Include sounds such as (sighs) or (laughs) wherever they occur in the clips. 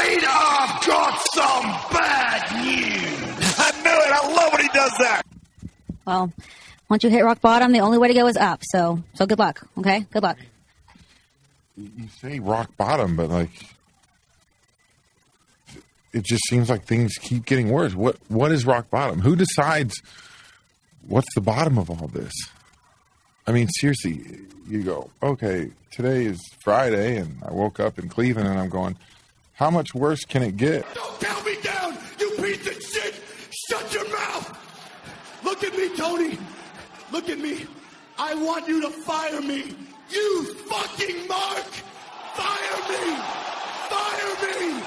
Wait, I've got some bad news. I knew it. I love when he does that. Well, once you hit rock bottom, the only way to go is up. So, so good luck. Okay, good luck. You say rock bottom, but like, it just seems like things keep getting worse. What What is rock bottom? Who decides what's the bottom of all this? I mean, seriously, you go, okay, today is Friday, and I woke up in Cleveland, and I'm going, how much worse can it get? Don't count me down, you piece of shit! Shut your mouth! Look at me, Tony. Look at me. I want you to fire me. You fucking Mark! Fire me! Fire me!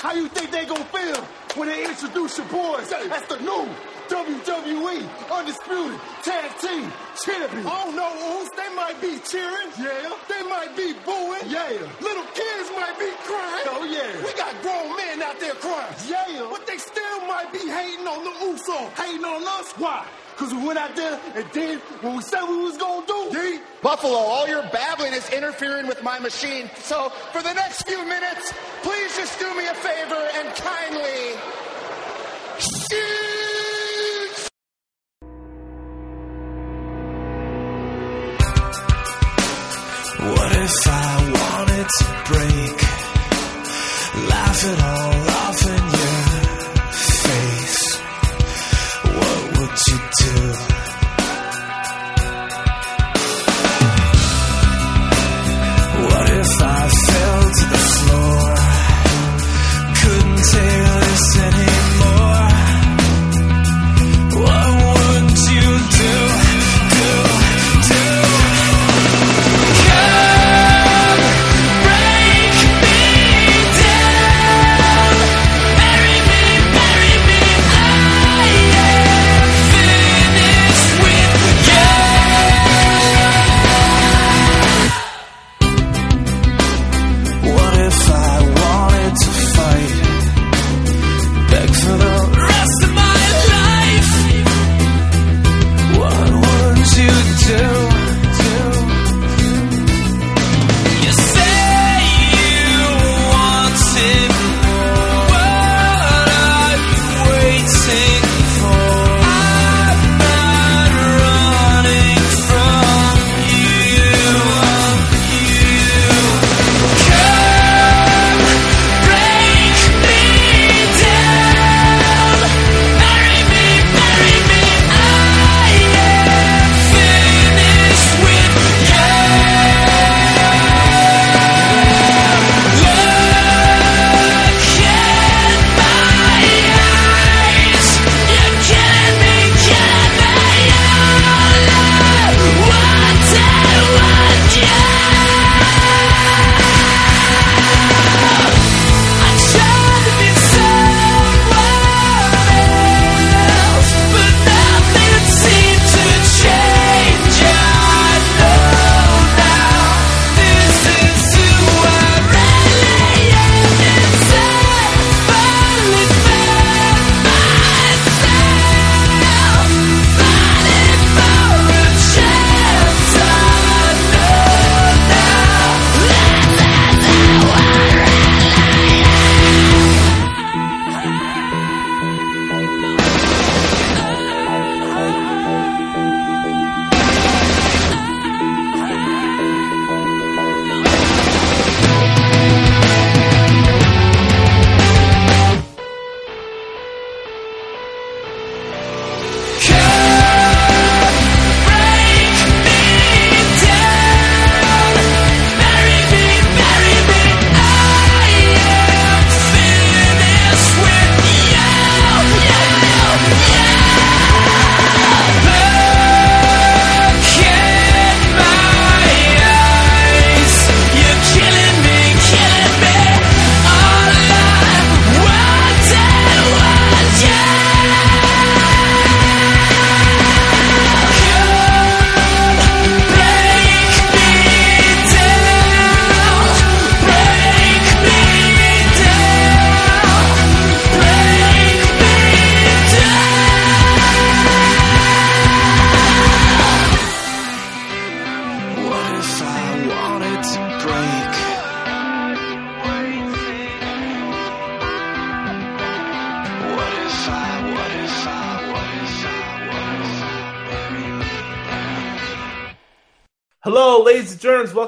How you think they gonna feel when they introduce your boys as the new WWE Undisputed Tag Team Champions? I don't know, Oos. They might be cheering. Yeah. They might be booing. Yeah. Little kids might be crying. Oh, yeah. We got grown men out there crying. Yeah. But they still might be hating on the Uso. Hating on us. Why? Because we went out there and did what we said we was gonna do. Yeet. Buffalo, all your babbling is interfering with my machine. So for the next few minutes, please just do me a favor and kindly shoot. What if I wanted to break? Laugh it all off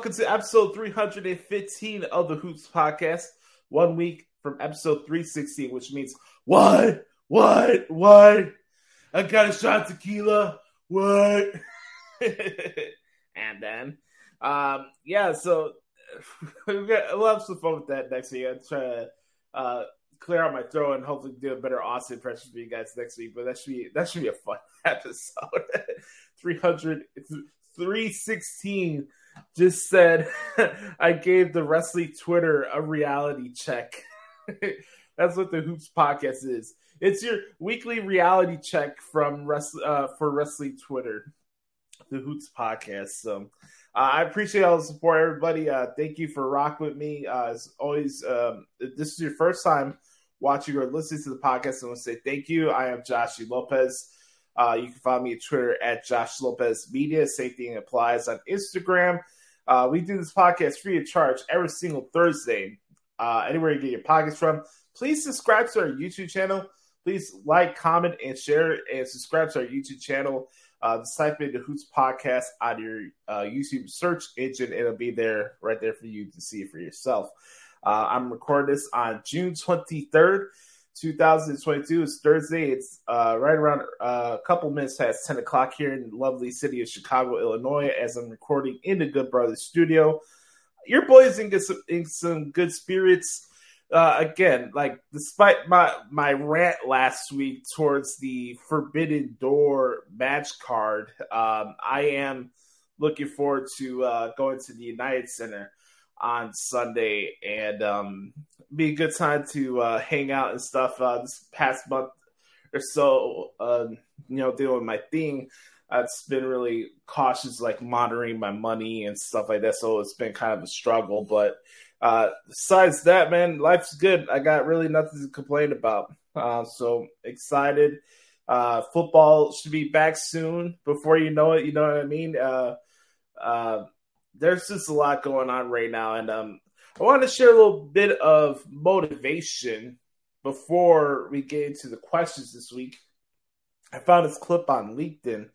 Welcome to episode 315 of the Hoots Podcast. One week from episode 316, which means what? What? What? I got a shot tequila. What? (laughs) and then, um, yeah, so (laughs) we'll, have some fun with that next week. I'm trying to uh, clear out my throat and hopefully do a better Austin impression for you guys next week. But that should be that should be a fun (laughs) episode. 300, 316 just said (laughs) I gave the wrestling Twitter a reality check. (laughs) That's what the Hoots podcast is. It's your weekly reality check from Wrestling uh, for wrestling Twitter, the Hoots podcast. So uh, I appreciate all the support, everybody. Uh, thank you for rock with me. Uh, as always, um, this is your first time watching or listening to the podcast, I want to say thank you. I am Josh Lopez. Uh, you can find me at Twitter at Josh Lopez Media. Same thing applies on Instagram. Uh, we do this podcast free of charge every single Thursday. Uh, anywhere you get your podcasts from, please subscribe to our YouTube channel. Please like, comment, and share, and subscribe to our YouTube channel. Uh, just type in the Hoots Podcast on your uh, YouTube search engine. It'll be there right there for you to see for yourself. Uh, I'm recording this on June 23rd, 2022. is Thursday. It's uh, right around uh, a couple minutes past 10 o'clock here in the lovely city of Chicago, Illinois, as I'm recording in the Good Brothers studio. Your boy's in, good, in some good spirits. Uh, again, like despite my my rant last week towards the Forbidden Door match card, um, I am looking forward to uh, going to the United Center on Sunday and um, be a good time to uh, hang out and stuff. Uh, this past month or so, uh, you know, doing my thing, it's been really cautious, like monitoring my money and stuff like that. So it's been kind of a struggle, but uh, besides that, man, life's good. I got really nothing to complain about. Uh, so excited. Uh, football should be back soon. Before you know it, you know what I mean. Uh, uh, there's just a lot going on right now, and um, I want to share a little bit of motivation before we get into the questions this week. I found this clip on LinkedIn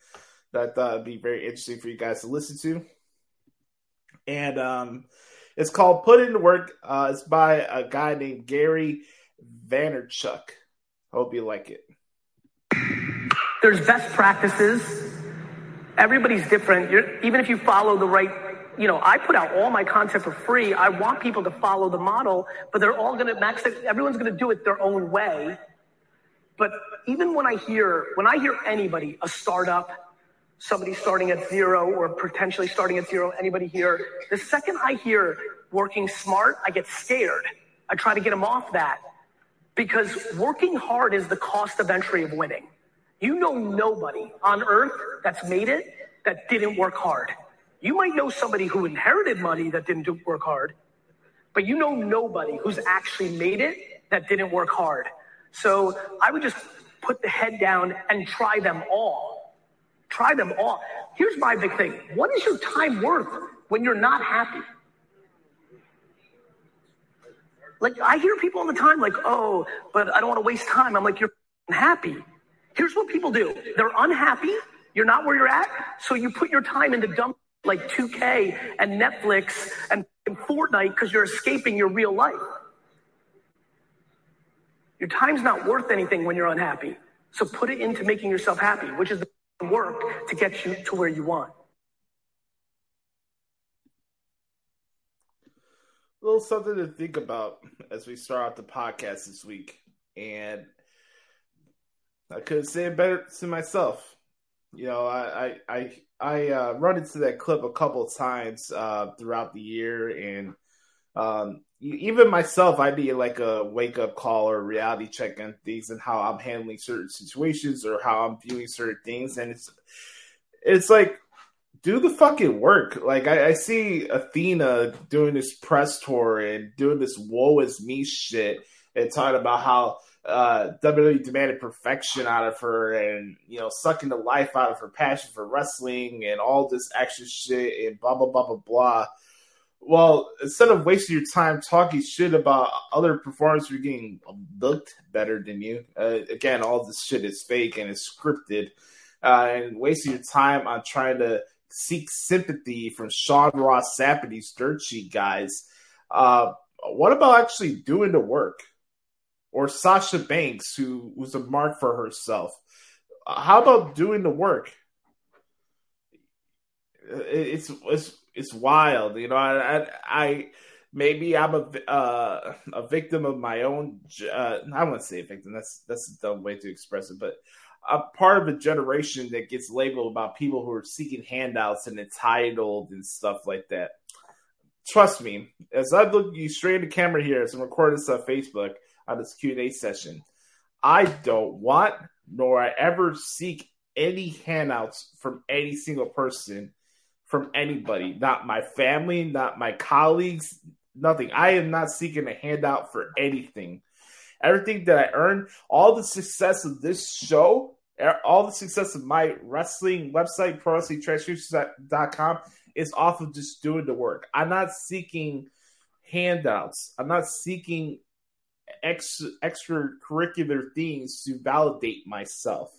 that I thought would be very interesting for you guys to listen to, and um, it's called "Put Into Work." Uh, it's by a guy named Gary Vaynerchuk. Hope you like it. There's best practices. Everybody's different. You're, even if you follow the right, you know, I put out all my content for free. I want people to follow the model, but they're all going to max. Everyone's going to do it their own way. But even when I hear, when I hear anybody, a startup, somebody starting at zero or potentially starting at zero, anybody here, the second I hear working smart, I get scared. I try to get them off that because working hard is the cost of entry of winning. You know nobody on earth that's made it that didn't work hard. You might know somebody who inherited money that didn't do, work hard, but you know nobody who's actually made it that didn't work hard. So I would just put the head down and try them all. Try them all. Here's my big thing. What is your time worth when you're not happy? Like I hear people all the time like, "Oh, but I don't want to waste time." I'm like, "You're happy." Here's what people do. They're unhappy. You're not where you're at. So you put your time into dumb like 2K and Netflix and Fortnite because you're escaping your real life. Your time's not worth anything when you're unhappy. So put it into making yourself happy, which is the work to get you to where you want. A little something to think about as we start out the podcast this week. And I could say it better to myself. You know, I I I, I uh, run into that clip a couple times uh, throughout the year, and um, even myself, I need like a wake up call or reality check on things and how I'm handling certain situations or how I'm viewing certain things, and it's it's like do the fucking work. Like I, I see Athena doing this press tour and doing this woe is me shit and talking about how uh, WWE demanded perfection out of her and, you know, sucking the life out of her passion for wrestling and all this extra shit and blah, blah, blah, blah, blah. Well, instead of wasting your time talking shit about other performers who are getting looked better than you, uh, again, all this shit is fake and it's scripted, uh, and wasting your time on trying to seek sympathy from Sean Ross Sapp and these dirt sheet guys. Uh, what about actually doing the work? Or Sasha Banks, who was a mark for herself. How about doing the work? It's it's it's wild, you know. I I, I maybe I'm a uh, a victim of my own. Uh, I wouldn't say victim. That's that's a dumb way to express it, but a part of a generation that gets labeled about people who are seeking handouts and entitled and stuff like that. Trust me, as I look you straight in the camera here, as I'm recording this on Facebook on this Q and A session, I don't want nor I ever seek any handouts from any single person, from anybody, not my family, not my colleagues, nothing. I am not seeking a handout for anything. Everything that I earned, all the success of this show, er, all the success of my wrestling website, prowrestlingtranscriptions.com, is off of just doing the work. I'm not seeking handouts. I'm not seeking ex, extracurricular things to validate myself.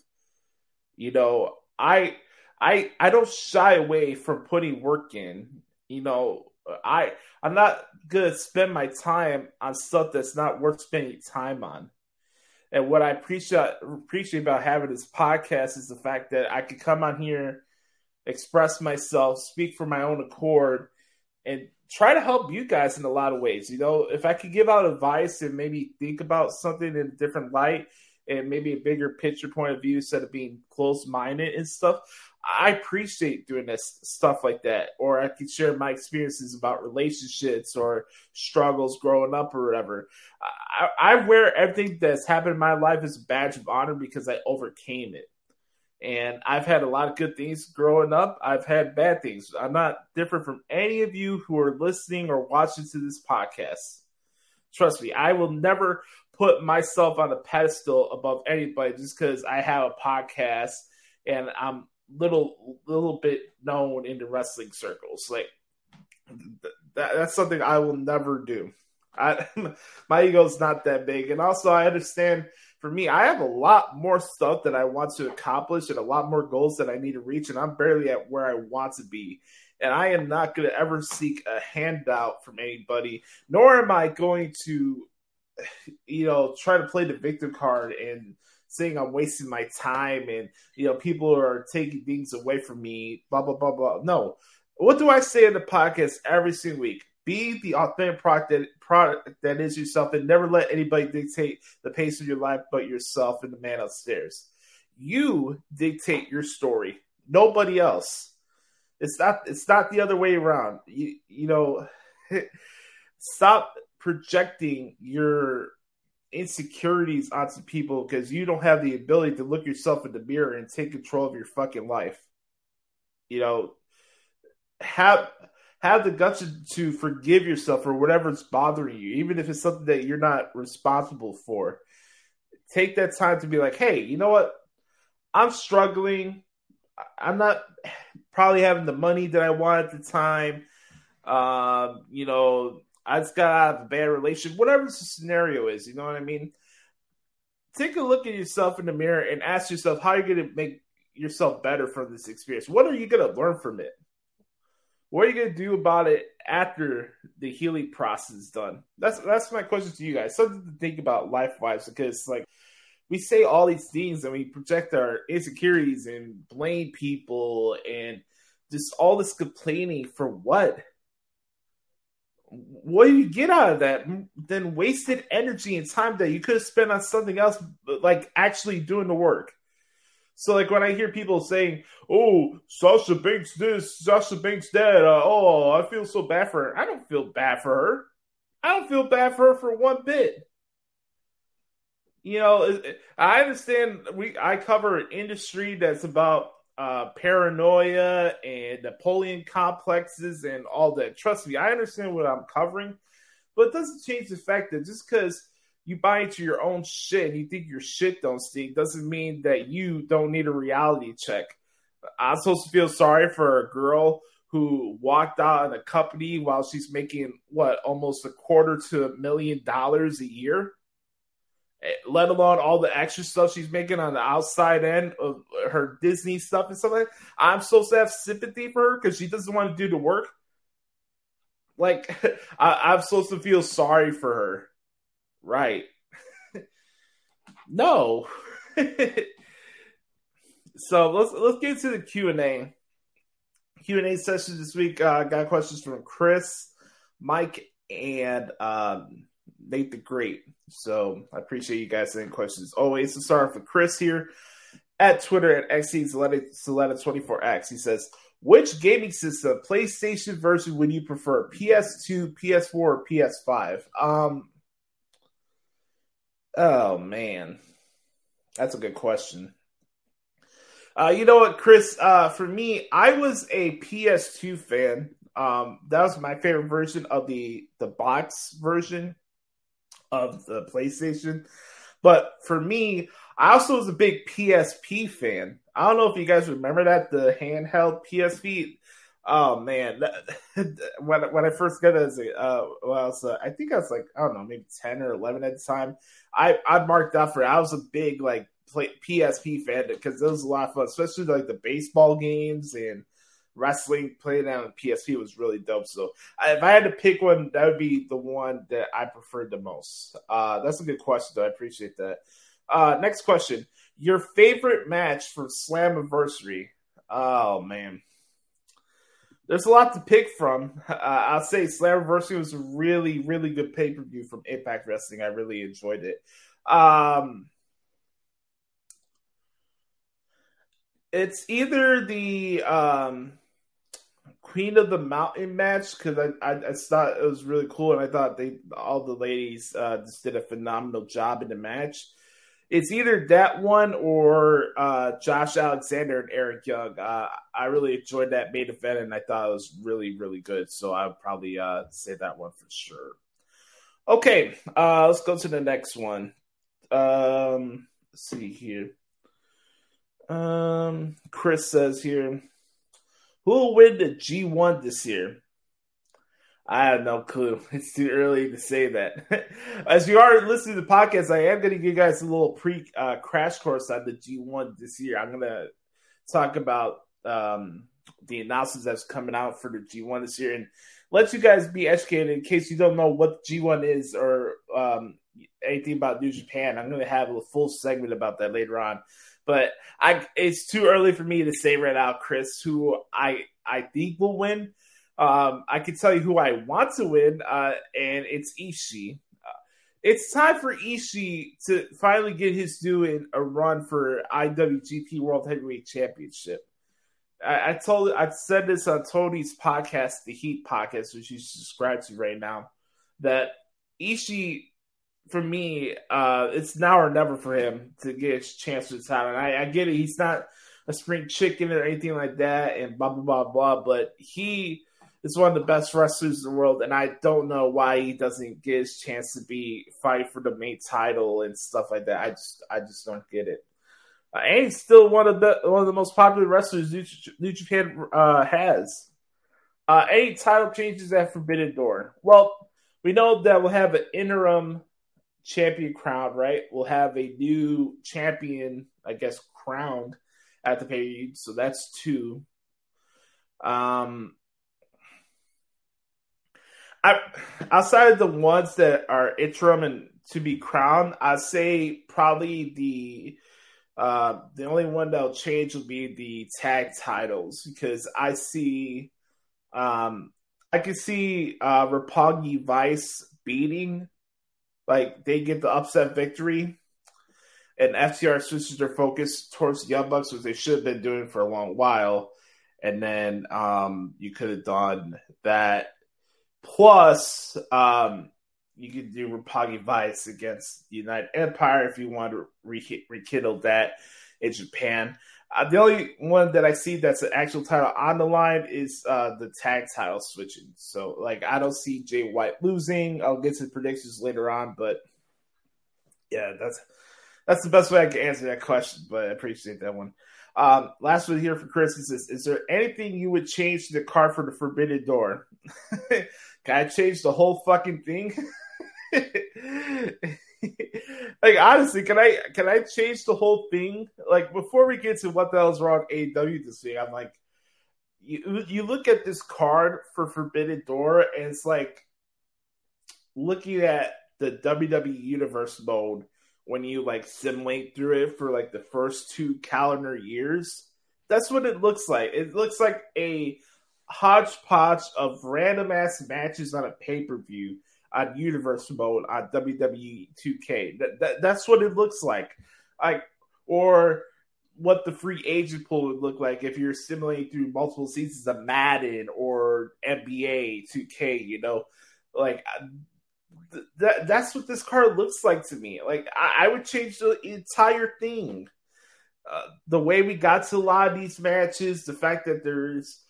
You know, I I I don't shy away from putting work in. You know, I I'm not gonna spend my time on stuff that's not worth spending time on. And what I appreciate appreciate about having this podcast is the fact that I can come on here, express myself, speak for my own accord, and try to help you guys in a lot of ways. You know, if I could give out advice and maybe think about something in a different light and maybe a bigger picture point of view instead of being closed minded and stuff, I appreciate doing this stuff like that, or I can share my experiences about relationships or struggles growing up or whatever. I, I wear everything that's happened in my life as a badge of honor because I overcame it. And I've had a lot of good things growing up. I've had bad things. I'm not different from any of you who are listening or watching to this podcast. Trust me, I will never put myself on a pedestal above anybody just because I have a podcast and I'm little little bit known in the wrestling circles. Like that, that's something I will never do. I, (laughs) my ego's not that big, and also I understand. For me, I have a lot more stuff that I want to accomplish and a lot more goals that I need to reach, and I'm barely at where I want to be. And I am not going to ever seek a handout from anybody, nor am I going to, you know, try to play the victim card and saying I'm wasting my time and you know people are taking things away from me, blah blah blah blah. No. What do I say in the podcast every single week? Be the authentic product that, product that is yourself and never let anybody dictate the pace of your life but yourself and the man upstairs. You dictate your story, nobody else. It's not it's not the other way around. You you know (laughs) stop projecting your insecurities onto people because you don't have the ability to look yourself in the mirror and take control of your fucking life. You know, have have the guts to forgive yourself for whatever's bothering you, even if it's something that you're not responsible for. Take that time to be like, hey, you know what? I'm struggling. I'm not probably having the money that I want at the time. Um, you know, I just got a bad relationship, whatever the scenario is, you know what I mean? Take a look at yourself in the mirror and ask yourself how you're going to make yourself better from this experience. What are you going to learn from it? What are you going to do about it after the healing process is done? That's that's my question to you guys. Something to think about life wise because like we say all these things and we project our insecurities and blame people and just all this complaining for what? what do you get out of that Then wasted energy and time that you could have spent on something else like actually doing the work so like when i hear people saying oh sasha banks this sasha banks that uh, oh i feel so bad for her. I don't feel bad for her. I don't feel bad for her for one bit. You know i understand we i cover an industry that's about uh, paranoia and Napoleon complexes and all that. Trust me, I understand what I'm covering, but it doesn't change the fact that just because you buy into your own shit and you think your shit don't stink doesn't mean that you don't need a reality check. I'm supposed to feel sorry for a girl who walked out in a company while she's making what almost a quarter to a million dollars a year eh, let alone all the extra stuff she's making on the outside end of her Disney stuff and stuff like that. I'm supposed to have sympathy for her because she doesn't want to do the work. Like, (laughs) I, I'm supposed to feel sorry for her. Right. (laughs) no. (laughs) so let's let's get to the Q and A. Q and A session this week. Uh, got questions from Chris, Mike, and um, Nate the Great. So I appreciate you guys sending questions. Always start off with Chris here at Twitter at XCSoletta24X. He says, which gaming system, PlayStation version, would you prefer? PS2, PS4, or PS5? Um, oh man, that's a good question. Uh, you know what, Chris? Uh, for me, I was a PS2 fan. Um, that was my favorite version of the the box version of the PlayStation. But for me, I also was a big PSP fan. I don't know if you guys remember that the handheld PSP. Oh man, (laughs) when when I first got it as a uh, well, I, uh, I think I was like I don't know, maybe ten or eleven at the time. I I marked out for it. I was a big like play, PSP fan because it was a lot of fun, especially like the baseball games and wrestling playing on PSP was really dope. So if I had to pick one, that would be the one that I preferred the most. Uh, that's a good question, though. I appreciate that. Uh, next question: Your favorite match from Slammiversary? Oh man, there's a lot to pick from. Uh, I'll say Slammiversary was a really, really good pay per view from Impact Wrestling. I really enjoyed it. Um, it's either the um, Queen of the Mountain match because I, I, I thought it was really cool and I thought they all the ladies uh, just did a phenomenal job in the match. It's either that one or uh, Josh Alexander and Eric Young. Uh, I really enjoyed that main event and I thought it was really really good. So I would probably uh, say that one for sure. Okay, uh, let's go to the next one. Um, let's see here. Um, Chris says here, who will win the G1 this year? I have no clue. (laughs) It's too early to say that. (laughs) As you are listening to the podcast, I am going to give you guys a little pre uh, crash course on the G1 this year. I'm going to talk about um, the announcements that's coming out for the G1 this year and let you guys be educated in case you don't know what G1 is or um, anything about New Japan. I'm going to have a full segment about that later on. But I, it's too early for me to say right now, Chris, who I I think will win. Um, I can tell you who I want to win, uh, and it's Ishii. Uh, it's time for Ishii to finally get his due in a run for IWGP World Heavyweight Championship. I, I told I said this on Tony's podcast, the Heat podcast, which you subscribe to right now, that Ishii for me, uh, it's now or never for him to get his chance to retire. And I, I get it; he's not a spring chicken or anything like that, and blah blah blah blah. But he is one of the best wrestlers in the world, and I don't know why he doesn't get his chance to be fight for the main title and stuff like that. I just I just don't get it. Uh, and he's still one of the one of the most popular wrestlers New, New Japan uh, has. Uh, any title changes at Forbidden Door? Well, we know that we'll have an interim champion crown, right? We'll have a new champion, I guess, crowned at the pay So that's two. Um, I outside of the ones that are interim and to be crowned, I say probably the uh, the only one that'll change will be the tag titles because I see um, I can see uh, Vice beating like they get the upset victory, and FTR switches their focus towards the Young Bucks, which they should have been doing for a long while. And then um, you could have done that. Plus, um, you could do Roppongi Vice against United Empire if you want to re- rekindle that in Japan. Uh, the only one that I see that's an actual title on the line is uh, the tag title switching. So, like, I don't see Jay White losing. I'll get to the predictions later on, but yeah, that's that's the best way I can answer that question. But I appreciate that one. Um, last one here for Chris is: Is there anything you would change to the card for the Forbidden Door? (laughs) can I change the whole fucking thing? (laughs) like honestly, can I can I change the whole thing? Like before we get to what the hell's wrong AEW this week, I'm like, you you look at this card for Forbidden Door, and it's like looking at the WWE Universe mode when you like simulate through it for like the first two calendar years. That's what it looks like. It looks like a hodgepodge of random ass matches on a pay per view on Universe mode on WWE 2K. That, that, that's what it looks like. Like or what the free agent pool would look like if you're simulating through multiple seasons of Madden or NBA 2K. You know, like th- that. That's what this card looks like to me. Like I, I would change the entire thing. Uh, the way we got to a lot of these matches, the fact that there's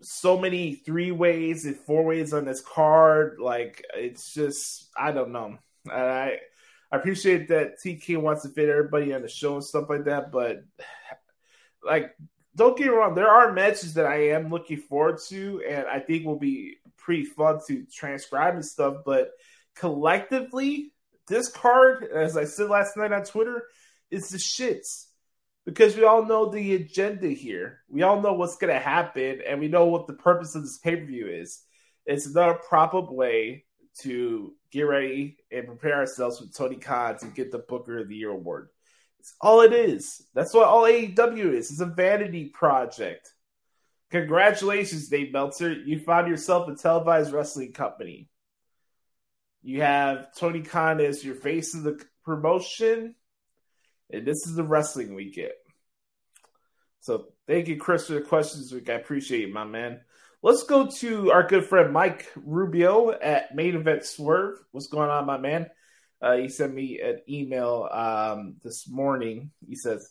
so many three ways and four ways on this card. Like it's just I don't know. I I appreciate that TK wants to fit everybody on the show and stuff like that, but like don't get me wrong, there are matches that I am looking forward to, and I think will be pretty fun to transcribe and stuff. But collectively, this card, as I said last night on Twitter, is the shits because we all know the agenda here. We all know what's going to happen, and we know what the purpose of this pay per view is. It's another prop up way to get ready and prepare ourselves with Tony Khan to get the Booker of the Year award. It's all it is. That's what all AEW is. It's a vanity project. Congratulations, Dave Meltzer. You found yourself a televised wrestling company. You have Tony Khan as your face of the promotion and this is the wrestling we get. So thank you, Chris, for the questions. I appreciate it, my man. Let's go to our good friend Mike Rubio at Main Event Swerve. What's going on, my man? Uh, he sent me an email um, this morning. He says,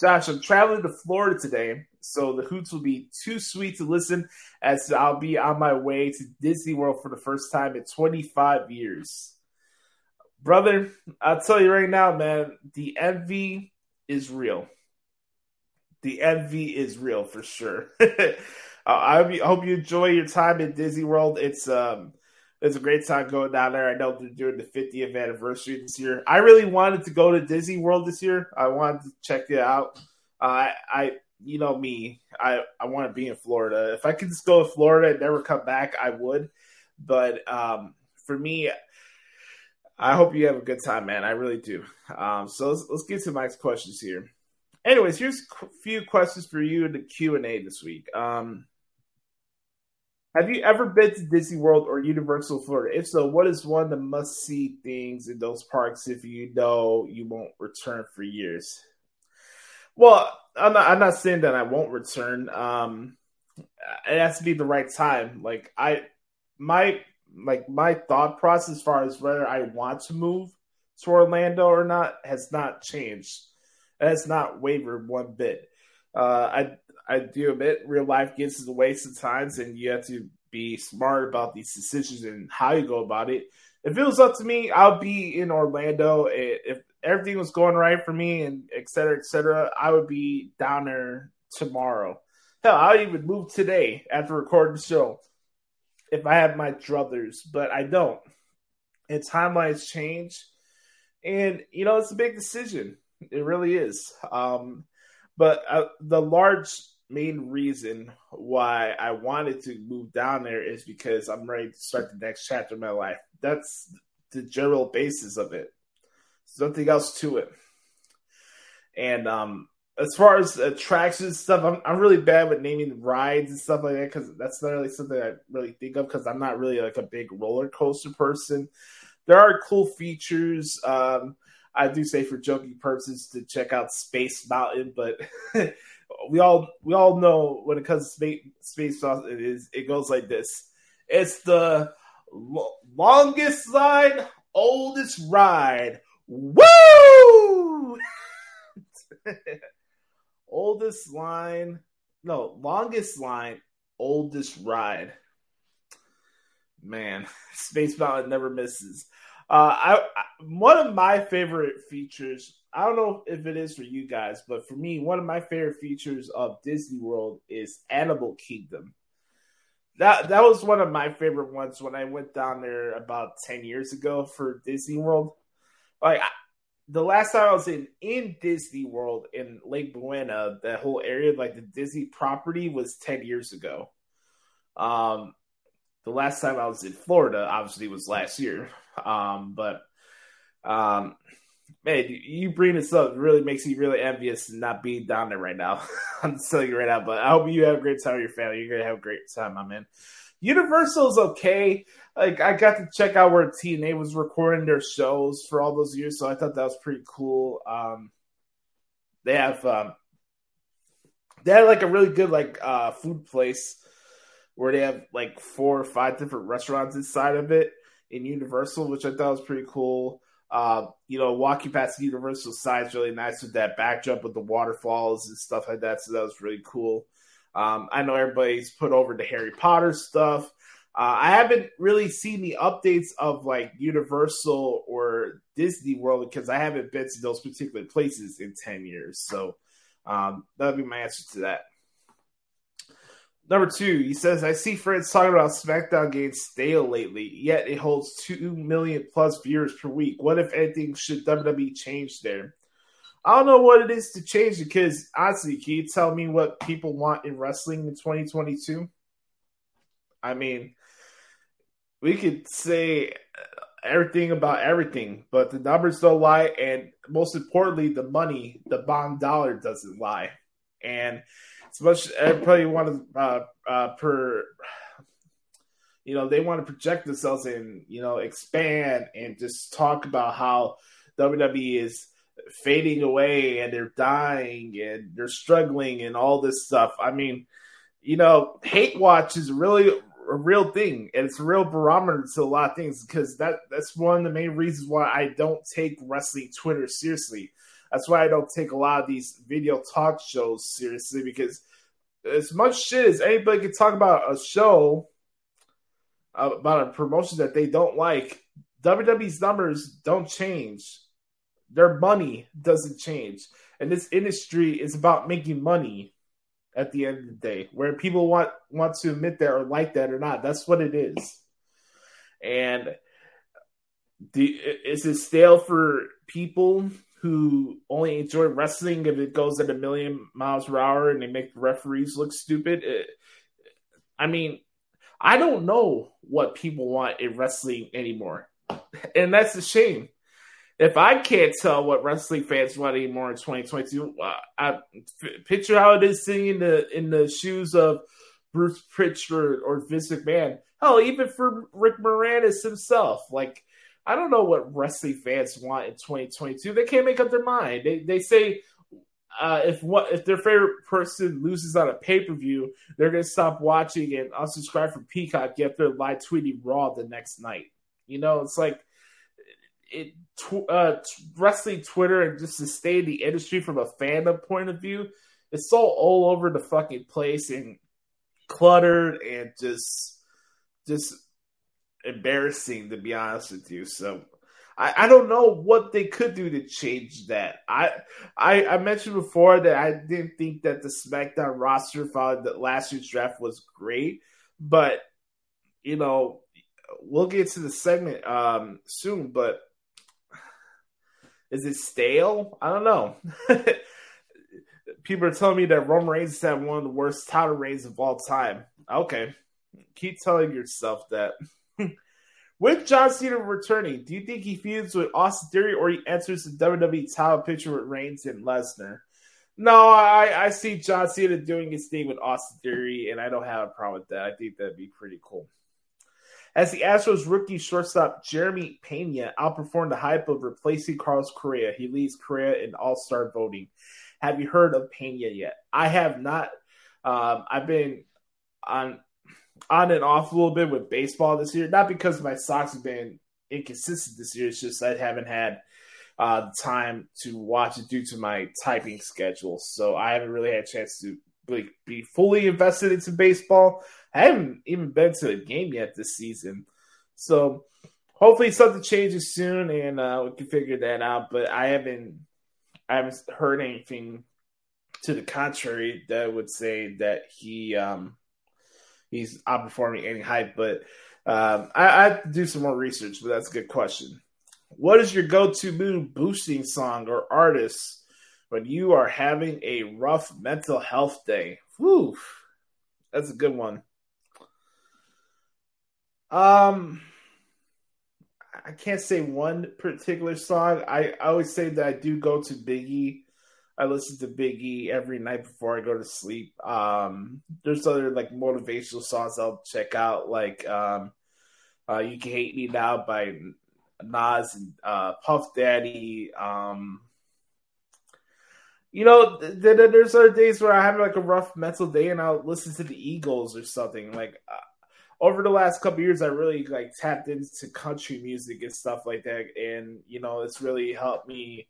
Josh, I'm traveling to Florida today, so the hoots will be too sweet to listen as I'll be on my way to Disney World for the first time in 25 years brother, I'll tell you right now, man, the envy is real. The envy is real for sure. (laughs) I hope you enjoy your time in Disney World. It's um, it's a great time going down there. I know they're doing the 50th anniversary this year. I really wanted to go to Disney World this year. I wanted to check it out. Uh, I, I, you know me, I, I want to be in Florida. If I could just go to Florida and never come back, I would. But um, for me, I hope you have a good time, man. I really do. Um, so let's, let's get to Mike's questions here. Anyways, here's a few questions for you in the Q and A this week. Um, have you ever been to Disney World or Universal Florida? If so, what is one of the must see things in those parks if you know you won't return for years? Well, I'm not, I'm not saying that I won't return. Um, it has to be the right time. Like I, my like my thought process as far as whether I want to move to Orlando or not has not changed. It has not wavered one bit. Uh, I I do admit real life gets in the way sometimes, and you have to be smart about these decisions and how you go about it. If it was up to me, I'll be in Orlando. If everything was going right for me and et cetera, et cetera, I would be down there tomorrow. Hell, I would even move today after recording the show if I had my druthers, but I don't. And timelines change. And, you know, it's a big decision. It really is. Um, but uh, the large main reason why I wanted to move down there is because I'm ready to start the next chapter of my life. That's the general basis of it. There's nothing else to it. And um, as far as attractions stuff, I'm I'm really bad with naming rides and stuff like that because that's not really something I really think of because I'm not really like a big roller coaster person. There are cool features. Um, I do say for joking purposes to check out Space Mountain, but (laughs) we all we all know when it comes to Space Space Mountain, it is it goes like this. It's the lo- longest line, oldest ride. Woo! (laughs) oldest line, no, longest line, oldest ride. Man, (laughs) Space Mountain never misses. Uh, I, I, one of my favorite features. I don't know if it is for you guys, but for me, one of my favorite features of Disney World is Animal Kingdom. That that was one of my favorite ones when I went down there about ten years ago for Disney World. like the last time I was in in Disney World in Lake Buena, that whole area, like the Disney property, was ten years ago. Um, the last time I was in Florida, obviously, was last year. Um, but um, man, you bring this up really makes me really envious not being down there right now. (laughs) I'm telling you right now. But I hope you have a great time with your family. You're gonna have a great time, my man. Universal's okay. Like I got to check out where TNA was recording their shows for all those years, so I thought that was pretty cool. Um, they have um, they had like a really good like uh, food place where they have like four or five different restaurants inside of it in Universal, which I thought was pretty cool. Uh, you know, walking past the Universal side is really nice with that backdrop with the waterfalls and stuff like that. So that was really cool. Um, I know everybody's put over the Harry Potter stuff. Uh, I haven't really seen the updates of like Universal or Disney World because I haven't been to those particular places in 10 years. So um, that would be my answer to that. Number two, he says, I see friends talking about SmackDown getting stale lately, yet it holds 2 million plus viewers per week. What, if anything, should WWE change there? I don't know what it is to change because, honestly, can you tell me what people want in wrestling in 2022? I mean, we could say everything about everything, but the numbers don't lie, and most importantly, the money, the bond dollar doesn't lie. And as much everybody want to uh, uh, per, you know, they want to project themselves and you know expand and just talk about how WWE is fading away and they're dying and they're struggling and all this stuff. I mean, you know, hate watch is really a real thing and it's a real barometer to a lot of things because that that's one of the main reasons why I don't take wrestling Twitter seriously. That's why I don't take a lot of these video talk shows seriously because as much shit as anybody can talk about a show uh, about a promotion that they don't like, WWE's numbers don't change. Their money doesn't change. And this industry is about making money at the end of the day, where people want want to admit that or like that or not. That's what it is. And the, is it stale for people who only enjoy wrestling if it goes at a million miles per hour and they make the referees look stupid? It, I mean, I don't know what people want in wrestling anymore, and that's a shame if I can't tell what wrestling fans want anymore in 2022, uh, I f- picture how it is sitting in the in the shoes of Bruce Prichard or Vince McMahon. Hell, even for Rick Moranis himself. Like, I don't know what wrestling fans want in 2022. They can't make up their mind. They they say uh, if what if their favorite person loses on a pay per view, they're gonna stop watching and unsubscribe from Peacock. Get their live tweeting Raw the next night. You know, it's like it tw- uh, wrestling Twitter and just to stay in the industry from a fandom point of view, it's so all over the fucking place and cluttered and just just embarrassing to be honest with you. So I, I don't know what they could do to change that. I, I I mentioned before that I didn't think that the SmackDown roster following the last year's draft was great, but you know we'll get to the segment um, soon, but is it stale? I don't know. (laughs) People are telling me that Roman Reigns had one of the worst title reigns of all time. Okay. Keep telling yourself that. (laughs) with John Cena returning, do you think he feuds with Austin Theory or he enters the WWE title picture with Reigns and Lesnar? No, I, I see John Cena doing his thing with Austin Theory, and I don't have a problem with that. I think that'd be pretty cool. As the Astros rookie shortstop Jeremy Pena outperformed the hype of replacing Carlos Correa, he leads Correa in All Star voting. Have you heard of Pena yet? I have not. Um, I've been on on and off a little bit with baseball this year, not because my Sox have been inconsistent this year. It's just I haven't had uh, the time to watch it due to my typing schedule, so I haven't really had a chance to like be fully invested into baseball. I haven't even been to a game yet this season. So hopefully something changes soon and uh, we can figure that out. But I haven't I haven't heard anything to the contrary that would say that he um, he's outperforming any hype. But um, I, I have to do some more research. But that's a good question. what is your go-to mood boosting song or artist when you are having a rough mental health day? Whew, that's a good one. Um, I can't say one particular song. I, I always say that I do go to Biggie. I listen to Biggie every night before I go to sleep. Um, there's other like motivational songs I'll check out, like um, uh, "You Can Hate Me Now" by Nas and uh, Puff Daddy. Um, you know, th- th- there's other days where I have like a rough mental day and I'll listen to the Eagles or something. Like uh, over the last couple years, I really like tapped into country music and stuff like that, and you know, it's really helped me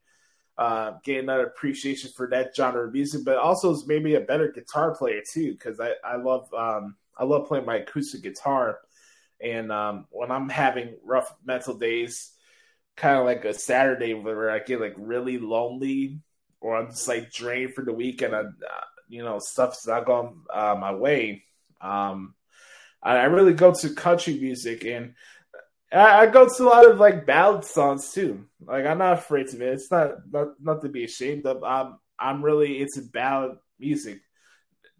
uh, gain that appreciation for that genre of music. But also, it's made me a better guitar player too, because I I love um, I love playing my acoustic guitar, and um, when I'm having rough mental days, kind of like a Saturday where I get like really lonely or I'm just like drained for the week and I, uh, you know, stuff's not going uh, my way. Um, I, really go to country music and I, I go to a lot of like ballad songs too. Like I'm not afraid to admit it's not not, not to be ashamed of. I'm I'm really into ballad music.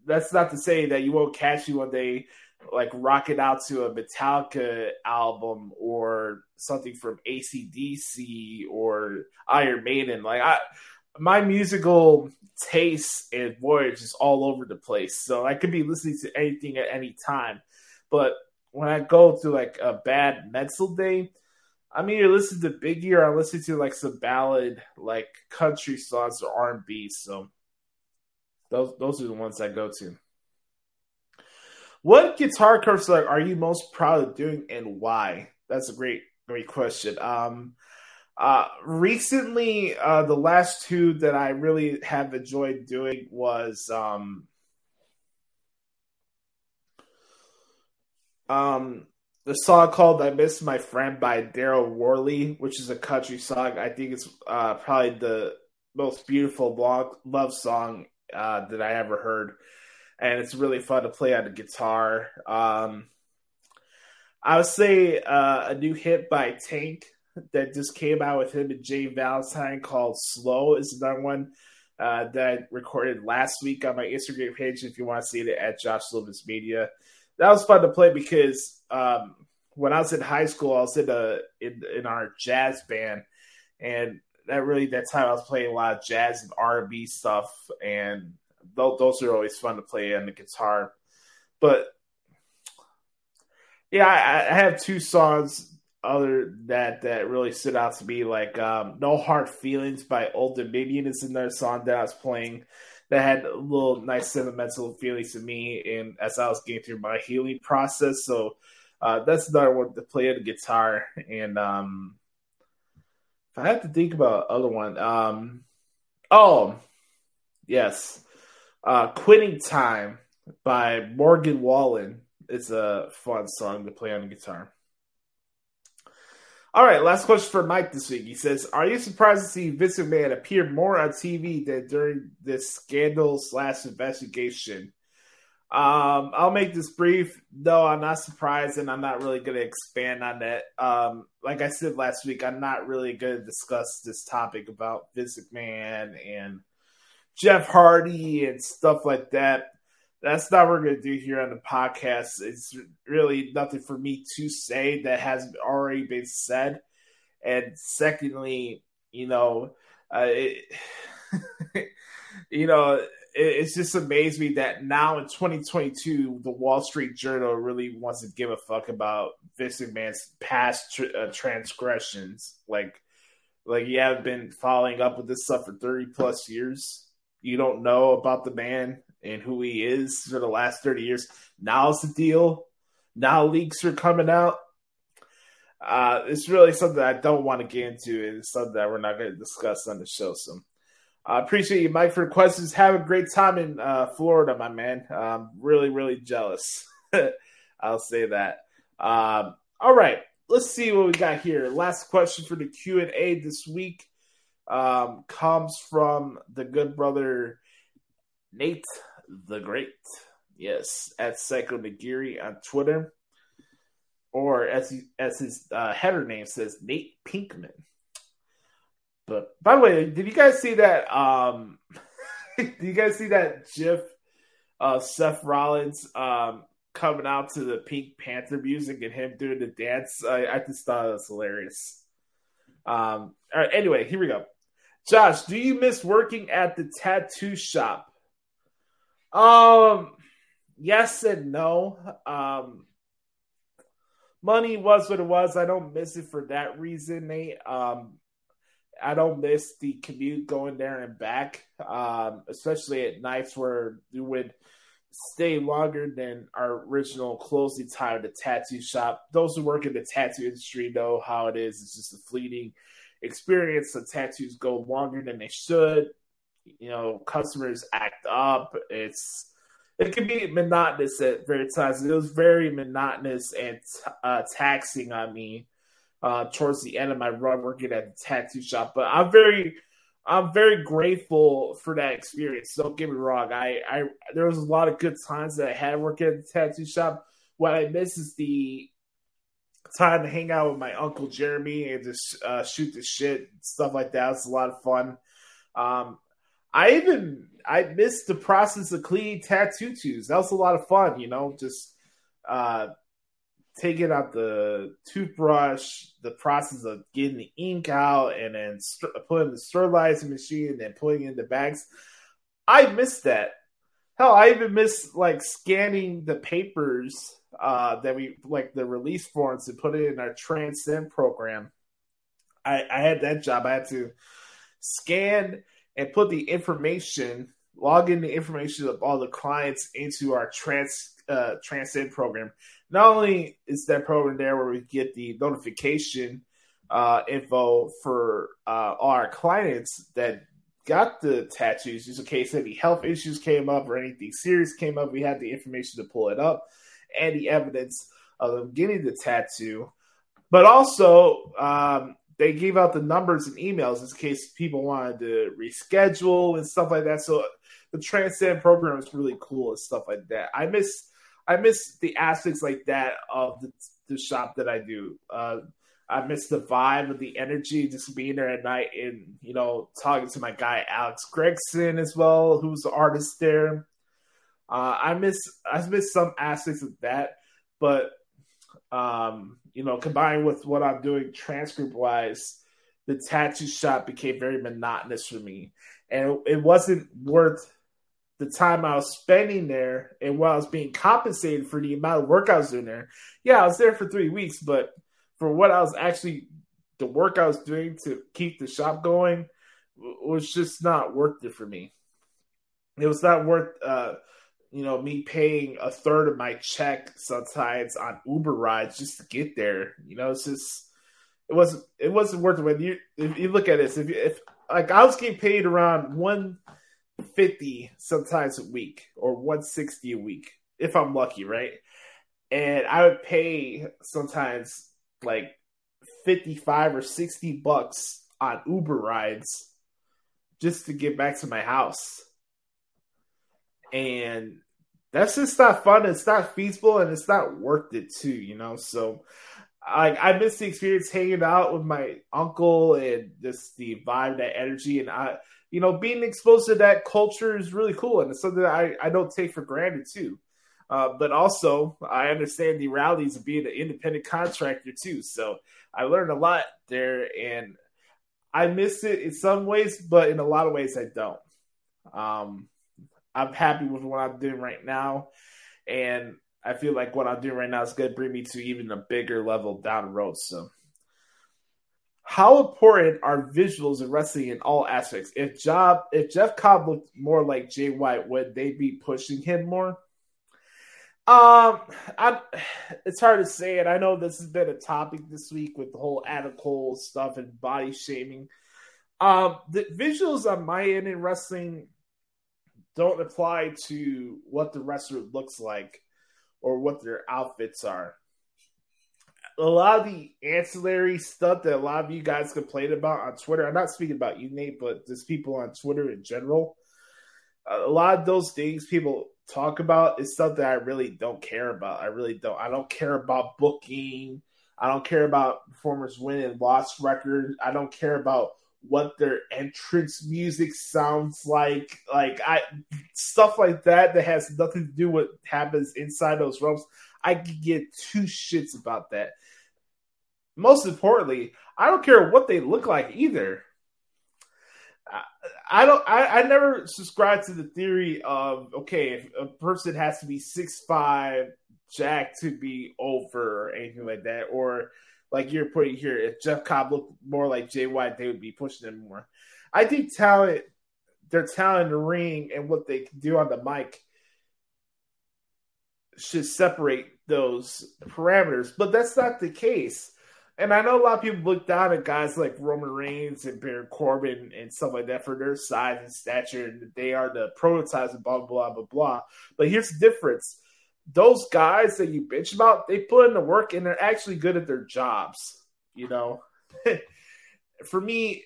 That's not to say that you won't catch me one day like rocking out to a Metallica album or something from ACDC or Iron Maiden. Like I my musical taste and voyage is all over the place. So I could be listening to anything at any time. But when I go through like a bad mental day, I'm either listening to Biggie or I'm listening to like some ballad, like country songs or R and B. So those those are the ones I go to. What guitar like are you most proud of doing and why? That's a great great question. Um, uh, recently, uh, the last two that I really have enjoyed doing was um, um, the song called "I Miss My Friend" by Darryl Worley, which is a country song. I think it's uh, probably the most beautiful love, song uh, that I ever heard, and it's really fun to play on the guitar. Um, I would say uh, a new hit by Tank that just came out with him and Jay Valentine called "Slow" is another one. Uh, that I recorded last week on my Instagram page. If you want to see it at Josh Silva's Media, that was fun to play because um, when I was in high school, I was in a in, in our jazz band, and that really that time I was playing a lot of jazz and R and B stuff, and th- those are always fun to play on the guitar. But yeah, I, I have two songs other that that really stood out to me, like um, "No Hard Feelings" by Old Dominion is another song that I was playing that had a little nice sentimental feelings to me, and as I was getting through my healing process, so uh, that's another one to play on the guitar. And um, if I have to think about other one, um, oh yes, uh, "Quitting Time" by Morgan Wallen. It's a fun song to play on the guitar. All right, last question for Mike this week. He says, "Are you surprised to see Vince McMahon appear more on TV than during this scandal slash investigation?" Um, I'll make this brief. No, I'm not surprised, and I'm not really going to expand on that. Um, like I said last week, I'm not really going to discuss this topic about Vince McMahon and Jeff Hardy and stuff like that that's not what we're to do here on the podcast. It's really nothing for me to say that has already been said. And secondly, you know, uh, it, (laughs) you know, it, it's just amazed me that now in 2022, the Wall Street Journal really wants to give a fuck about Vince McMahon's past tr- uh, transgressions. Like, like you have been following up with this stuff for 30 plus years. You don't know about the man and who he is for the last 30 years. Now's the deal. Now leaks are coming out. Uh, it's really something I don't want to get into. It's something that we're not going to discuss on the show. So I appreciate you, Mike, for the questions. Have a great time in uh, Florida, my man. I'm really, really jealous. (laughs) I'll say that. Um, all right, let's see what we got here. Last question for the Q and A this week um, comes from the good brother Nate the Great. Yes, at Psycho Nagiri on Twitter. Or as he, as his uh, header name says, Nate Pinkman. But by the way, did you guys see that? Um, (laughs) did you guys see that GIF of Seth Rollins um, coming out to the Pink Panther music and him doing the dance? I, I just thought it was hilarious. Um, all right, anyway, here we go. Josh, do you miss working at the tattoo shop? Um, yes and no. Um, money was what it was. I don't miss it for that reason, Nate. Um, I don't miss the commute going there and back, um, especially at nights where you would stay longer than our original closing time at the tattoo shop. Those who work in the tattoo industry know how it is. It's just a fleeting experience. The tattoos go longer than they should. You know, customers act up. It's it can be monotonous at various times. It was very monotonous and uh, taxing on me uh, towards the end of my run working at the tattoo shop. But I'm very, I'm very grateful for that experience. Don't get me wrong. I, I there was a lot of good times that I had working at the tattoo shop. What I miss is the time to hang out with my uncle Jeremy and just uh, shoot the shit, stuff like that. It's a lot of fun. Um, I even I missed the process of cleaning tattoo tubes. That was a lot of fun, you know, just uh, taking out the toothbrush, the process of getting the ink out, and then st- putting the sterilizing machine, and then putting in the bags. I missed that. Hell, I even missed like scanning the papers uh, that we like the release forms and put it in our Transcend program. I, I had that job. I had to scan and put the information, log in the information of all the clients into our trans uh, Transcend program. Not only is that program there where we get the notification uh, info for uh, all our clients that got the tattoos, just in case any health issues came up or anything serious came up, we had the information to pull it up and the evidence of them getting the tattoo. But also, um, they gave out the numbers and emails in case people wanted to reschedule and stuff like that. So the Transcend program is really cool and stuff like that. I miss I miss the aspects like that of the, the shop that I do. Uh, I miss the vibe of the energy, just being there at night and you know talking to my guy Alex Gregson as well, who's the artist there. Uh, I miss I miss some aspects of that, but um, you know, combined with what I'm doing transcript wise, the tattoo shop became very monotonous for me, and it wasn't worth the time I was spending there and what I was being compensated for the amount of work I was doing there. Yeah, I was there for three weeks, but for what I was actually the work I was doing to keep the shop going was just not worth it for me. It was not worth uh you know, me paying a third of my check sometimes on Uber rides just to get there. You know, it's just it wasn't it wasn't worth it. When you if you look at this, if if like I was getting paid around one fifty sometimes a week or one sixty a week if I'm lucky, right? And I would pay sometimes like fifty five or sixty bucks on Uber rides just to get back to my house and that's just not fun. It's not feasible, and it's not worth it too. You know, so I I miss the experience hanging out with my uncle and just the vibe, that energy, and I you know being exposed to that culture is really cool, and it's something I I don't take for granted too. Uh, but also, I understand the realities of being an independent contractor too. So I learned a lot there, and I miss it in some ways, but in a lot of ways, I don't. Um, I'm happy with what I'm doing right now, and I feel like what I'm doing right now is going to bring me to even a bigger level down the road. So, how important are visuals in wrestling in all aspects? If Job, if Jeff Cobb looked more like Jay White, would they be pushing him more? Um, I, it's hard to say, and I know this has been a topic this week with the whole Adam Cole stuff and body shaming. Um, the visuals on my end in wrestling don't apply to what the wrestler looks like or what their outfits are. A lot of the ancillary stuff that a lot of you guys complain about on Twitter, I'm not speaking about you, Nate, but just people on Twitter in general. A lot of those things people talk about is stuff that I really don't care about. I really don't. I don't care about booking. I don't care about performers winning loss record. I don't care about what their entrance music sounds like, like I stuff like that that has nothing to do with what happens inside those rooms. I could get two shits about that. Most importantly, I don't care what they look like either. I, I don't. I, I never subscribe to the theory of okay, if a person has to be six five, Jack to be over or anything like that, or like you're putting here, if Jeff Cobb looked more like Jay White, they would be pushing him more. I think talent, their talent in the ring and what they can do on the mic should separate those parameters, but that's not the case. And I know a lot of people look down at guys like Roman Reigns and Baron Corbin and stuff like that for their size and stature, and they are the prototypes and blah blah blah blah. But here's the difference: those guys that you bitch about, they put in the work and they're actually good at their jobs. You know, (laughs) for me,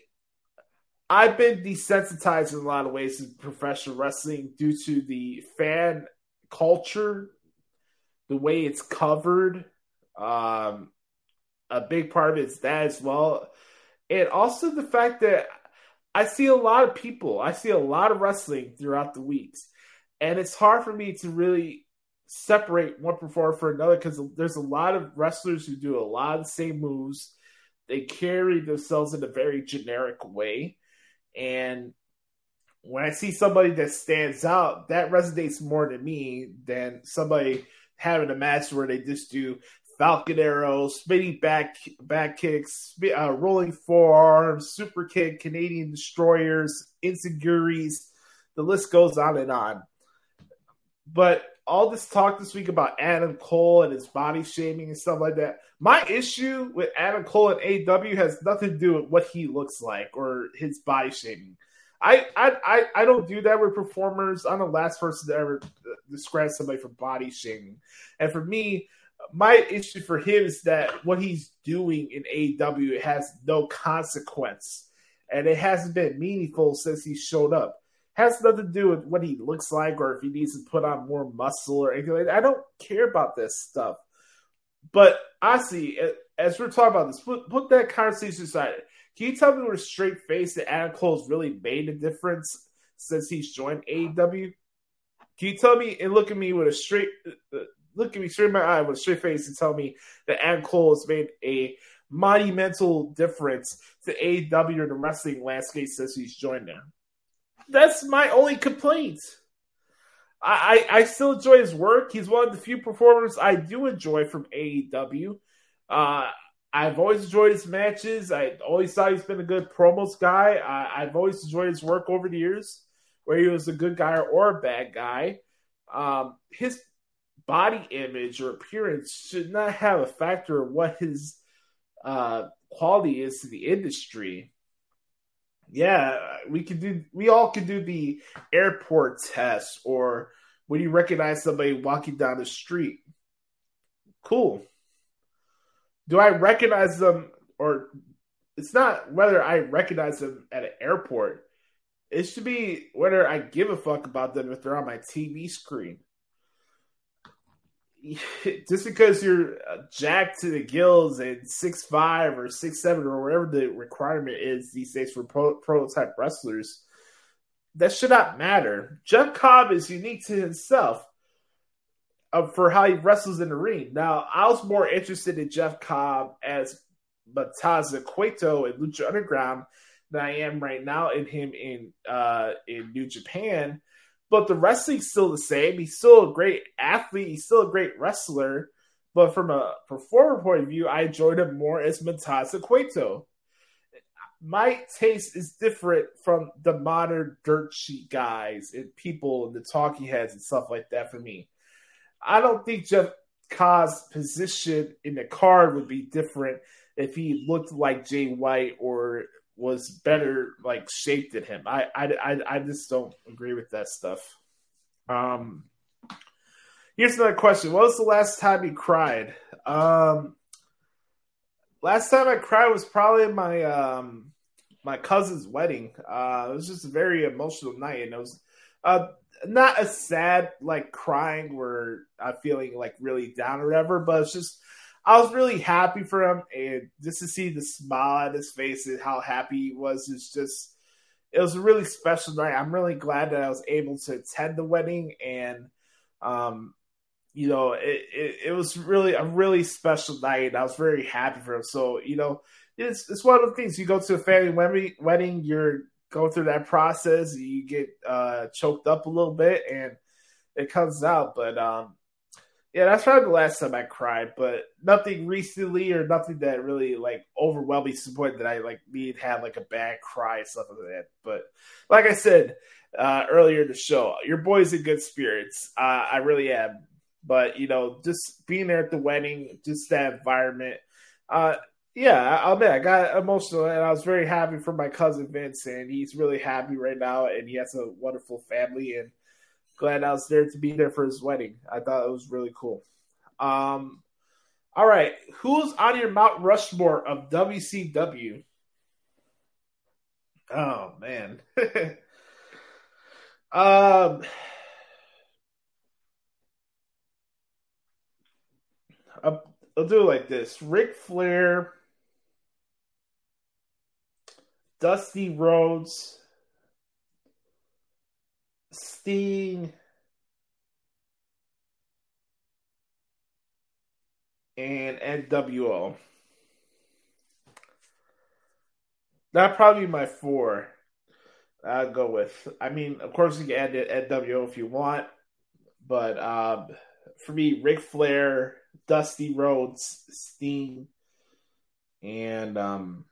I've been desensitized in a lot of ways in professional wrestling due to the fan culture, the way it's covered. Um, a big part of it is that as well. And also the fact that I see a lot of people, I see a lot of wrestling throughout the weeks. And it's hard for me to really separate one performer for another because there's a lot of wrestlers who do a lot of the same moves. They carry themselves in a very generic way. And when I see somebody that stands out, that resonates more to me than somebody having a match where they just do Falcon arrows, spinning back back kicks, uh, rolling forearms, super kick, Canadian destroyers, insecurities. The list goes on and on. But all this talk this week about Adam Cole and his body shaming and stuff like that. My issue with Adam Cole and AEW has nothing to do with what he looks like or his body shaming. I, I, I, I don't do that with performers. I'm the last person to ever describe somebody for body shaming. And for me, my issue for him is that what he's doing in AEW has no consequence, and it hasn't been meaningful since he showed up. Has nothing to do with what he looks like or if he needs to put on more muscle or anything like that. I don't care about this stuff. But honestly, as we're talking about this, put, put that conversation aside. Can you tell me with a straight face that Adam Cole's really made a difference since he's joined AEW? Can you tell me and look at me with a straight uh, look at me straight in my eye with a straight face and tell me that Adam Cole has made a monumental difference to AEW and the wrestling landscape since he's joined them. That's my only complaint. I, I, I still enjoy his work. He's one of the few performers I do enjoy from AEW. Uh, I've always enjoyed his matches. I always thought he's been a good promos guy. I, I've always enjoyed his work over the years, where he was a good guy or a bad guy. Um, his body image or appearance should not have a factor of what his uh, quality is to the industry. Yeah, we could do. We all could do the airport test, or when you recognize somebody walking down the street. Cool. Do I recognize them, or it's not whether I recognize them at an airport. It should be whether I give a fuck about them if they're on my TV screen. (laughs) just because you're uh, jacked to the gills and six five or six seven or whatever the requirement is these days for pro- prototype wrestlers, that should not matter. Jeff Cobb is unique to himself uh, for how he wrestles in the ring. Now, I was more interested in Jeff Cobb as Matanza Cueto in Lucha Underground than I am right now in him in uh, in New Japan but the wrestling's still the same. He's still a great athlete. He's still a great wrestler. But from a performer point of view, I enjoyed him more as Matanza Cueto. My taste is different from the modern dirt sheet guys and people and the talking heads and stuff like that for me. I don't think Jeff Cobb's position in the card would be different if he looked like Jay White or was better like shaped than him. I, I I I just don't agree with that stuff. Um here's another question. What was the last time you cried? Um last time I cried was probably my um my cousin's wedding. Uh it was just a very emotional night and it was uh not a sad like crying where I'm feeling like really down or whatever, but it's just I was really happy for him, and just to see the smile on his face and how happy he was is just it was a really special night. I'm really glad that I was able to attend the wedding, and um, you know, it, it, it was really a really special night. I was very happy for him. So you know, it's it's one of the things you go to a family wedding, you're going through that process, you get uh, choked up a little bit, and it comes out. But um, yeah, that's probably the last time I cried, but nothing recently or nothing that really like overwhelming support that I like need had like a bad cry stuff like that. But like I said uh, earlier in the show, your boy's in good spirits. Uh, I really am. But you know, just being there at the wedding, just that environment. Uh, yeah, I'll admit I got emotional and I was very happy for my cousin Vince, and he's really happy right now, and he has a wonderful family and glad I was there to be there for his wedding. I thought it was really cool. Um, all right, who's on your Mount Rushmore of WCW? Oh man. (laughs) um, I'll, I'll do it like this: Ric Flair, Dusty Rhodes. Sting and NWO. That probably my four. I'd go with. I mean, of course, you can add it NWO if you want, but um, for me, Ric Flair, Dusty Rhodes, Sting, and um,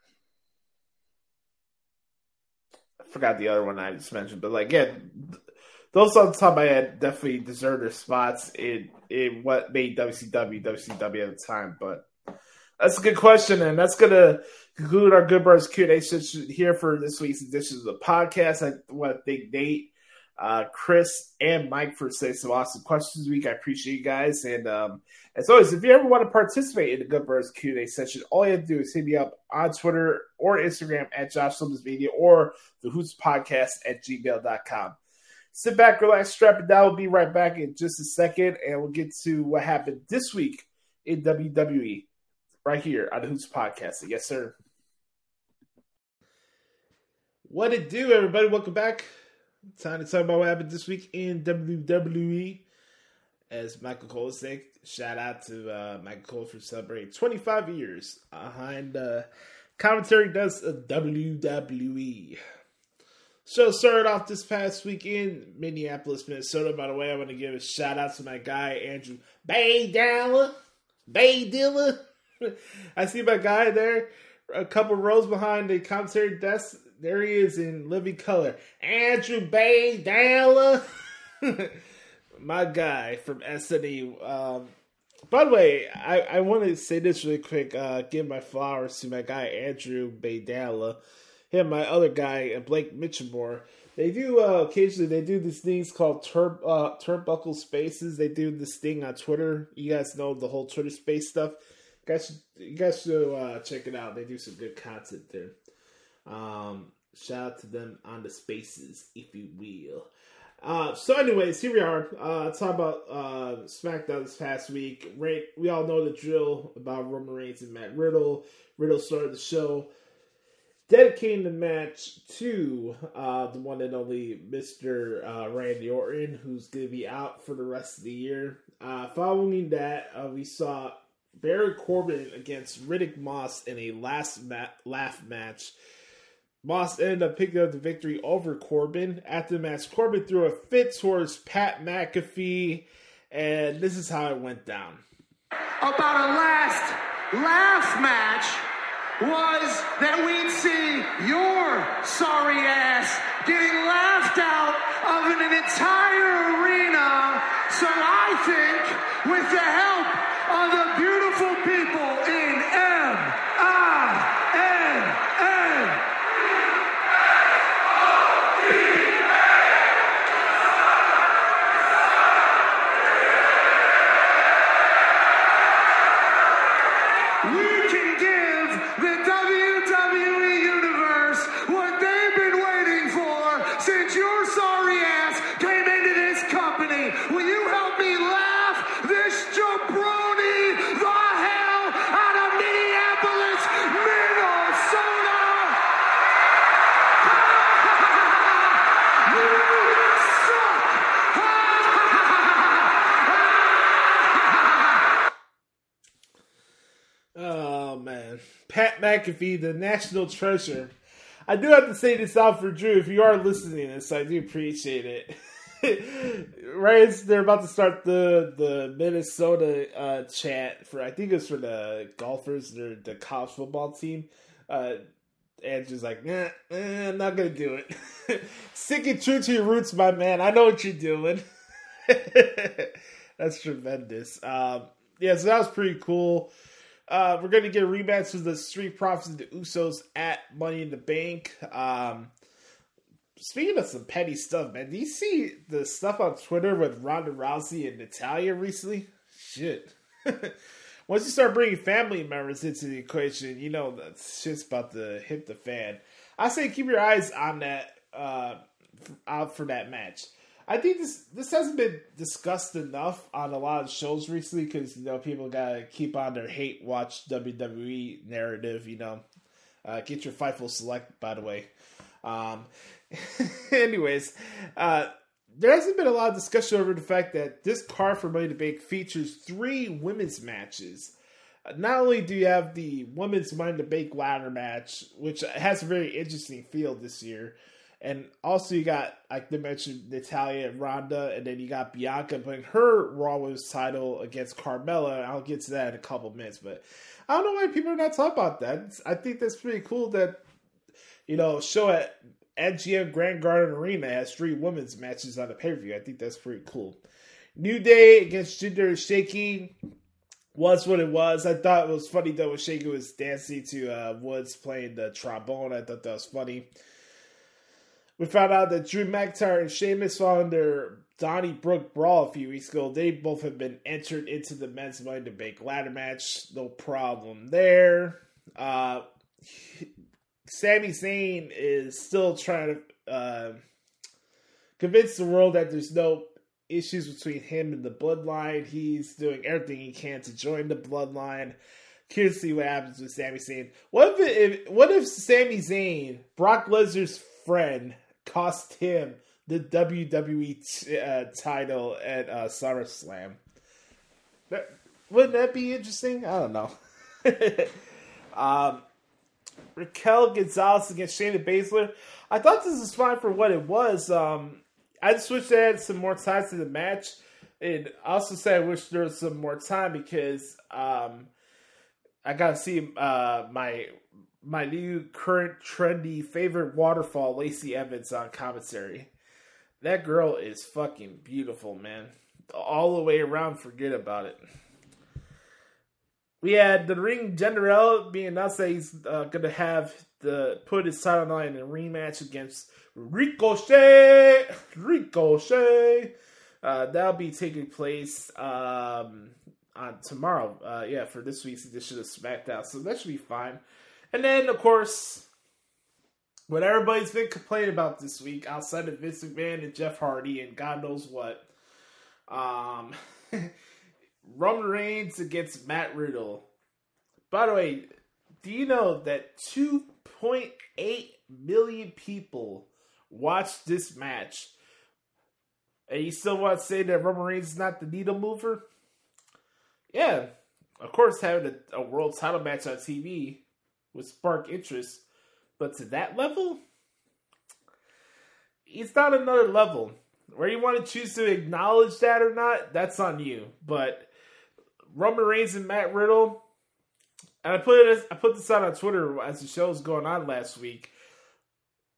I forgot the other one I just mentioned, but like, yeah, those on the top of my head definitely deserve their spots in in what made WCW WCW at the time. But that's a good question, and that's gonna conclude our Good Brothers Q and A session here for this week's edition of the podcast. I want to thank Nate, uh, Chris, and Mike for saying some awesome questions this week. I appreciate you guys, and um, as always, if you ever want to participate in the Good Brothers Q and A session, all you have to do is hit me up on Twitter or Instagram at Josh Media or the Hoots Podcast at gmail.com sit back, relax, strap it down. We'll be right back in just a second, and we'll get to what happened this week in WWE right here on the Hoots Podcast. Yes, sir. What it do, everybody? Welcome back. Time to talk about what happened this week in WWE. As Michael Cole said, shout out to uh, Michael Cole for celebrating 25 years behind uh, commentary does a WWE. So started off this past week in Minneapolis, Minnesota. By the way, I want to give a shout out to my guy Andrew Baydala. Baydilla. (laughs) I see my guy there, a couple rows behind the commentary desk. There he is in living color. Andrew Bay Baydala. (laughs) my guy from SNE. Um, by the way, I, I want to say this really quick. Uh, give my flowers to my guy Andrew Baydala him, my other guy, uh, Blake Mitchamore. They do uh, occasionally. They do these things called turb uh, turnbuckle spaces. They do this thing on Twitter. You guys know the whole Twitter space stuff. You guys, should, you guys should uh, check it out. They do some good content there. Um, shout out to them on the spaces, if you will. Uh, so, anyways, here we are. Uh, talk about uh, SmackDown this past week. Right, we all know the drill about Roman Reigns and Matt Riddle. Riddle started the show dedicating the match to uh, the one and only Mr. Uh, Randy Orton, who's going to be out for the rest of the year. Uh, following that, uh, we saw Baron Corbin against Riddick Moss in a last ma- laugh match. Moss ended up picking up the victory over Corbin. After the match, Corbin threw a fit towards Pat McAfee, and this is how it went down. About a last laugh match was that we'd see your sorry ass getting laughed out of an entire arena. So I think with the help of the beautiful people McAfee, the national treasure. I do have to say this out for Drew. If you are listening to this, I do appreciate it. (laughs) right they're about to start the the Minnesota uh, chat for I think it's for the golfers, the the college football team. Uh, Andrew's like, nah, eh, I'm not gonna do it. (laughs) Stick it true to your roots, my man. I know what you're doing. (laughs) That's tremendous. Um, yeah, so that was pretty cool. Uh, we're going to get a rematch with the Street Profits and the Usos at Money in the Bank. Um, speaking of some petty stuff, man, do you see the stuff on Twitter with Ronda Rousey and Natalya recently? Shit. (laughs) Once you start bringing family members into the equation, you know that shit's about to hit the fan. I say keep your eyes on that uh, out for that match. I think this this hasn't been discussed enough on a lot of shows recently because you know people gotta keep on their hate watch WWE narrative. You know, uh, get your Fightful Select by the way. Um, (laughs) anyways, uh, there hasn't been a lot of discussion over the fact that this card for Money to Bank features three women's matches. Uh, Not only do you have the women's Money to Bank ladder match, which has a very interesting field this year, and also you got, like they mentioned, Natalya and Ronda, and then you got Bianca putting her Raw Women's title against Carmella. I'll get to that in a couple minutes, but I don't know why people are not talking about that. I think that's pretty cool that you know show at MGM Grand Garden Arena has three women's matches on the pay per view. I think that's pretty cool. New Day against Jinder Shanky was what it was. I thought it was funny though when Shanky was dancing to uh, Woods playing the trombone. I thought that was funny. We found out that Drew McIntyre and Sheamus found their Donnybrook Brawl a few weeks ago. They both have been entered into the men's Money to Bank ladder match. No problem there. Uh, Sami Zayn is still trying to uh, convince the world that there's no issues between him and the bloodline. He's doing everything he can to join the bloodline. Curious to see what happens with Sami Zayn. What if, if what if Sami Zayn, Brock Lesnar's friend, cost him the WWE t- uh, title at uh, SummerSlam? That, wouldn't that be interesting? I don't know. (laughs) um, Raquel Gonzalez against Shayna Baszler. I thought this was fine for what it was. Um, I just wish they had some more time to the match. And I also say I wish there was some more time because um, I gotta see uh, my my new current trendy favorite waterfall, Lacey Evans, on commentary. That girl is fucking beautiful, man. All the way around, forget about it. We had the ring general being announced that he's uh, going to have the put his title on in a rematch against Ricochet. Ricochet. Uh, that'll be taking place um, on tomorrow. Uh, yeah, for this week's edition of SmackDown. So that should be fine. And then, of course, what everybody's been complaining about this week, outside of Vince McMahon and Jeff Hardy and God knows what, um, (laughs) Roman Reigns against Matt Riddle. By the way, do you know that 2.8 million people watched this match? And you still want to say that Roman Reigns is not the needle mover? Yeah, of course, having a, a world title match on TV would spark interest, but to that level, it's not another level. Where you want to choose to acknowledge that or not, that's on you. But Roman Reigns and Matt Riddle, and I put it, I put this out on Twitter as the show was going on last week.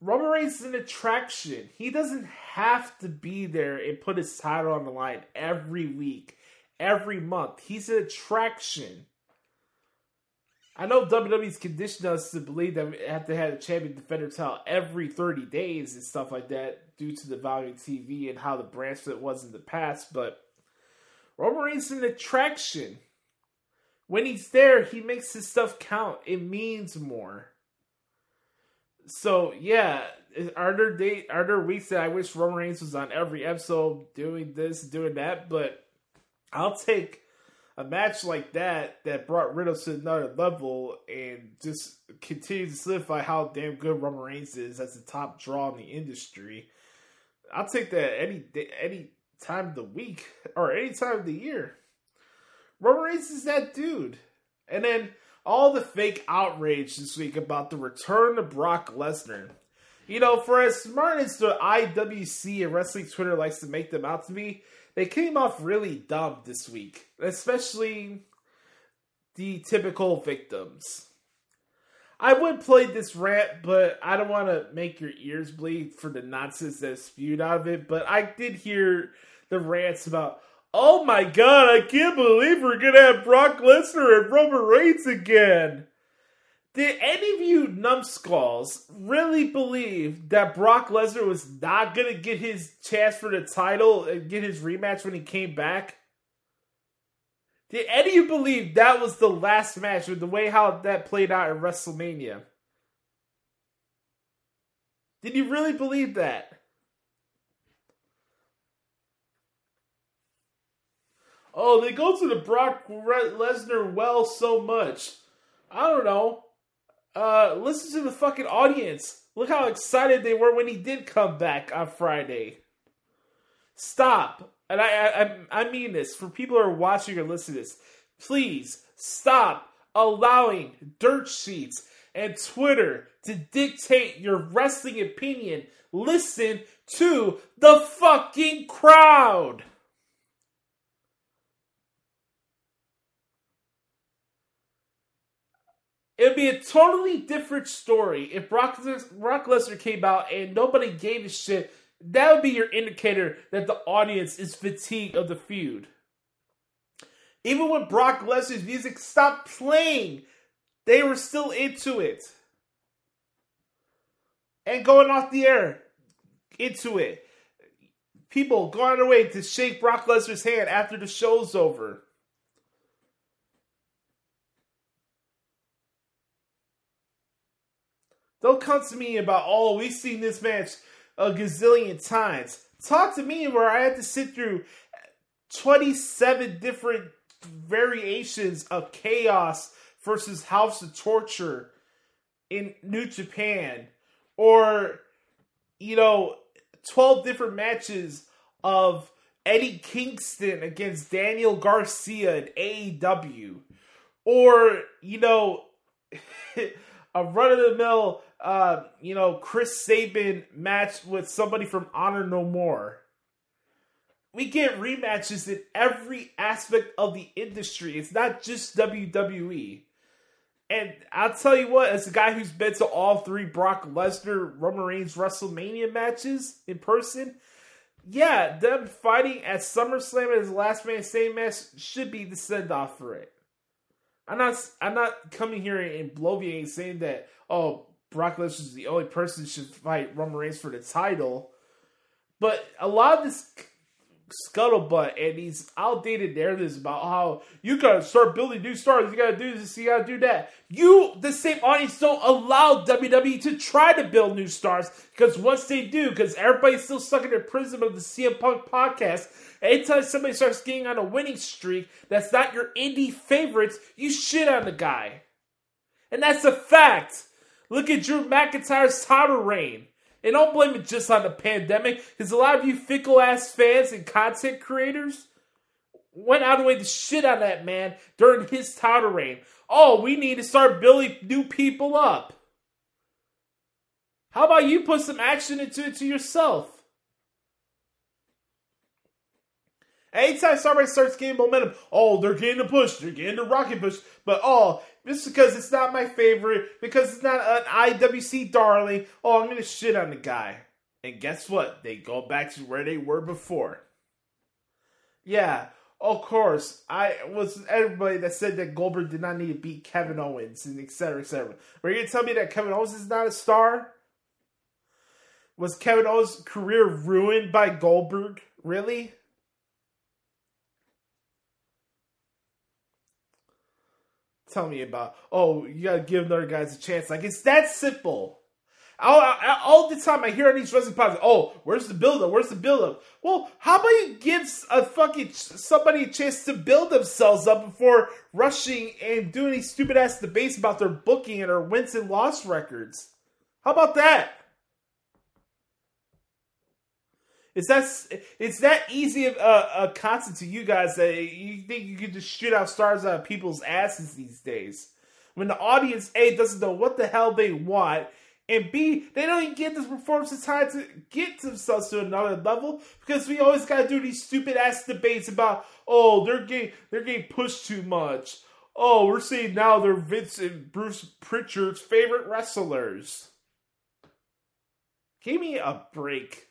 Roman Reigns is an attraction. He doesn't have to be there and put his title on the line every week, every month. He's an attraction. I know WWE's conditioned us to believe that we have to have a champion defender title every 30 days and stuff like that due to the of TV and how the brand split was in the past, but Roman Reigns is an attraction. When he's there, he makes his stuff count. It means more. So yeah, are there day are there weeks that I wish Roman Reigns was on every episode doing this, doing that, but I'll take a match like that that brought Riddle to another level and just continue to solidify how damn good Roman Reigns is as the top draw in the industry. I'll take that any day, any time of the week or any time of the year. Roman Reigns is that dude. And then all the fake outrage this week about the return of Brock Lesnar. You know, for as smart as the IWC and wrestling Twitter likes to make them out to be, they came off really dumb this week, especially the typical victims. I would play this rant, but I don't want to make your ears bleed for the nonsense that's spewed out of it. But I did hear the rants about, oh my god, I can't believe we're gonna have Brock Lesnar and Roman Reigns again. Did any of you numbskulls really believe that Brock Lesnar was not gonna get his chance for the title and get his rematch when he came back? Did any of you believe that was the last match with the way how that played out at WrestleMania? Did you really believe that? Oh, they go to the Brock Lesnar well so much. I don't know. Uh, listen to the fucking audience. Look how excited they were when he did come back on Friday. Stop. And I, I, I mean this for people who are watching or listening to this. Please stop allowing dirt sheets and Twitter to dictate your wrestling opinion. Listen to the fucking crowd. It'd be a totally different story if Brock, Brock Lesnar came out and nobody gave a shit. That would be your indicator that the audience is fatigued of the feud. Even when Brock Lesnar's music stopped playing, they were still into it. And going off the air, into it. People going their way to shake Brock Lesnar's hand after the show's over. Don't come to me about, oh, we've seen this match a gazillion times. Talk to me where I had to sit through 27 different variations of chaos versus House of Torture in New Japan. Or, you know, 12 different matches of Eddie Kingston against Daniel Garcia in AEW. Or, you know, (laughs) a run of the mill uh, you know, Chris Sabin match with somebody from Honor No More. We get rematches in every aspect of the industry. It's not just WWE. And I'll tell you what, as a guy who's been to all three Brock Lesnar, Roman Reigns WrestleMania matches in person, yeah, them fighting at SummerSlam as last man same match should be the send off for it. I'm not I'm not coming here and bloviating saying that oh Brock Lesnar is the only person should fight Roman Reigns for the title. But a lot of this scuttlebutt and these outdated narratives about how you gotta start building new stars, you gotta do this, you gotta do that. You, the same audience, don't allow WWE to try to build new stars because once they do, because everybody's still stuck in their prism of the CM Punk podcast. Anytime somebody starts getting on a winning streak that's not your indie favorites, you shit on the guy. And that's a fact. Look at Drew McIntyre's title reign. And don't blame it just on the pandemic, because a lot of you fickle ass fans and content creators went out of the way to shit on that man during his title reign. Oh, we need to start building new people up. How about you put some action into it to yourself? Anytime somebody starts gaining momentum, oh, they're getting a push, they're getting a rocket push, but oh, just because it's not my favorite, because it's not an IWC darling, oh, I'm gonna shit on the guy. And guess what? They go back to where they were before. Yeah, of course. I was everybody that said that Goldberg did not need to beat Kevin Owens and etc. etc. Were you gonna tell me that Kevin Owens is not a star? Was Kevin Owens' career ruined by Goldberg? Really? Tell me about, oh, you gotta give other guys a chance. Like, it's that simple. All, all the time I hear on these wrestling podcasts, oh, where's the build up? Where's the build up? Well, how about you give a fucking somebody a chance to build themselves up before rushing and doing these stupid ass debates about their booking and their wins and loss records? How about that? Is that it's that easy of uh, a, a concept to you guys that you think you can just shoot out stars out of people's asses these days? when the audience A doesn't know what the hell they want, and B they don't even get this performance in time to get themselves to another level because we always gotta do these stupid ass debates about oh they're getting they're getting pushed too much. Oh, we're seeing now they're Vince and Bruce Prichard's favorite wrestlers. Give me a break.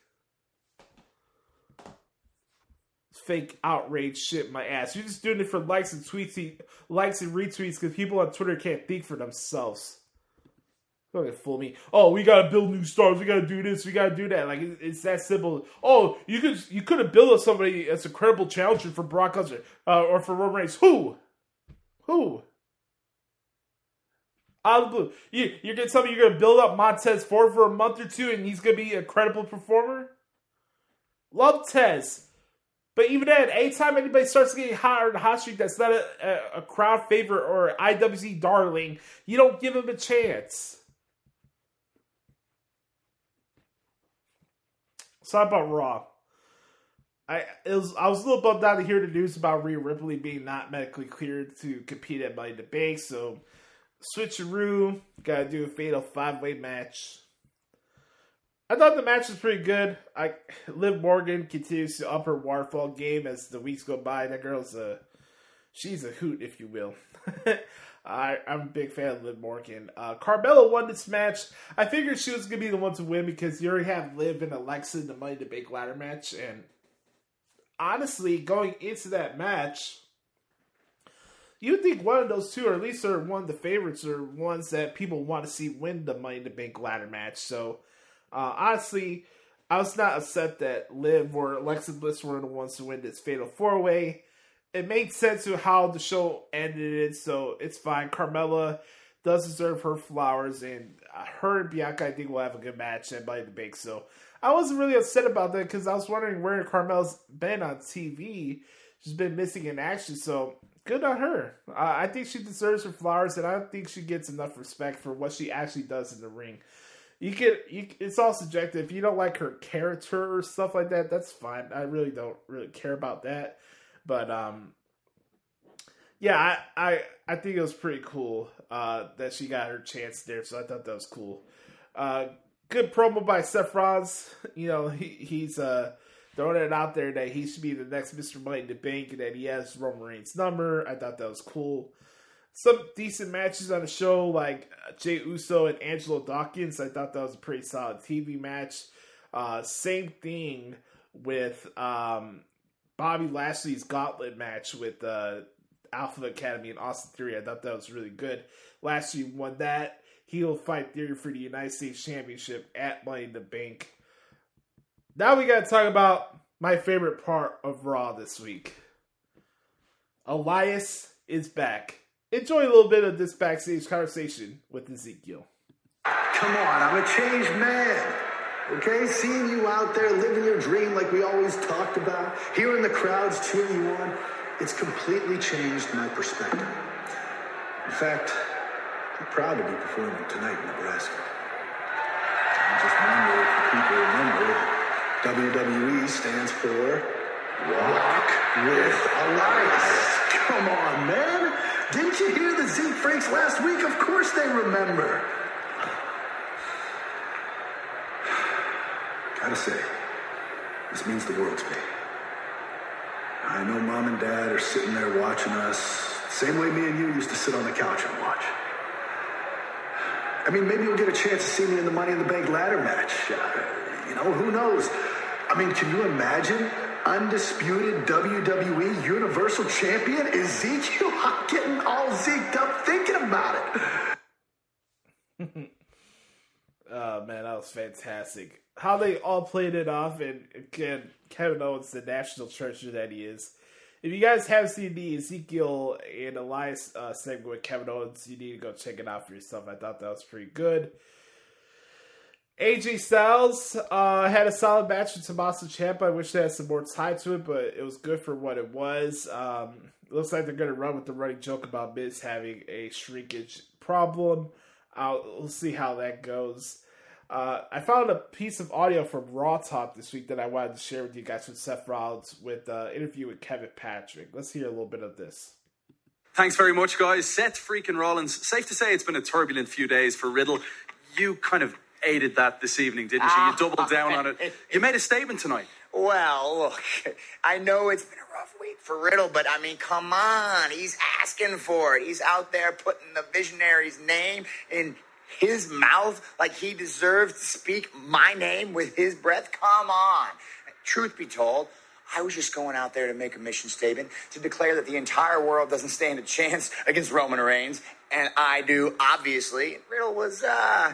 Fake outrage shit my ass. You're just doing it for likes and tweets, likes and retweets because people on Twitter can't think for themselves. Don't fool me. Oh, we gotta build new stars. We gotta do this. We gotta do that. Like it's that simple. Oh, you could you could have built up somebody as a credible challenger for Brock Lesnar uh, or for Roman Reigns. Who? Who? Out of the blue. You, you're to tell me you're to build up Montez Ford for a month or two and he's to be a credible performer? Love Tez. But even then, anytime anybody starts getting hot on the hot street that's not a, a, a crowd favorite or IWC darling, you don't give him a chance. So about Raw. I was I was a little bummed out to hear the news about Rhea Ripley being not medically cleared to compete at Money the Bank. So switcheroo, gotta do a fatal five way match. I thought the match was pretty good. I Liv Morgan continues to up her waterfall game as the weeks go by. That girl's a she's a hoot, if you will. (laughs) I, I'm a big fan of Liv Morgan. Uh, Carmella won this match. I figured she was gonna be the one to win because you already have Liv and Alexa in the Money to Bank ladder match, and honestly, going into that match, you'd think one of those two, or at least are one of the favorites, or ones that people want to see win the Money to Bank ladder match. So, uh, honestly, I was not upset that Liv or Alexa Bliss were the ones to win this Fatal Four Way. It made sense to how the show ended, it, so it's fine. Carmella does deserve her flowers, and her and Bianca, I think, will have a good match at Money the Bank. So I wasn't really upset about that because I was wondering where Carmella's been on TV. She's been missing in action, so good on her. Uh, I think she deserves her flowers, and I don't think she gets enough respect for what she actually does in the ring. You get you, it's all subjective. If you don't like her character or stuff like that, that's fine. I really don't really care about that. But um, yeah, I I, I think it was pretty cool uh, that she got her chance there. So I thought that was cool. Uh, good promo by Seth Rollins. You know, he, he's uh, throwing it out there that he should be the next Mr. Money in the Bank and that he has Roman Reigns' number. I thought that was cool. Some decent matches on the show, like uh, Jey Uso and Angelo Dawkins. I thought that was a pretty solid TV match. Uh, same thing with um, Bobby Lashley's Gauntlet match with uh, Alpha Academy and Austin Theory. I thought that was really good. Lashley won that. He'll fight Theory for the United States Championship at Money in the Bank. Now we got to talk about my favorite part of Raw this week. Elias is back. Enjoy a little bit of this backstage conversation with Ezekiel. Come on, I'm a changed man. Okay, seeing you out there living your dream like we always talked about, hearing the crowds cheering you on, it's completely changed my perspective. In fact, I'm proud to be performing tonight in Nebraska. I just wonder if people remember WWE stands for Walk with Elias. Come on, man. Didn't you hear the Zeke Freaks last week? Of course they remember. Gotta say, this means the world to me. I know mom and dad are sitting there watching us, same way me and you used to sit on the couch and watch. I mean, maybe you'll get a chance to see me in the Money in the Bank ladder match. Uh, you know, who knows? I mean, can you imagine undisputed WWE Universal Champion Ezekiel? I'm getting all zeked up thinking about it. (laughs) Oh man, that was fantastic. How they all played it off, and again, Kevin Owens, the national treasure that he is. If you guys have seen the Ezekiel and Elias uh, segment with Kevin Owens, you need to go check it out for yourself. I thought that was pretty good. AJ Styles uh, had a solid match with Tommaso Ciampa. I wish they had some more tie to it, but it was good for what it was. Um, it looks like they're going to run with the running joke about Miz having a shrinkage problem. I'll, we'll see how that goes. Uh, I found a piece of audio from Raw Talk this week that I wanted to share with you guys with Seth Rollins with uh, interview with Kevin Patrick. Let's hear a little bit of this. Thanks very much, guys. Seth freaking Rollins. Safe to say it's been a turbulent few days for Riddle. You kind of aided that this evening, didn't you? You doubled down on it. You made a statement tonight. Well, look, I know it's been a rough week for Riddle, but I mean, come on. He's asking for it. He's out there putting the visionary's name in his mouth like he deserves to speak my name with his breath. Come on. Truth be told, I was just going out there to make a mission statement to declare that the entire world doesn't stand a chance (laughs) against Roman Reigns, and I do, obviously. Riddle was uh,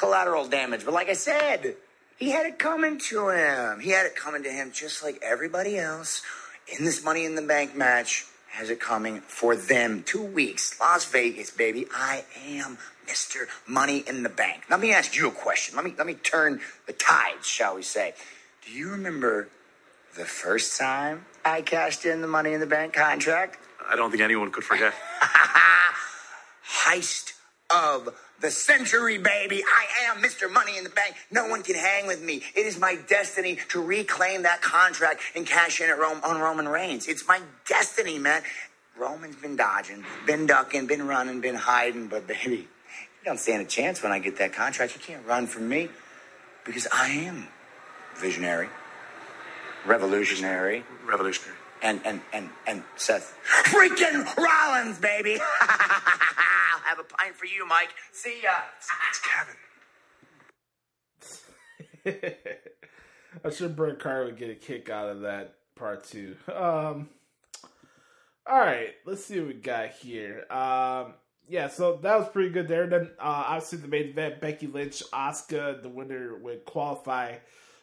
collateral damage, but like I said, he had it coming to him. He had it coming to him just like everybody else in this Money in the Bank match has it coming for them. Two weeks, Las Vegas, baby. I am Mr. Money in the Bank. Let me ask you a question. Let me let me turn the tides, shall we say. Do you remember the first time I cashed in the Money in the Bank contract? I don't think anyone could forget. (laughs) Heist of the century, baby. I am Mr. Money in the Bank. No one can hang with me. It is my destiny to reclaim that contract and cash in at Rome, on Roman Reigns. It's my destiny, man. Roman's been dodging, been ducking, been running, been hiding, but baby, you don't stand a chance when I get that contract. You can't run from me because I am visionary, revolutionary, revolutionary, and and and and Seth freaking Rollins, baby. (laughs) I'll have a pint for you, Mike. See ya. It's Kevin. I'm sure Brett Carter would get a kick out of that part too. Um, all right, let's see what we got here. Um, yeah, so that was pretty good there. Then uh, obviously the main event, Becky Lynch, Asuka, the winner would qualify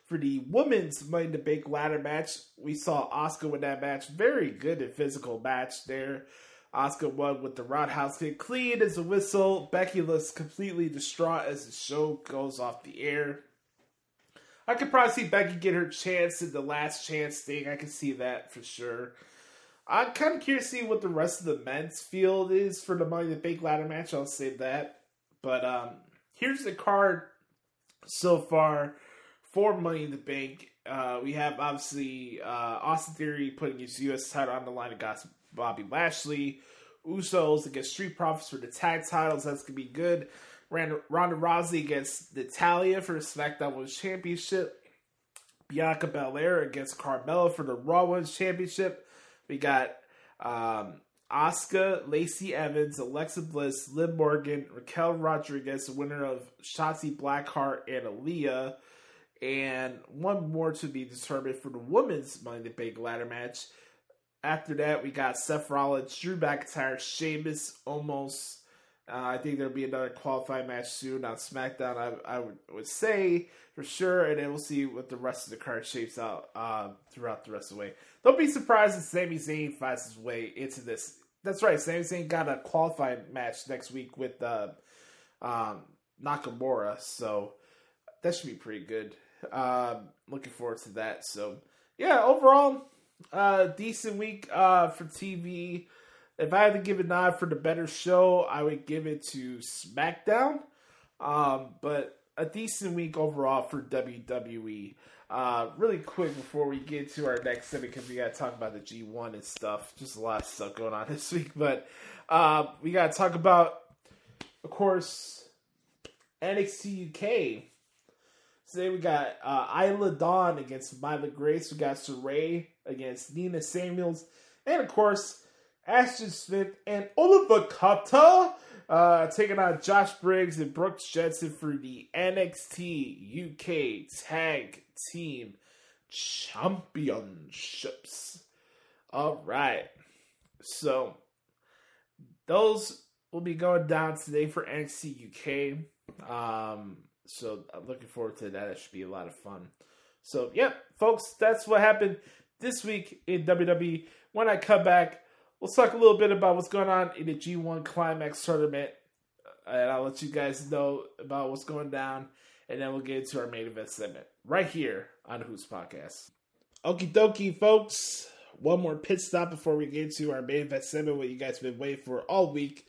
for the women's Money in the Bank ladder match. We saw Asuka win that match. Very good and physical match there. Asuka won with the roundhouse kick, clean as a whistle. Becky looks completely distraught as the show goes off the air. I could probably see Becky get her chance in the last chance thing. I can see that for sure. I'm kind of curious to see what the rest of the men's field is for the Money in the Bank ladder match. I'll say that. But um, here's the card so far for Money in the Bank. Uh, we have obviously uh, Austin Theory putting his U.S. title on the line against Bobby Lashley. Usos against Street Profits for the tag titles. That's to be good. Ronda Rousey against Natalya for the SmackDown Women's Championship. Bianca Belair against Carmella for the Raw Women's Championship. We got um, Asuka, Lacey Evans, Alexa Bliss, Liv Morgan, Raquel Rodriguez, the winner of Shotzi Blackheart and Aaliyah. And one more to be determined for the women's Money in the Bank ladder match. After that, we got Seth Rollins, Drew McIntyre, Sheamus, Omos. Uh, I think there'll be another qualifying match soon on SmackDown. I, I would, would say for sure, and then we'll see what the rest of the card shapes out uh, throughout the rest of the way. Don't be surprised if Sami Zayn finds his way into this. That's right, Sami Zayn got a qualifying match next week with uh, um, Nakamura, so that should be pretty good. Um, looking forward to that. So yeah, overall, uh, decent week uh, for TV. If I had to give a nod for the better show, I would give it to SmackDown. Um, but a decent week overall for WWE. Uh, really quick before we get to our next segment, because we got to talk about the G1 and stuff. Just a lot of stuff going on (laughs) this week. But uh, we got to talk about, of course, NXT UK. Today we got uh, Isla Dawn against Myla Grace. We got Saray against Nina Samuels. And, of course, Ashton Smith and Oliver Carter uh, taking on Josh Briggs and Brooks Jensen for the NXT UK Tag Team Championships. All right. So, those will be going down today for NXT UK. Um, so, I'm looking forward to that. It should be a lot of fun. So, yep, folks, that's what happened this week in WWE. When I come back, we'll talk a little bit about what's going on in the G1 Climax tournament, uh, and I'll let you guys know about what's going down, and then we'll get into our main event segment right here on Hoots Podcast. Okie dokie, folks. One more pit stop before we get into our main event segment, what you guys have been waiting for all week.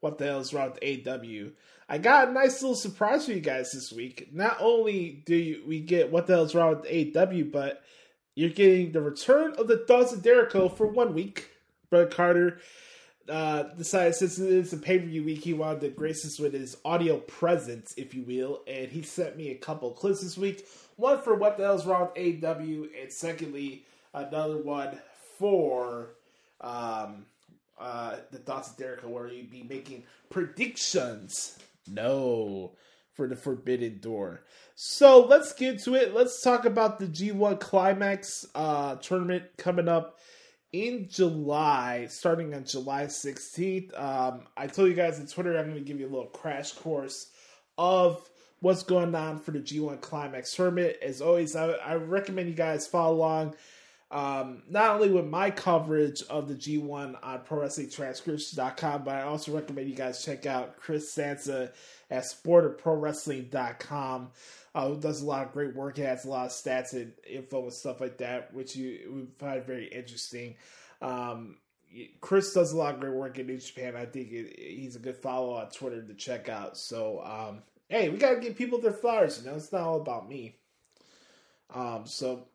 What the hell is wrong with AEW? I got a nice little surprise for you guys this week. Not only do you, we get what the hell's wrong with AEW, but you're getting the return of the Thoughts of Dericho for one week. Brett Carter, uh, decided since it's a pay per view week, he wanted to grace us with his audio presence, if you will, and he sent me a couple clips this week. One for what the hell's wrong with AEW, and secondly, another one for um, uh, the thoughts of Derek, where you'd be making predictions. No, for the Forbidden Door. So let's get to it. Let's talk about the G1 Climax uh, tournament coming up in July, starting on July 16th. Um, I told you guys on Twitter I'm going to give you a little crash course of what's going on for the G1 Climax tournament. As always, I, I recommend you guys follow along. Um, not only with my coverage of the G1 on ProWrestlingTranscriptions.com, but I also recommend you guys check out Chris Sansa at SportofProWrestling.com uh, who does a lot of great work. He has a lot of stats and info and stuff like that, which you would find very interesting. Um, Chris does a lot of great work in New Japan. I think it, he's a good follow on Twitter to check out. So, um, hey, we got to give people their flowers. You know, it's not all about me. Um, so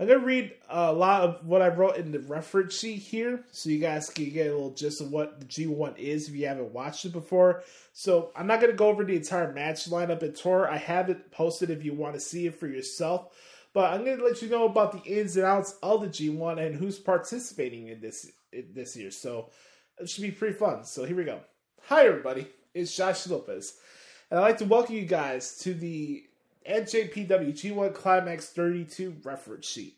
I'm gonna read a lot of what I wrote in the reference sheet here, so you guys can get a little gist of what the G1 is if you haven't watched it before. So I'm not gonna go over the entire match lineup and tour. I have it posted if you want to see it for yourself. But I'm gonna let you know about the ins and outs of the G1 and who's participating in this in this year. So it should be pretty fun. So here we go. Hi everybody, it's Josh Lopez, and I'd like to welcome you guys to the NJPW G1 Climax 32 reference sheet.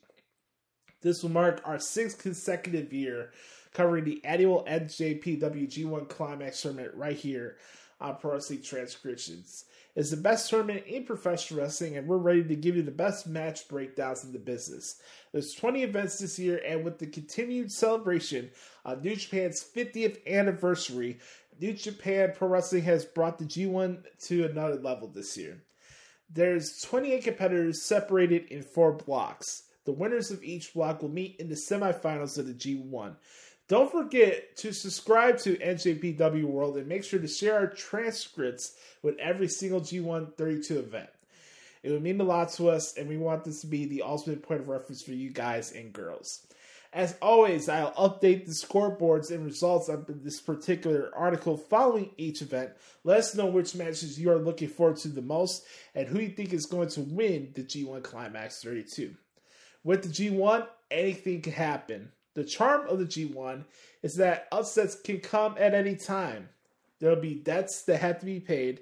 This will mark our sixth consecutive year covering the annual NJPW G1 Climax tournament right here on Pro Wrestling Transcriptions. It's the best tournament in professional wrestling, and we're ready to give you the best match breakdowns in the business. There's 20 events this year, and with the continued celebration of New Japan's 50th anniversary, New Japan Pro Wrestling has brought the G1 to another level this year. There's 28 competitors separated in four blocks. The winners of each block will meet in the semifinals of the G1. Don't forget to subscribe to NJPW World and make sure to share our transcripts with every single G1 32 event. It would mean a lot to us, and we want this to be the ultimate point of reference for you guys and girls. As always, I'll update the scoreboards and results of this particular article following each event. Let us know which matches you are looking forward to the most and who you think is going to win the G1 Climax 32. With the G1, anything can happen. The charm of the G1 is that upsets can come at any time. There'll be debts that have to be paid,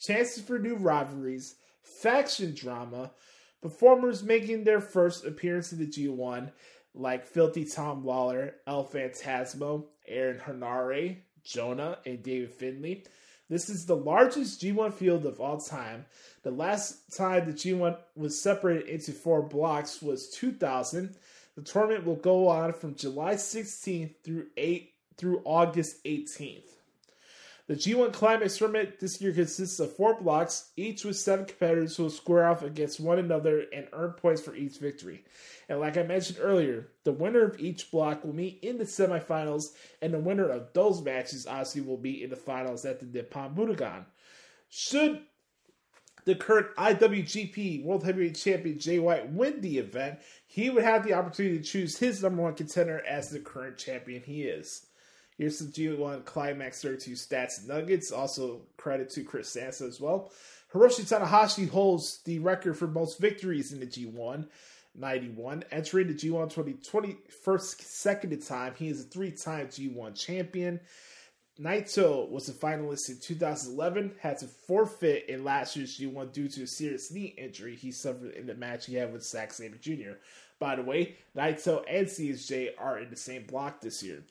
chances for new rivalries, faction drama, performers making their first appearance in the G1, like Filthy Tom Lawler, El Phantasmo, Aaron Henare, Jonah, and David Finlay. This is the largest G1 field of all time. The last time the G1 was separated into four blocks was 2000. The tournament will go on from July 16th through 8 through August 18th. The G1 Climax Tournament this year consists of four blocks, each with seven competitors who will square off against one another and earn points for each victory. And like I mentioned earlier, the winner of each block will meet in the semifinals, and the winner of those matches obviously will be in the finals at the Nippon Budokan. Should the current IWGP World Heavyweight Champion Jay White win the event, he would have the opportunity to choose his number one contender as the current champion he is. Here's some G1 Climax 32 stats nuggets. Also, credit to Chris Sansa as well. Hiroshi Tanahashi holds the record for most victories in the G1, 91. Entering the G1 2020 first second time, he is a three time G1 champion. Naito was a finalist in 2011, had to forfeit in last year's G1 due to a serious knee injury he suffered in the match he had with Zack Sabre Jr. By the way, Naito and ZSJ are in the same block this year.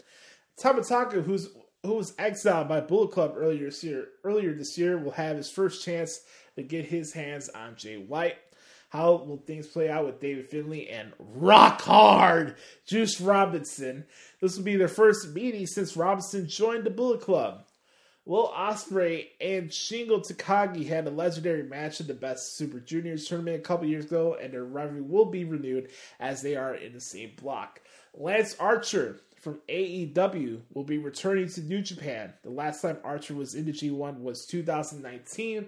Tama Tonga, who's who was exiled by Bullet Club earlier this year, earlier this year, will have his first chance to get his hands on Jay White. How will things play out with David Finlay and Rock Hard Juice Robinson? This will be their first meeting since Robinson joined the Bullet Club. Will Ospreay and Shingo Takagi had a legendary match in the Best Super Juniors tournament a couple years ago, and their rivalry will be renewed as they are in the same block. Lance Archer from AEW will be returning to New Japan. The last time Archer was in the G1 was 2019.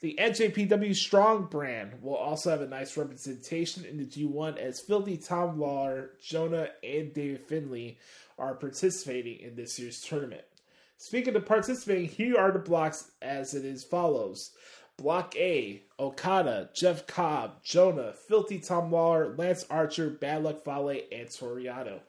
The NJPW Strong brand will also have a nice representation in the G1 as Filthy Tom Lawler, Jonah, and David Finlay are participating in this year's tournament. Speaking of participating, here are the blocks as it is follows. Block A, Okada, Jeff Cobb, Jonah, Filthy Tom Lawler, Lance Archer, Bad Luck Fale, and Toru Yano.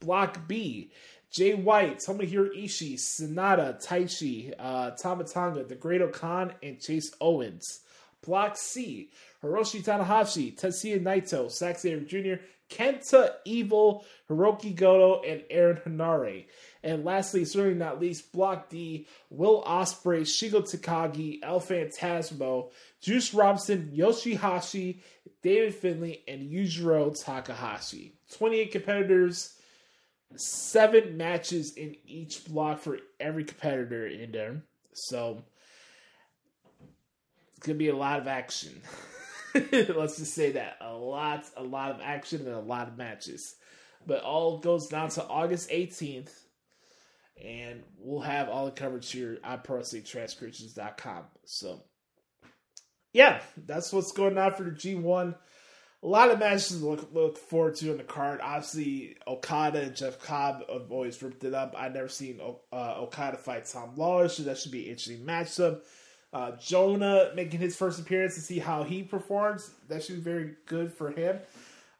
Block B, Jay White, Tomohiro Ishii, Sanada, Taichi, uh, Tama Tonga, The Great O-Khan, and Chase Owens. Block C, Hiroshi Tanahashi, Tetsuya Naito, Zack Sabre Jr., Kenta Evil, Hiroki Goto, and Aaron Henare. And lastly, certainly not least, Block D, Will Ospreay, Shingo Takagi, El Phantasmo, Juice Robinson, Yoshihashi, David Finlay, and Yujiro Takahashi. 28 competitors, seven matches in each block for every competitor in there. So it's gonna be a lot of action. (laughs) Let's just say that a lot, a lot of action and a lot of matches. But all goes down to August 18th, and we'll have all the coverage here at ProWrestlingTranscriptions.com. So, yeah, that's what's going on for the G1 a lot of matches look look forward to in the card. Obviously, Okada and Jeff Cobb have always ripped it up. I've never seen uh, Okada fight Tom Lawler, so that should be an interesting matchup. Uh, Jonah making his first appearance to see how he performs. That should be very good for him.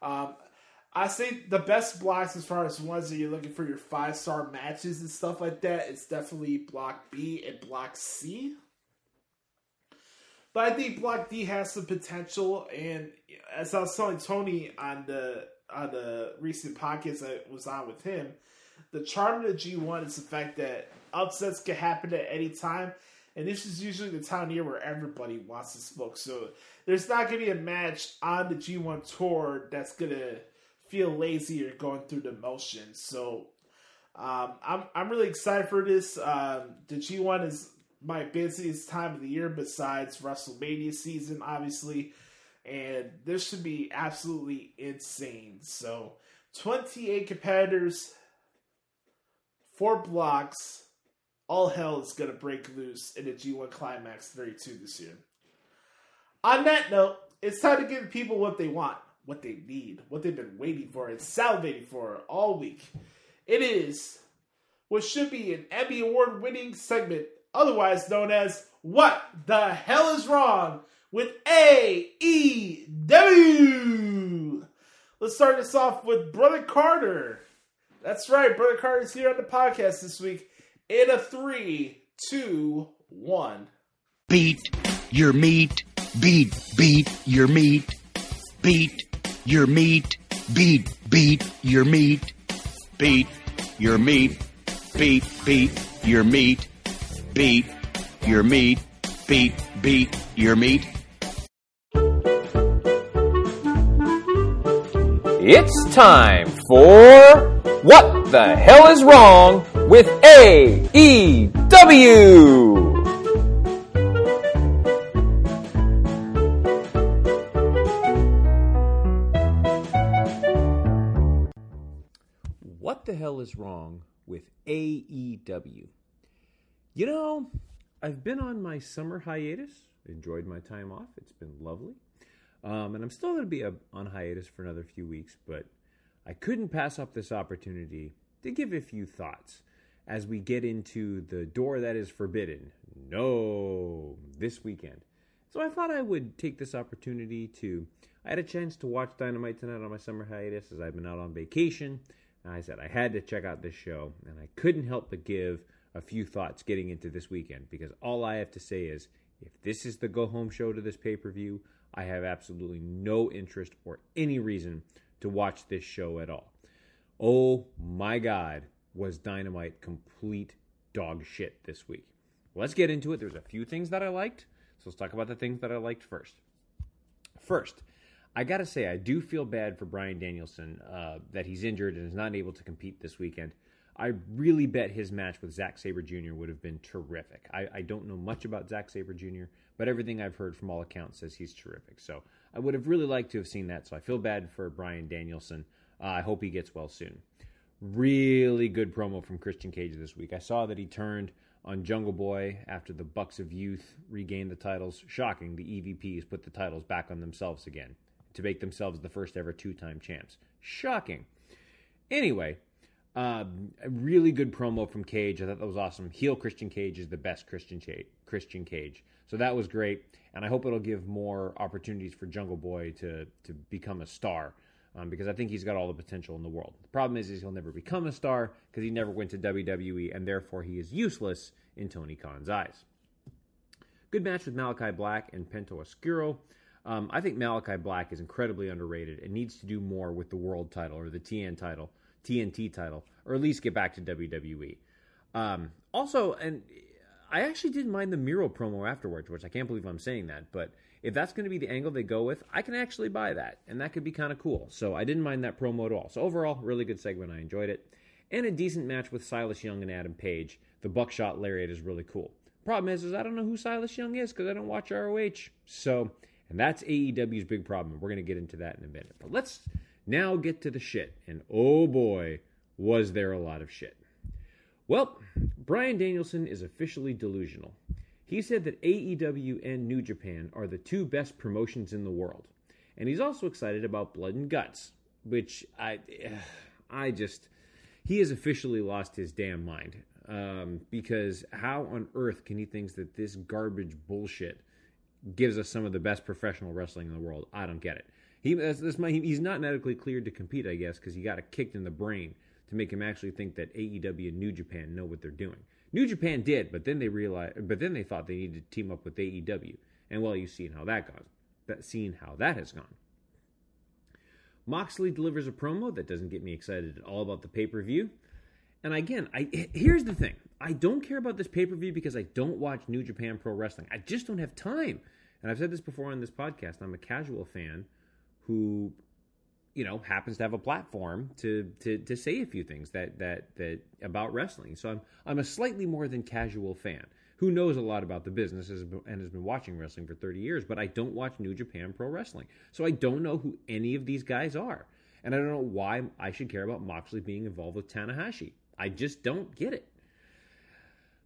Um, I say the best blocks as far as ones that you're looking for your five star matches and stuff like that. It's definitely Block B and Block C. But I think Block D has some potential, and as I was telling Tony on the on the recent podcast I was on with him, the charm of the G one is the fact that upsets can happen at any time, and this is usually the time year where everybody wants to smoke. So there's not going to be a match on the G one tour that's going to feel lazy or going through the motions. So um, I'm I'm really excited for this. Um, the G one is my busiest time of the year besides WrestleMania season, obviously. And this should be absolutely insane. So, 28 competitors, four blocks. All hell is going to break loose in the G1 Climax 32 this year. On that note, it's time to give people what they want, what they need, what they've been waiting for and salivating for all week. It is what should be an Emmy Award winning segment otherwise known as What the Hell is Wrong with AEW. Let's start this off with Brother Carter. That's right, Brother Carter's here on the podcast this week in a three, two, one. Beat your meat, beat, beat your meat, beat your meat, beat, beat your meat, beat your meat, beat, beat your meat beat your meat, beat, your meat, beat, beat your meat. It's time for What the Hell is Wrong with AEW? What the hell is wrong with AEW? You know, I've been on my summer hiatus, enjoyed my time off. It's been lovely. Um, and I'm still going to be a, on hiatus for another few weeks, but I couldn't pass up this opportunity to give a few thoughts as we get into the door that is forbidden. No, this weekend. So I thought I would take this opportunity to. I had a chance to watch Dynamite tonight on my summer hiatus as I've been out on vacation. And I said I had to check out this show, and I couldn't help but give a few thoughts getting into this weekend because all I have to say is if this is the go home show to this pay per view, I have absolutely no interest or any reason to watch this show at all. Oh my God, was Dynamite complete dog shit this week? Let's get into it. There's a few things that I liked, so let's talk about the things that I liked first. First, I gotta say, I do feel bad for Bryan Danielson uh, that he's injured and is not able to compete this weekend. I really bet his match with Zack Sabre Jr. would have been terrific. I, I, don't know much about Zack Sabre Jr., but everything I've heard from all accounts says he's terrific. So I would have really liked to have seen that. So I feel bad for Bryan Danielson. Uh, I hope he gets well soon. Really good promo from Christian Cage this week. I saw that he turned on Jungle Boy after the Bucks of Youth regained the titles. Shocking, the EVPs put the titles back on themselves again to make themselves the first ever two time champs. Shocking. Anyway, um, a really good promo from Cage. I thought that was awesome. Heel Christian Cage is the best Christian Cha- Christian Cage, so that was great. And I hope it'll give more opportunities for Jungle Boy to to become a star. Um, because I think he's got all the potential in the world. The problem is, is he'll never become a star because he never went to WWE, and therefore he is useless in Tony Khan's eyes. Good match with Malachi Black and Penta Oscuro. Um, I think Malachi Black is incredibly underrated and needs to do more with the world title or the TN title, TNT title, or at least get back to WWE. Um, also, and I actually didn't mind the Miro promo afterwards, which I can't believe I'm saying that, but if that's going to be the angle they go with, I can actually buy that, and that could be kind of cool. So I didn't mind that promo at all. So overall, really good segment. I enjoyed it, and a decent match with Silas Young and Adam Page. The buckshot lariat is really cool. Problem is, is I don't know who Silas Young is because I don't watch ROH. So, and that's AEW's big problem. We're going to get into that in a minute. But let's now get to the shit. And oh boy, was there a lot of shit. Well, Bryan Danielson is officially delusional. He said that AEW and New Japan are the two best promotions in the world. And he's also excited about Blood and Guts, which I (sighs) I just he has officially lost his damn mind. Um, because how on earth can he think that this garbage bullshit gives us some of the best professional wrestling in the world? I don't get it. He he's not medically cleared to compete, I guess, because he got a kicked in the brain to make him actually think that AEW and New Japan know what they're doing. New Japan did, but then they realized, but then they thought they needed to team up with AEW, and well, you've seen how that goes. That seen how that has gone. Moxley delivers a promo that doesn't get me excited at all about the pay per view. And again, I here's the thing: I don't care about this pay per view because I don't watch New Japan Pro Wrestling. I just don't have time. And I've said this before on this podcast. I'm a casual fan who you know happens to have a platform to to to say a few things that that that about wrestling. So I'm I'm a slightly more than casual fan who knows a lot about the business and has been watching wrestling for 30 years, but I don't watch New Japan Pro Wrestling. So I don't know who any of these guys are. And I don't know why I should care about Moxley being involved with Tanahashi. I just don't get it.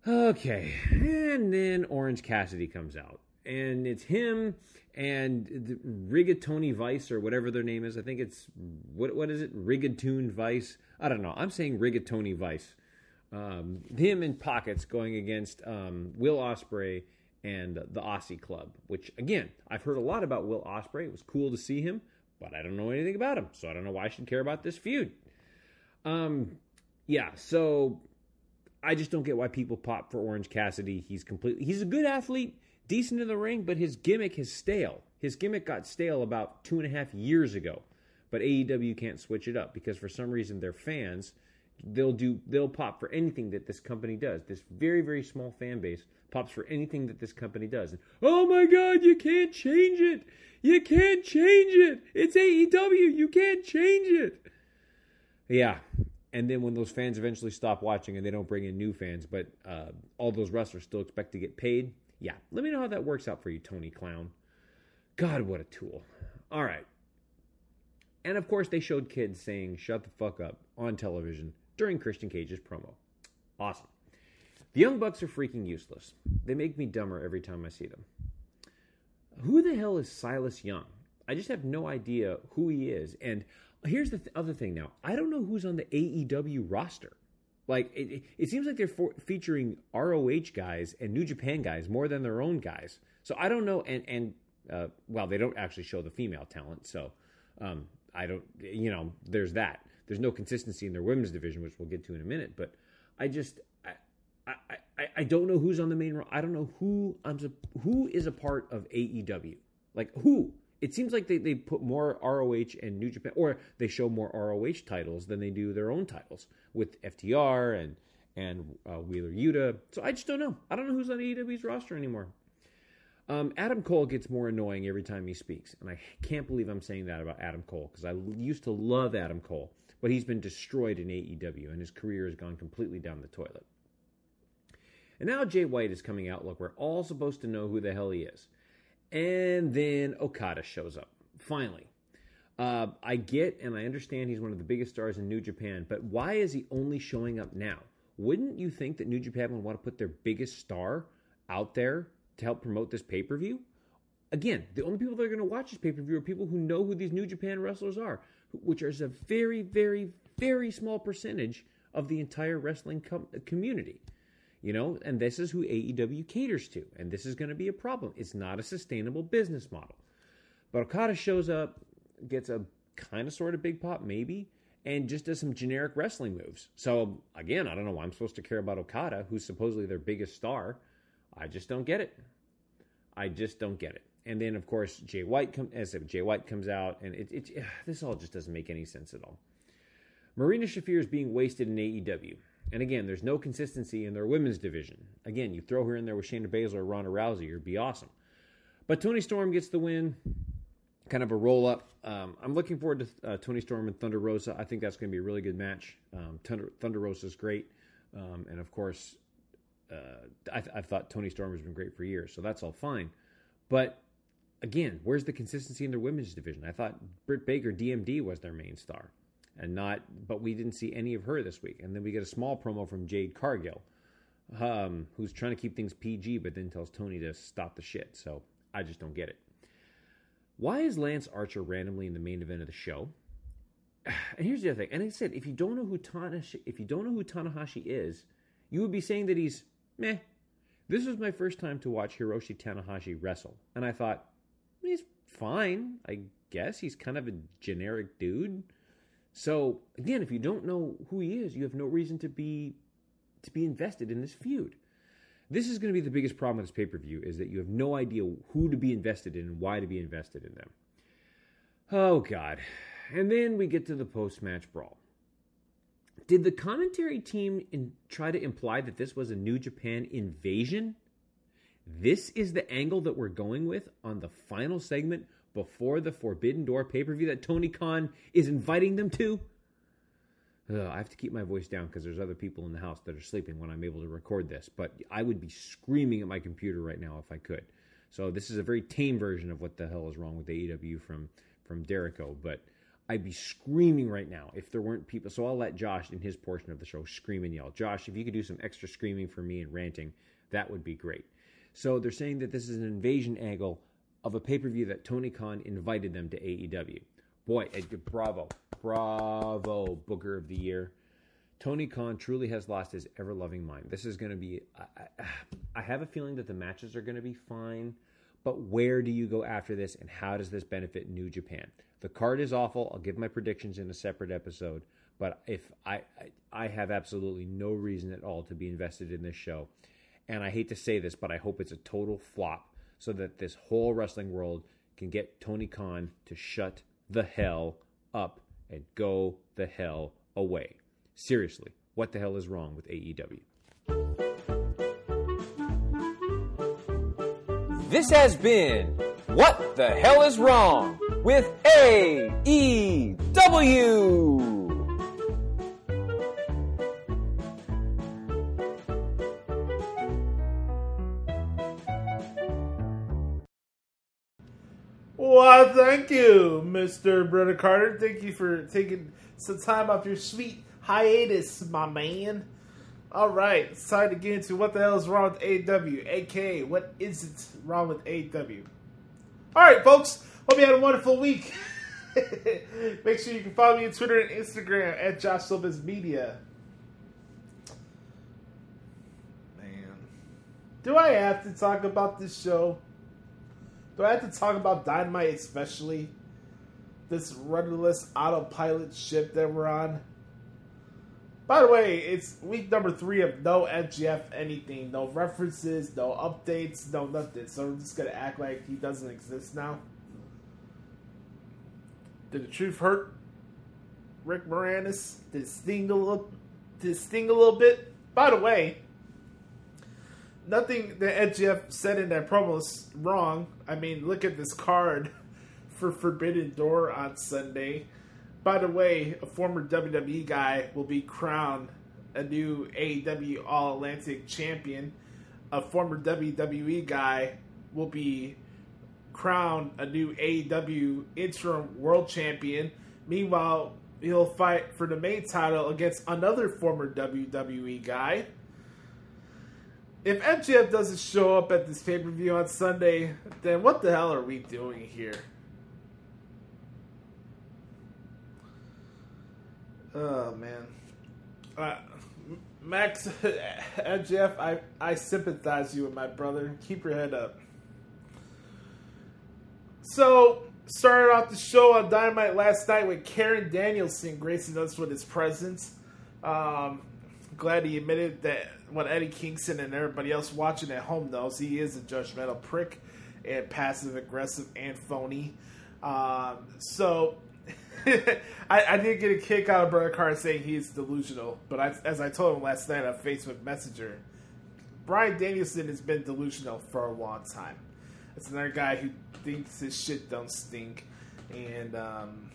Okay, and then Orange Cassidy comes out and it's him and Rigatoni Vice or whatever their name is. I think it's what what is it? Rigatune Vice. I don't know. I'm saying Rigatoni Vice. Um, him in pockets going against um, Will Ospreay and the Aussie Club. Which again, I've heard a lot about Will Ospreay. It was cool to see him, but I don't know anything about him, so I don't know why I should care about this feud. Um, yeah. So I just don't get why people pop for Orange Cassidy. He's completely. He's a good athlete decent in the ring, but his gimmick is stale. His gimmick got stale about two and a half years ago. But AEW can't switch it up because for some reason their fans they'll do they'll pop for anything that this company does. This very very small fan base pops for anything that this company does. And, oh my god, you can't change it. You can't change it. It's AEW. You can't change it. Yeah. And then when those fans eventually stop watching and they don't bring in new fans, but uh, all those wrestlers still expect to get paid, yeah, let me know how that works out for you, Tony Clown. God, what a tool. All right. And of course, they showed kids saying, shut the fuck up on television during Christian Cage's promo. Awesome. The Young Bucks are freaking useless. They make me dumber every time I see them. Who the hell is Silas Young? I just have no idea who he is. And here's the th- other thing now I don't know who's on the AEW roster. Like it, it seems like they're for, featuring ROH guys and New Japan guys more than their own guys. So I don't know. And and uh, well, they don't actually show the female talent. So um, I don't. You know, there's that. There's no consistency in their women's division, which we'll get to in a minute. But I just I I, I, I don't know who's on the main. I don't know who I'm who is a part of AEW. Like who it seems like they, they put more ROH and New Japan, or they show more ROH titles than they do their own titles with FTR and and uh, Wheeler Yuta. So I just don't know. I don't know who's on AEW's roster anymore. Um, Adam Cole gets more annoying every time he speaks, and I can't believe I'm saying that about Adam Cole because I used to love Adam Cole, but he's been destroyed in AEW, and his career has gone completely down the toilet. And now Jay White is coming out. Look, we're all supposed to know who the hell he is. And then Okada shows up. Finally. Uh, I get and I understand he's one of the biggest stars in New Japan, but why is he only showing up now? wouldn't you think that New Japan would want to put their biggest star out there to help promote this pay per view? Again, the only people that are going to watch this pay per view are people who know who these New Japan wrestlers are, which is a very, very, very small percentage of the entire wrestling com- community. You know, and this is who AEW caters to, and this is going to be a problem. It's not a sustainable business model. But Okada shows up, gets a kind of sort of big pop, maybe, and just does some generic wrestling moves. So again, I don't know why I'm supposed to care about Okada, who's supposedly their biggest star. I just don't get it. I just don't get it. And then of course Jay White comes as if Jay White comes out, and it, it this all just doesn't make any sense at all. Marina Shafir is being wasted in AEW. And again, there's no consistency in their women's division. Again, you throw her in there with Shayna Baszler or Ronda Rousey, it'd be awesome. But Toni Storm gets the win kind of a roll up. Um, I'm looking forward to uh, Toni Storm and Thunder Rosa. I think that's going to be a really good match. Um, Thunder, Thunder Rosa is great, um, and of course, uh, I, I thought Toni Storm has been great for years, so that's all fine. But again, where's the consistency in their women's division? I thought Britt Baker, DMD, was their main star, and not. But we didn't see any of her this week, and then we get a small promo from Jade Cargill, um, who's trying to keep things PG, but then tells Tony to stop the shit. So I just don't get it. Why is Lance Archer randomly in the main event of the show? (sighs) And here's the other thing. And I said, if you don't know who Tanahashi, if you don't know who Tanahashi is, you would be saying that he's meh. This was my first time to watch Hiroshi Tanahashi wrestle, and I thought he's fine. I guess he's kind of a generic dude. So again, if you don't know who he is, you have no reason to be to be invested in this feud. This is going to be the biggest problem with this pay per view is that you have no idea who to be invested in and why to be invested in them. Oh, God. And then we get to the post match brawl. Did the commentary team in, try to imply that this was a New Japan invasion? This is the angle that we're going with on the final segment before the Forbidden Door pay per view that Tony Khan is inviting them to? Ugh, I have to keep my voice down because there's other people in the house that are sleeping when I'm able to record this. But I would be screaming at my computer right now if I could. So this is a very tame version of what the hell is wrong with AEW from from Dericho. But I'd be screaming right now if there weren't people. So I'll let Josh in his portion of the show scream and yell. Josh, if you could do some extra screaming for me and ranting, that would be great. So they're saying that this is an invasion angle of a pay per view that Tony Khan invited them to AEW. Boy, bravo. Bravo, Booker of the Year. Tony Khan truly has lost his ever loving mind. This is going to be. I, I, have a feeling that the matches are going to be fine, but where do you go after this and how does this benefit New Japan? The card is awful. I'll give my predictions in a separate episode, but if I, I, I have absolutely no reason at all to be invested in this show. And I hate to say this, but I hope it's a total flop so that this whole wrestling world can get Tony Khan to shut the hell up and go the hell away. Seriously, what the hell is wrong with AEW? This has been What the Hell is Wrong with AEW. Thank you, Mr. Brother Carter. Thank you for taking some time off your sweet hiatus, my man. All right, it's time to get into what the hell is wrong with AEW, aka what isn't wrong with AEW. All right, folks, hope you had a wonderful week. (laughs) Make sure you can follow me on Twitter and Instagram at Josh Lopez Media. Man, do I have to talk about this show? Do I have to talk about Dynamite especially? This rudderless autopilot ship that we're on? By the way, it's week number three of no MJF anything. No references, no updates, no nothing. So we're just gonna act like he doesn't exist now. Did the truth hurt Rick Moranis? Did it sting a little did it sting a little bit? By the way, nothing that MJF said in that promo is wrong. I mean, look at this card (laughs) for Forbidden Door on Sunday. By the way, a former WWE guy will be crowned a new AEW All Atlantic champion. A former WWE guy will be crowned a new AEW interim world champion. Meanwhile, he'll fight for the main title against another former WWE guy. If MJF doesn't show up at this pay per view on Sunday, then what the hell are we doing here? Oh man, uh, Max (laughs) MJF, I I sympathize you with my brother. Keep your head up. So started off the show on Dynamite last night with Karen Danielson gracing us with his presence. Um, glad he admitted that what Eddie Kingston and everybody else watching at home knows he is a judgmental prick and passive aggressive and phony. Um, so (laughs) I, I did get a kick out of Brother Carr saying he's delusional, but I, as I told him last night on Facebook Messenger, Bryan Danielson has been delusional for a long time. It's another guy who thinks his shit don't stink, and um,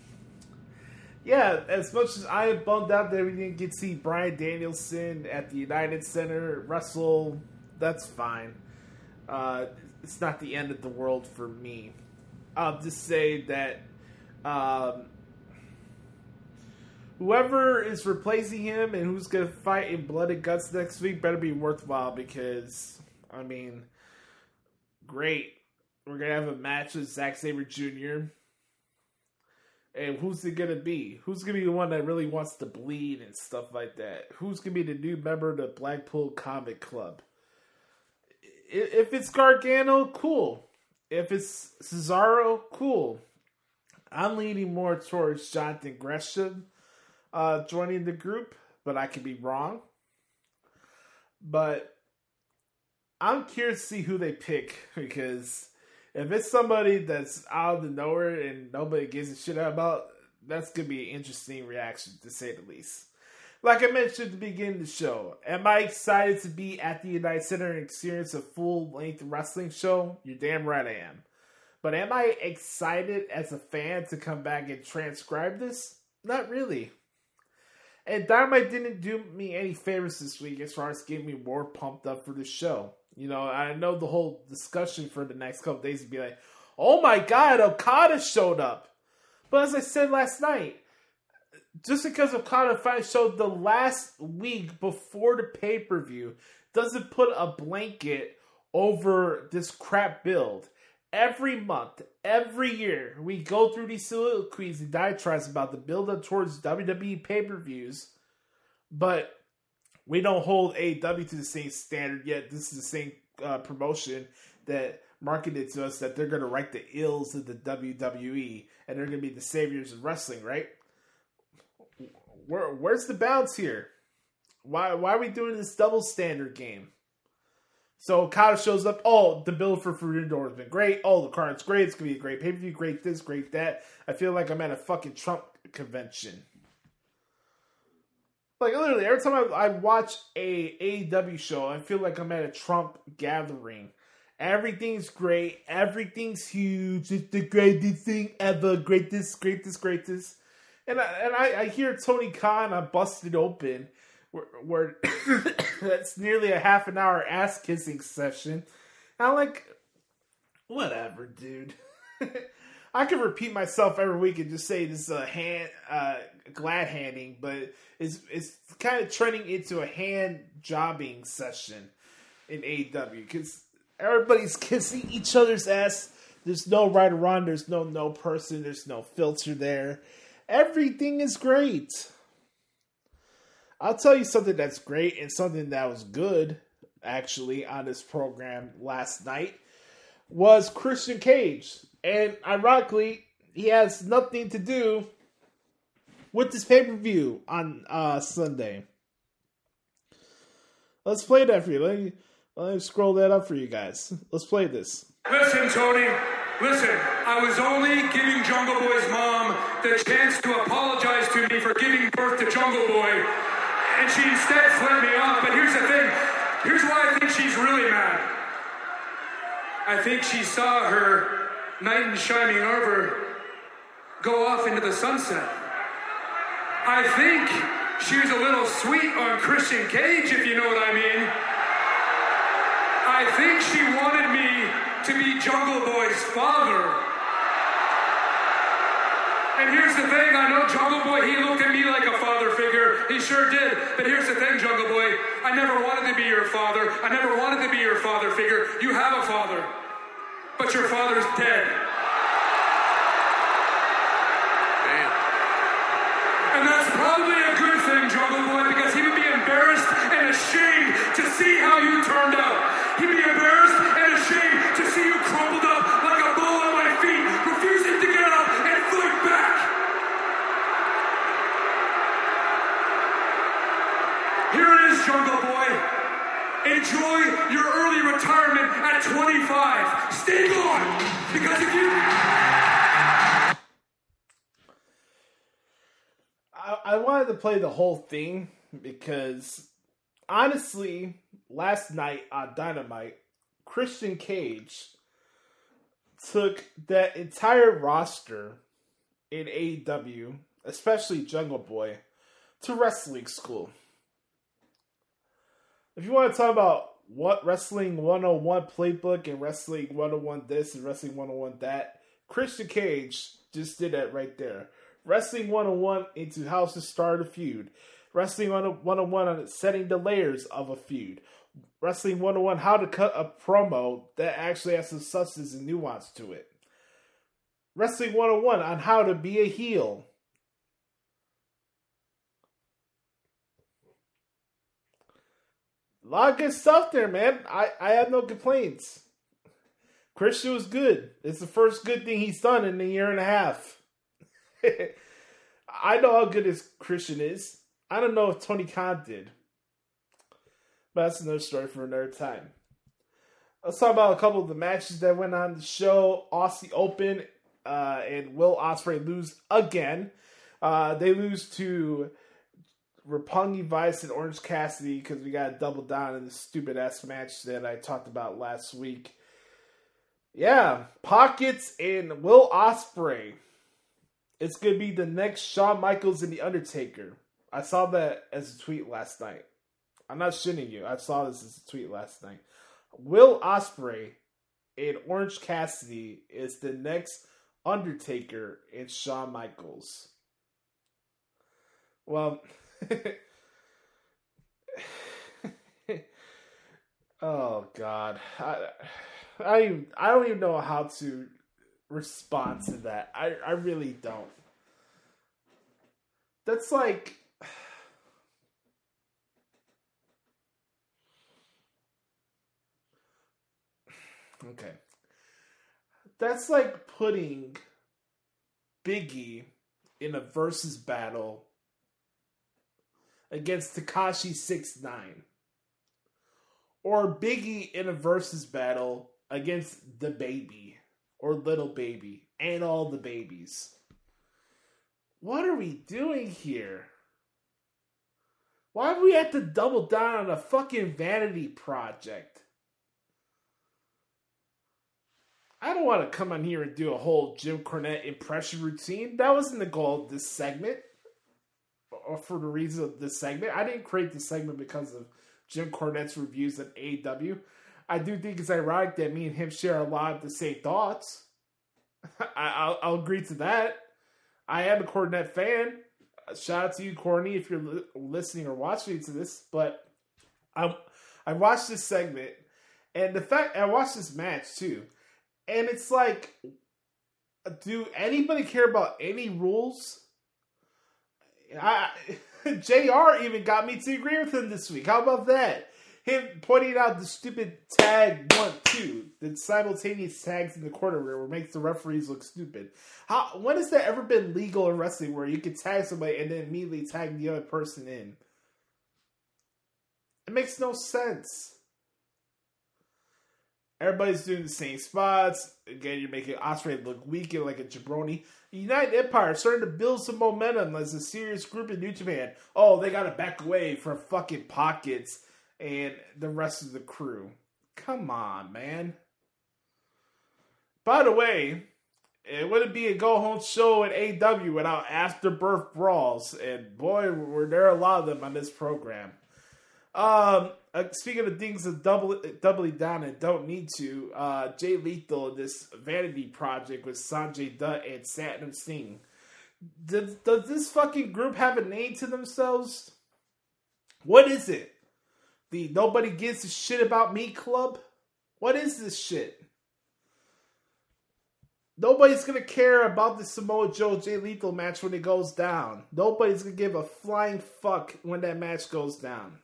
yeah, as much as I am bummed out that we didn't get to see Bryan Danielson at the United Center wrestle, that's fine. Uh, it's not the end of the world for me. I'll just say that um, whoever is replacing him and who's going to fight in Blood and Guts next week better be worthwhile because, I mean, great. We're going to have a match with Zack Sabre Jr. And who's it to be? Who's to be the one that really wants to bleed and stuff like that? Who's to be the new member of the Blackpool Combat Club? If it's Gargano, cool. If it's Cesaro, cool. I'm leaning more towards Jonathan Gresham uh, joining the group, but I could be wrong. But I'm curious to see who they pick (laughs) because if it's somebody that's out of the nowhere and nobody gives a shit about, that's gonna be an interesting reaction to say the least. Like I mentioned at the beginning of the show, am I excited to be at the United Center and experience a full length wrestling show? You're damn right I am. But am I excited as a fan to come back and transcribe this? Not really. And Dynamite didn't do me any favors this week as far as getting me more pumped up for the show. You know, I know the whole discussion for the next couple days would be like, oh my god, Okada showed up. But as I said last night, just because Okada finally showed the last week before the pay per view doesn't put a blanket over this crap build. Every month, every year, we go through these soliloquies and diatribes about the build up towards WWE pay per views, but we don't hold AEW to the same standard yet. This is the same uh, promotion that marketed to us that they're going to write the ills of the WWE and they're going to be the saviors of wrestling, right? Where, where's the balance here? Why why are we doing this double standard game? So Okada shows up. Oh, the build for Forbidden Door has been great. Oh, the card's great. It's gonna be a great pay per view. Great this, great that. I feel like I'm at a fucking Trump convention. Like literally, every time I, I watch a AEW show, I feel like I'm at a Trump gathering. Everything's great. Everything's huge. It's the greatest thing ever. Greatest, greatest, greatest. And I, and I, I hear Tony Khan on Busted Open, where, where (coughs) that's nearly a half an hour ass kissing session. And I'm like, whatever, dude. (laughs) I can repeat myself every week and just say this hand uh, glad handing, but it's it's kind of turning into a hand jobbing session in AEW because everybody's kissing each other's ass. There's no right or wrong. There's no no person. There's no filter there. Everything is great. I'll tell you something that's great and something that was good actually on this program last night was Christian Cage. And ironically, he has nothing to do with this pay per view on uh, Sunday. Let's play that for you. Let me, let me scroll that up for you guys. Let's play this. Listen, Tony. Listen, I was only giving Jungle Boy's mom the chance to apologize to me for giving birth to Jungle Boy, and she instead flipped me off. But here's the thing here's why I think she's really mad. I think she saw her knight in shining armor go off into the sunset. I think she was a little sweet on Christian Cage, if you know what I mean. I think she wanted me to be Jungle Boy's father. And here's the thing, I know Jungle Boy, he looked at me like a father figure. He sure did. But here's the thing, Jungle Boy, I never wanted to be your father. I never wanted to be your father figure. You have a father, but your father's dead. Ashamed to see how you turned out. He'd be embarrassed and ashamed to see you crumpled up like a ball on my feet, refusing to get up and fight back. Here it is, Jungle Boy. Enjoy your early retirement at 25. Stay gone, because if you. I wanted to play the whole thing because honestly, last night on Dynamite, Christian Cage took that entire roster in AEW, especially Jungle Boy, to wrestling school. If you want to talk about what Wrestling 101 playbook and Wrestling 101 this and Wrestling 101 that, Christian Cage just did that right there. Wrestling 101 into how to start a feud. Wrestling 101 on setting the layers of a feud. Wrestling 101 how to cut a promo that actually has some substance and nuance to it. Wrestling 101 on how to be a heel. A lot of good stuff there, man. I, I have no complaints. Christian was good. It's the first good thing he's done in a year and a half. (laughs) I know how good his Christian is. I don't know if Tony Khan did. But that's another story for another time. Let's talk about a couple of the matches that went on the show. Aussie Open uh, and Will Ospreay lose again. Uh, they lose to Roppongi Vice and Orange Cassidy because we got to double down in the stupid ass match that I talked about last week. Yeah, Pockets and Will Ospreay. It's gonna be the next Shawn Michaels and The Undertaker. I saw that as a tweet last night. I'm not shitting you. I saw this as a tweet last night. Will Ospreay and Orange Cassidy is the next Undertaker and Shawn Michaels. Well, (laughs) oh God, I, I I don't even know how to respond to that. I I really don't. That's like Okay. That's like putting Biggie in a versus battle against Tekashi 6 9 or Biggie in a versus battle against the baby or little baby and all the babies. What are we doing here? Why do we have to double down on a fucking vanity project? I don't want to come on here and do a whole Jim Cornette impression routine. That wasn't the goal of this segment, or for the reason of this segment. I didn't create this segment because of Jim Cornette's reviews of AEW. I do think it's ironic that me and him share a lot of the same thoughts. (laughs) I, will I'll agree to that. I am a Cornette fan. Shout out to you, Corny, if you're li- listening or watching to this. But I I watched this segment, and the fact I watched this match too, and it's like, do anybody care about any rules? I (laughs) Jr. even got me to agree with him this week. How about that? Him pointing out the stupid tag one two, the simultaneous tags in the corner where it makes the referees look stupid. How when has that ever been legal in wrestling where you can tag somebody and then immediately tag the other person in? It makes no sense. Everybody's doing the same spots. Again, you're making Ospreay look weak and like a jabroni. United Empire starting to build some momentum as a serious group in New Japan. Oh, they got to back away from fucking pockets and the rest of the crew. Come on, man. By the way, it wouldn't be a go home show at AW without afterbirth brawls, and boy, were there a lot of them on this program. Um, uh, speaking of things that double doubly down and don't need to, uh, Jay Lethal in this vanity project with Sanjay Dutt and Satnam Singh. Does, does this fucking group have a name to themselves? What is it? The nobody gives a shit about me club? What is this shit? Nobody's gonna care about the Samoa Joe Jay Lethal match when it goes down. Nobody's gonna give a flying fuck when that match goes down.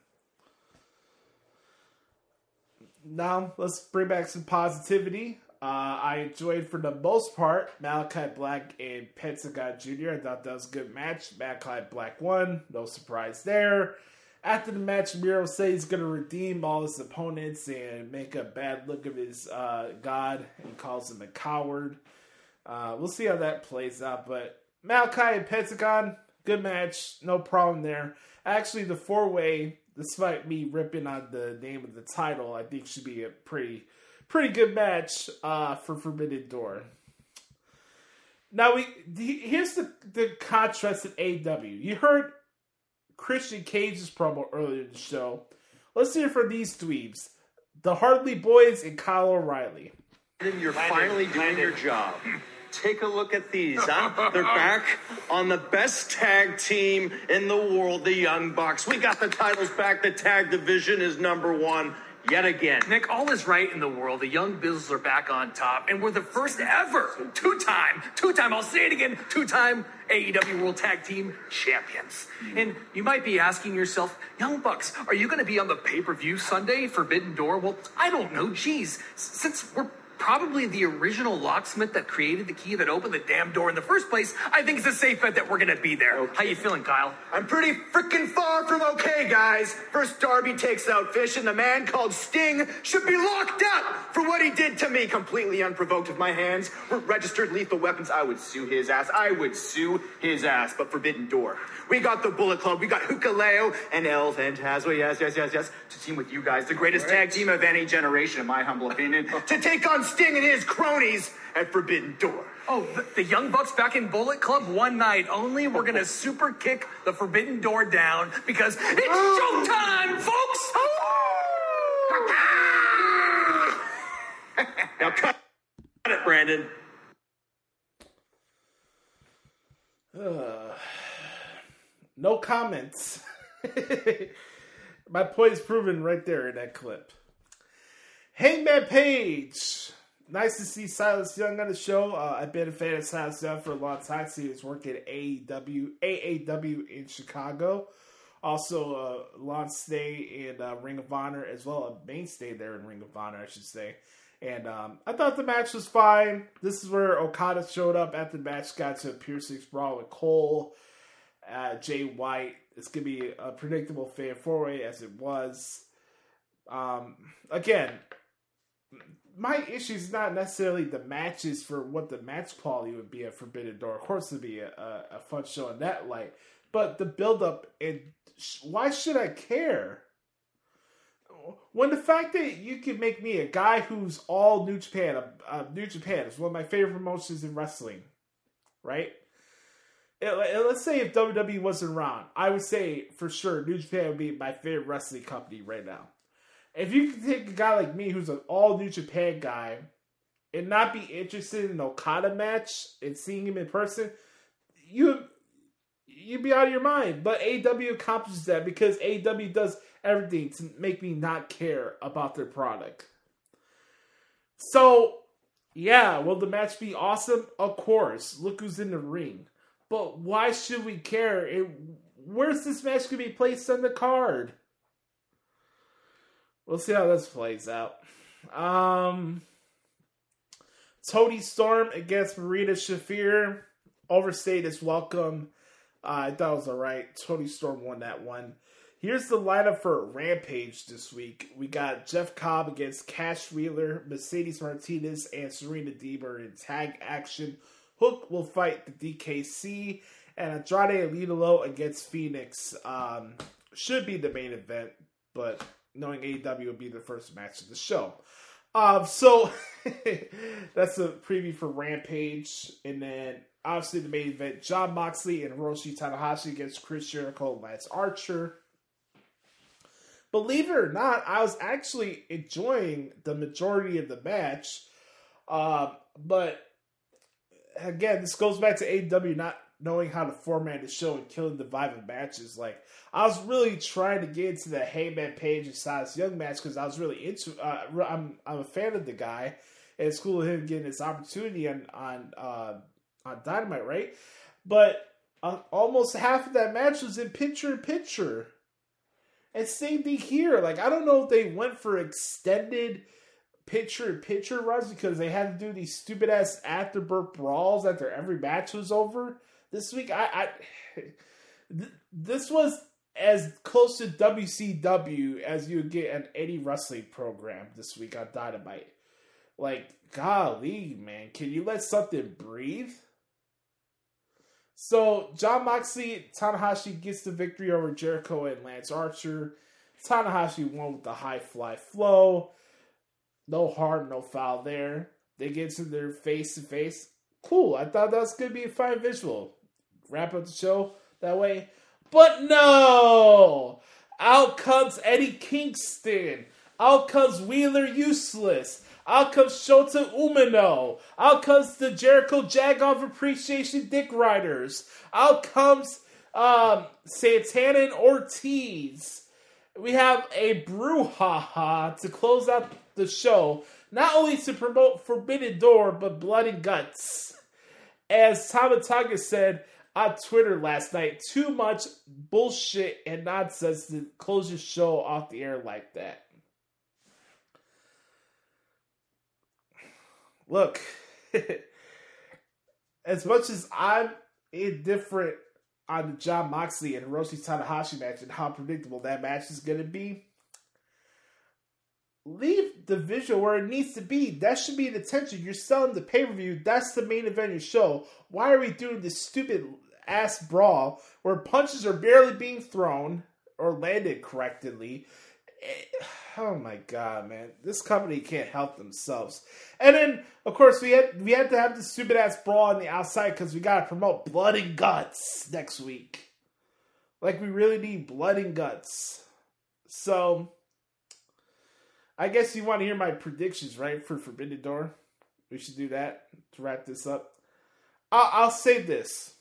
Now let's bring back some positivity. Uh, I enjoyed for the most part Malachi Black and Pentagon Jr. I thought that was a good match. Malachi Black won, no surprise there. After the match, Miro says he's going to redeem all his opponents and make a bad look of his uh, god and calls him a coward. Uh, we'll see how that plays out. But Malachi and Pentagon, good match, no problem there. Actually, the four way, despite me ripping on the name of the title, I think should be a pretty pretty good match uh, for Forbidden Door. Now we here's the the contrast in AW. You heard Christian Cage's promo earlier in the show. Let's hear from these dweebs, the Hartley Boys and Kyle O'Reilly. You're finally doing your job. Take a look at these, huh? (laughs) They're back on the best tag team in the world, the Young Bucks. We got the titles back. The tag division is number one yet again. Nick, all is right in the world. The young Bizzles are back on top, and we're the first ever two-time, two-time, I'll say it again, two-time AEW World Tag Team Champions. And you might be asking yourself, Young Bucks, are you going to be on the pay-per-view Sunday, Forbidden Door? Well, I don't know. Geez, since we're probably the original locksmith that created the key that opened the damn door in the first place, I think it's a safe bet that we're to be there. How you feeling, Kyle? I'm pretty freaking far from okay, guys. First, Darby takes out Fish, and the man called Sting should be locked up for what he did to me, completely unprovoked. If my hands were registered lethal weapons, I would sue his ass. I would sue his ass. But Forbidden Door. We got the Bullet Club, we got Hikuleo and El Phantasmo. Yes, yes, yes, yes. To team with you guys, the greatest tag team of any generation, in my humble opinion, (laughs) to take on Sting and his cronies at Forbidden Door. Oh, the, the Young Bucks back in Bullet Club one night only. We're going to super kick the Forbidden Door down because it's showtime, folks! (laughs) Now cut it, Brandon. Uh, (sighs) no comments. (laughs) My point is proven right there in that clip. Hangman Page. Nice to see Silas Young on the show. Uh, I've been a fan of Silas Young for a long time. See his work at AEW, AAW in Chicago. Also, uh, long stay in uh, Ring of Honor as well, a mainstay there in Ring of Honor, I should say. And um, I thought the match was fine. This is where Okada showed up at the match, got to a brawl with Cole, uh, Jay White. It's gonna be a predictable fan four way as it was. Um, again, my issue is not necessarily the matches for what the match quality would be at Forbidden Door. Of course, it'd be a, a, a fun show in that light, but the build up and sh- why should I care? When the fact that you can make me a guy who's all New Japan, uh, uh, New Japan is one of my favorite promotions in wrestling, right? It- it- let's say if WWE wasn't around, I would say for sure New Japan would be my favorite wrestling company right now. If you can take a guy like me who's an all New Japan guy and not be interested in an Okada match and seeing him in person, you you'd be out of your mind. But AW accomplishes that because AW does everything to make me not care about their product. So, yeah, will the match be awesome? Of course. Look who's in the ring. But why should we care? It, where's this match to be placed on the card? We'll see how this plays out. Um, Toni Storm against Marina Shafir. Overstayed is welcome. Uh, I thought it was alright. Toni Storm won that one. Here's the lineup for Rampage this week. We got Jeff Cobb against Cash Wheeler, Mercedes Martinez, and Serena Deeber in tag action. Hook will fight the DKC, and Andrade El Idolo against Fenix um, should be the main event, but knowing AEW will be the first match of the show. Um, so (laughs) that's a preview for Rampage, and then obviously the main event: Jon Moxley and Hiroshi Tanahashi against Chris Jericho and Lance Archer. Believe it or not, I was actually enjoying the majority of the match, uh, but again, this goes back to AEW not knowing how to format the show and killing the vibe of matches. Like I was really trying to get into the Hangman Page and Silas Young match because I was really into. Uh, I'm I'm a fan of the guy, and it's cool him getting this opportunity on on uh, on Dynamite, right? But uh, almost half of that match was in picture in picture. And same thing here. Like I don't know if they went for extended picture in picture runs because they had to do these stupid ass afterbirth brawls after every match was over. This week, I, I th- this was as close to WCW as you get an any wrestling program this week on Dynamite. Like, golly, man, can you let something breathe? So Jon Moxley, Tanahashi gets the victory over Jericho and Lance Archer. Tanahashi won with the high fly flow. No harm, no foul there. They get to their face to face. Cool. I thought that was gonna be a fine visual. Wrap up the show that way. But no! Out comes Eddie Kingston. Out comes Wheeler Useless. Out comes Shota Umino. Out comes the Jericho Jagoff Appreciation Dick Riders. Out comes um, Santana and Ortiz. We have a brouhaha to close out the show, not only to promote Forbidden Door, but Blood and Guts. As Tama Tonga said on Twitter last night, too much bullshit and nonsense to close your show off the air like that. Look, (laughs) as much as I'm indifferent on the Jon Moxley and Hiroshi Tanahashi match and how predictable that match is going to be, leave the visual where it needs to be. That should be the tension. You're selling the pay per view. That's the main event of your show. Why are we doing this stupid ass brawl where punches are barely being thrown or landed correctly? Eh, oh my god, man! This company can't help themselves. And then, of course, we had we had to have the stupid ass brawl on the outside because we got to promote blood and guts next week. Like we really need blood and guts. So I guess you want to hear my predictions, right, for Forbidden Door? We should do that to wrap this up. I'll, I'll say this.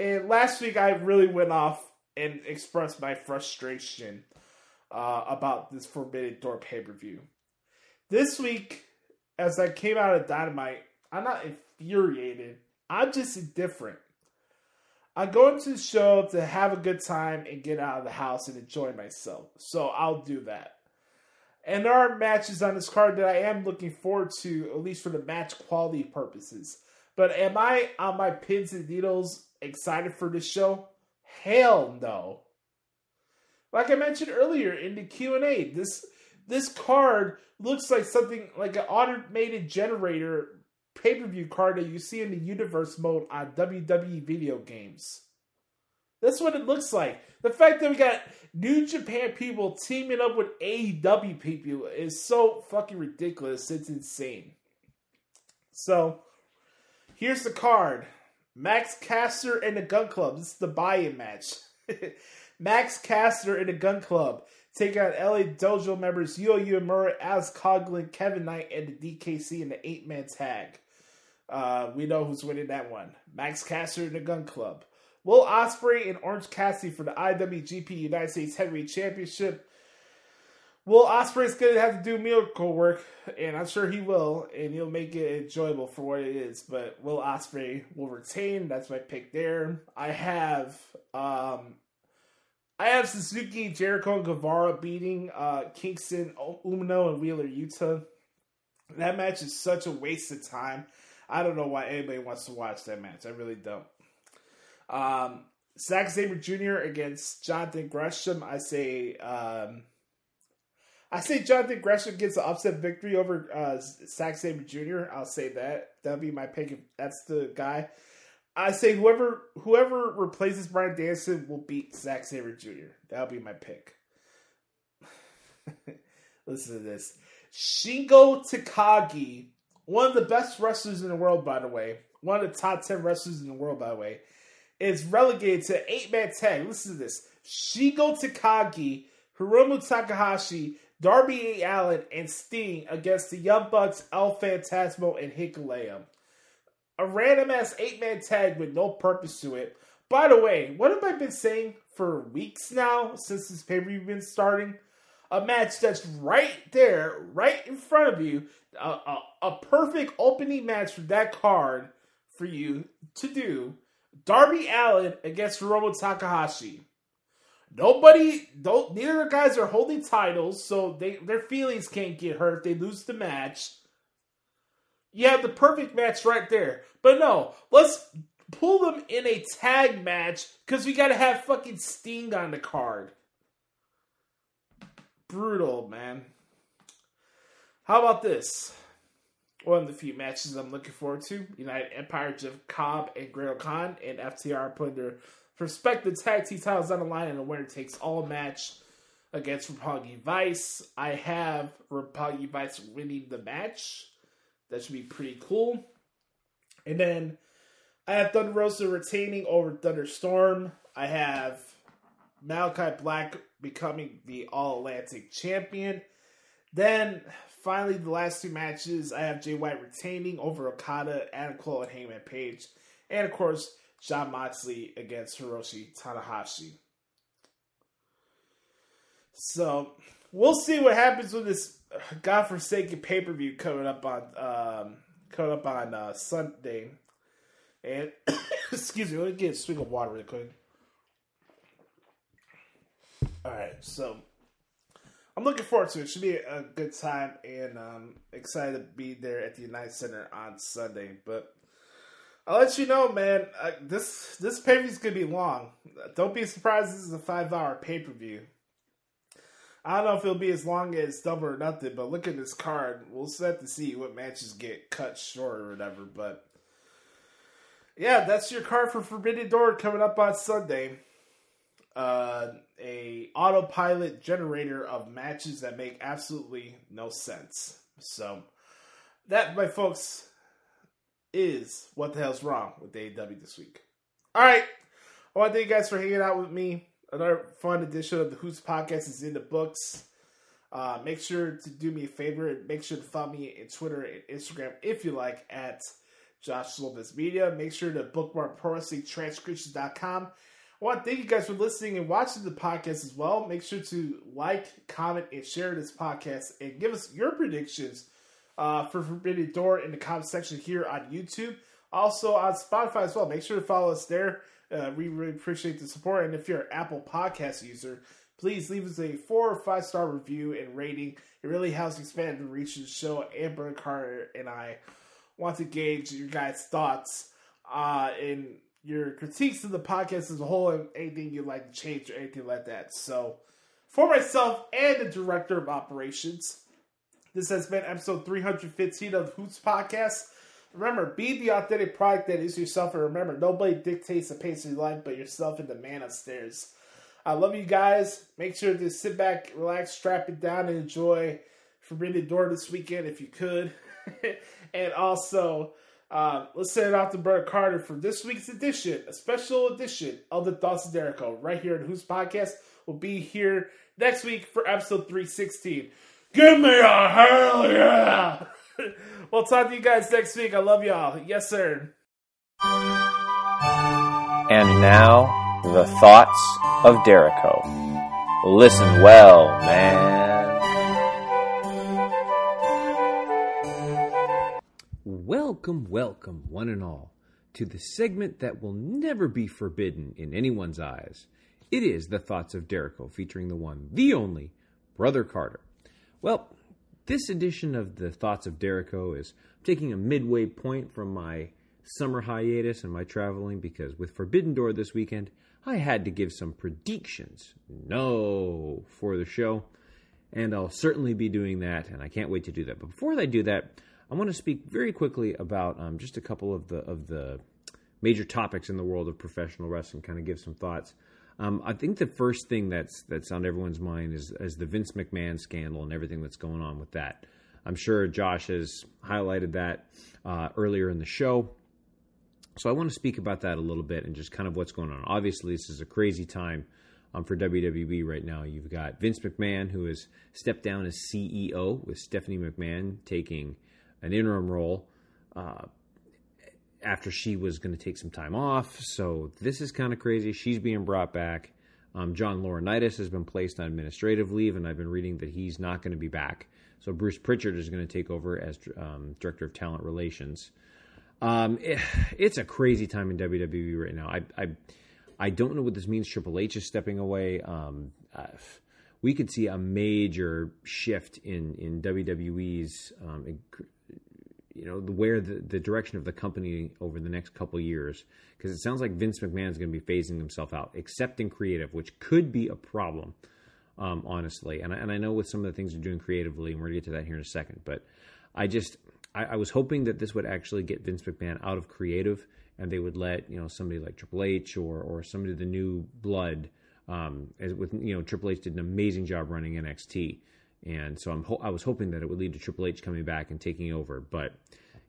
And last week, I really went off and expressed my frustration uh, about this Forbidden Door pay per view. This week, as I came out of Dynamite, I'm not infuriated. I'm just indifferent. I'm going to the show to have a good time and get out of the house and enjoy myself. So I'll do that. And there are matches on this card that I am looking forward to, at least for the match quality purposes. But am I on my pins and needles excited for this show? Hell no. Like I mentioned earlier in the Q and A, this this card looks like something like an automated generator pay per view card that you see in the universe mode on WWE video games. That's what it looks like. The fact that we got New Japan people teaming up with AEW people is so fucking ridiculous. It's insane. So, here's the card Max Caster and the Gun Club. This is the buy in match. (laughs) Max Caster and the Gun Club take on LA Dojo members Yo Uemura, Az Coughlin, Kevin Knight, and the DKC in the eight man tag. Uh, we know who's winning that one. Max Caster and the Gun Club. Will Ospreay and Orange Cassidy for the IWGP United States Heavyweight Championship. Will Ospreay's going to have to do miracle work, and I'm sure he will, and he'll make it enjoyable for what it is. But Will Ospreay will retain. That's my pick there. I have um, I have Suzuki, Jericho, and Guevara beating uh, Kingston, Umino, and Wheeler Yuta. That match is such a waste of time. I don't know why anybody wants to watch that match. I really don't. Um, Zack Sabre Jr. against Jonathan Gresham. I say, um, I say Jonathan Gresham gets an upset victory over uh, Zack Sabre Jr. I'll say that. That'll be my pick. If that's the guy. I say whoever whoever replaces Bryan Danielson will beat Zack Sabre Jr. That'll be my pick. (laughs) Listen to this. Shingo Takagi, one of the best wrestlers in the world, by the way, one of the top 10 wrestlers in the world, by the way, is relegated to eight man tag. Listen to this. Shingo Takagi, Hiromu Takahashi, Darby Allin and Sting against the Young Bucks, El Phantasmo, and Hikuleo. a random ass eight man tag with no purpose to it. By the way, what have I been saying for weeks now since this pay per view been starting? A match that's right there, right in front of you, a, a, a perfect opening match for that card for you to do. Darby Allin against Hiromu Takahashi. Nobody, don't. Neither guys are holding titles, so they their feelings can't get hurt if they lose the match. You have the perfect match right there. But no, let's pull them in a tag match because we got to have fucking Sting on the card. Brutal, man. How about this? One of the few matches I'm looking forward to United Empire, Jeff Cobb, and Great Khan, and FTR putting their respective tag team titles on the line in a winner takes all match against Roppongi Vice. I have Roppongi Vice winning the match. That should be pretty cool. And then I have Thunder Rosa retaining over Thunderstorm. I have Malachi Black becoming the All Atlantic champion. Then finally, the last two matches, I have Jay White retaining over Okada, Adam Cole, and Hangman Page. And of course, Jon Moxley against Hiroshi Tanahashi. So we'll see what happens with this godforsaken pay per view coming up on um, coming up on uh, Sunday. And (coughs) excuse me, let me get a swig of water real quick. All right, so I'm looking forward to it. it should be a good time, and um, excited to be there at the United Center on Sunday. But I'll let you know, man. Uh, this this pay per view is gonna be long. Don't be surprised. This is a five hour pay per view. I don't know if it'll be as long as Double or Nothing, but look at this card. We'll set to see what matches get cut short or whatever. But yeah, that's your card for Forbidden Door coming up on Sunday. Uh, a autopilot generator of matches that make absolutely no sense. So that, my folks, is what the hell's wrong with AEW this week. All right, I want to thank you guys for hanging out with me another fun edition of the Hoots podcast is in the books. Uh, make sure to do me a favor and make sure to follow me on Twitter and Instagram if you like at Josh Lopez Media. Make sure to bookmark ProWrestlingTranscriptions.com. I want to thank you guys for listening and watching the podcast as well. Make sure to like, comment, and share this podcast and give us your predictions uh, for Forbidden Door in the comment section here on YouTube. Also on Spotify as well. Make sure to follow us there. Uh, we really appreciate the support. And if you're an Apple Podcast user, please leave us a four or five star review and rating. It really helps expand the reach of the show. Amber Carter and I want to gauge your guys' thoughts uh, and your critiques of the podcast as a whole and anything you'd like to change or anything like that. So, for myself and the director of operations, this has been episode 315 of Hoots Podcast. Remember, be the authentic product that is yourself, and remember, nobody dictates the pace of your life but yourself and the man upstairs. I love you guys. Make sure to sit back, relax, strap it down, and enjoy Forbidden Door this weekend if you could. (laughs) and also, uh, let's send it off to Brett Carter for this week's edition, a special edition of the Thoughts of Dericho, right here at Hoots Podcast. We'll be here next week for episode 316. Give me a hell yeah! (laughs) we'll talk to you guys next week. I love y'all. Yes, sir. And now, the thoughts of Dericho. Listen well, man. Welcome, welcome, one and all, to the segment that will never be forbidden in anyone's eyes. It is the thoughts of Dericho, featuring the one, the only, Brother Carter. Well, this edition of the Thoughts of Dericho is taking a midway point from my summer hiatus and my traveling because with Forbidden Door this weekend, I had to give some predictions. No, for the show. And I'll certainly be doing that, and I can't wait to do that. But before I do that, I want to speak very quickly about um, just a couple of the of the major topics in the world of professional wrestling. Kind of give some thoughts. Um, I think the first thing that's that's on everyone's mind is is the Vince McMahon scandal and everything that's going on with that. I'm sure Josh has highlighted that uh, earlier in the show. So I want to speak about that a little bit and just kind of what's going on. Obviously, this is a crazy time um, for WWE right now. You've got Vince McMahon, who has stepped down as CEO, with Stephanie McMahon taking an interim role. Uh, after she was going to take some time off. So this is kind of crazy. She's being brought back. Um, John Laurinaitis has been placed on administrative leave, and I've been reading that he's not going to be back. So Bruce Prichard is going to take over as um, director of talent relations. Um, it, it's a crazy time in WWE right now. I, I I don't know what this means. Triple H is stepping away. Um, uh, we could see a major shift in in WWE's um, you know where the, the direction of the company over the next couple years because it sounds like Vince McMahon is going to be phasing himself out, except in creative, which could be a problem, um, honestly. And I, and I know with some of the things they're doing creatively, and we're going to get to that here in a second. But I just I, I was hoping that this would actually get Vince McMahon out of creative, and they would let you know somebody like Triple H or or somebody the new blood. Um, as with you know, Triple H did an amazing job running NXT and so I'm ho- I was hoping that it would lead to Triple H coming back and taking over, but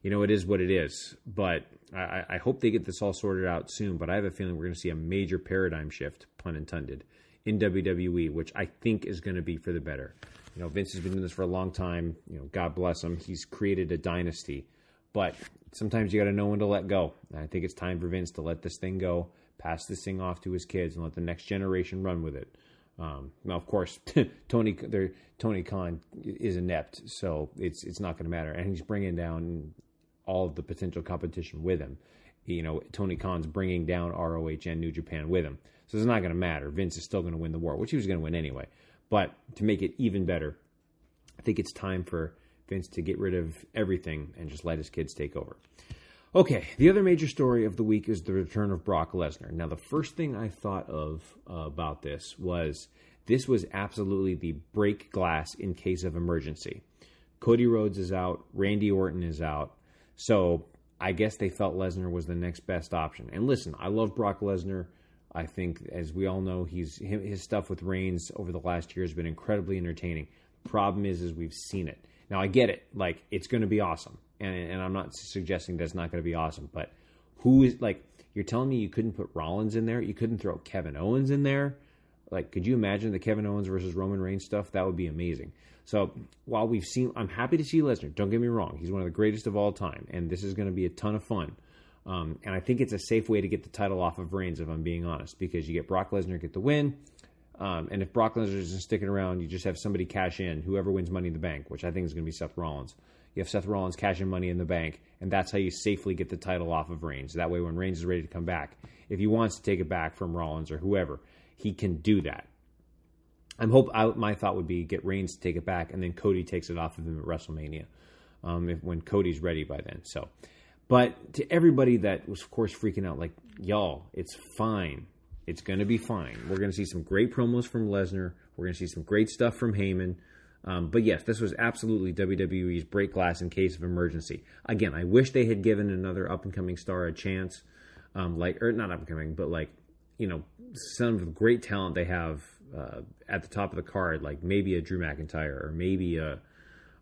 you know it is what it is. But I, I hope they get this all sorted out soon. But I have a feeling we're going to see a major paradigm shift, pun intended, in WWE, which I think is going to be for the better. You know, Vince has been doing this for a long time. You know, God bless him. He's created a dynasty, but sometimes you got to know when to let go. And I think it's time for Vince to let this thing go, pass this thing off to his kids, and let the next generation run with it. Um, now, of course, (laughs) Tony Tony Khan is inept, so it's it's not going to matter, and he's bringing down all of the potential competition with him. You know, Tony Khan's bringing down ROH and New Japan with him, so it's not going to matter. Vince is still going to win the war, which he was going to win anyway. But to make it even better, I think it's time for Vince to get rid of everything and just let his kids take over. Okay, the other major story of the week is the return of Brock Lesnar. Now, the first thing I thought of uh, about this was this was absolutely the break glass in case of emergency. Cody Rhodes is out, Randy Orton is out, so I guess they felt Lesnar was the next best option. And listen, I love Brock Lesnar. I think, as we all know, he's his stuff with Reigns over the last year has been incredibly entertaining. Problem is, is we've seen it. Now I get it, like it's going to be awesome and, and I'm not suggesting that's not going to be awesome, but who is like you're telling me you couldn't put Rollins in there, you couldn't throw Kevin Owens in there. Like, could you imagine the Kevin Owens versus Roman Reigns stuff? That would be amazing. So while we've seen, I'm happy to see Lesnar. Don't get me wrong; he's one of the greatest of all time, and this is going to be a ton of fun. Um, and I think it's a safe way to get the title off of Reigns, if I'm being honest, because you get Brock Lesnar get the win. Um, and if Brock Lesnar isn't sticking around, you just have somebody cash in, whoever wins Money in the Bank, which I think is going to be Seth Rollins. You have Seth Rollins cashing money in the bank, and that's how you safely get the title off of Reigns. That way, when Reigns is ready to come back, if he wants to take it back from Rollins or whoever, he can do that. I'm hope I, my thought would be get Reigns to take it back, and then Cody takes it off of him at WrestleMania um, if, when Cody's ready by then. So, but to everybody that was, of course, freaking out, like y'all, it's fine. It's going to be fine. We're going to see some great promos from Lesnar. We're going to see some great stuff from Heyman. Um, but yes, this was absolutely WWE's break glass in case of emergency. Again, I wish they had given another up and coming star a chance, um, like or not up and coming, but like you know some of the great talent they have uh, at the top of the card, like maybe a Drew McIntyre or maybe a,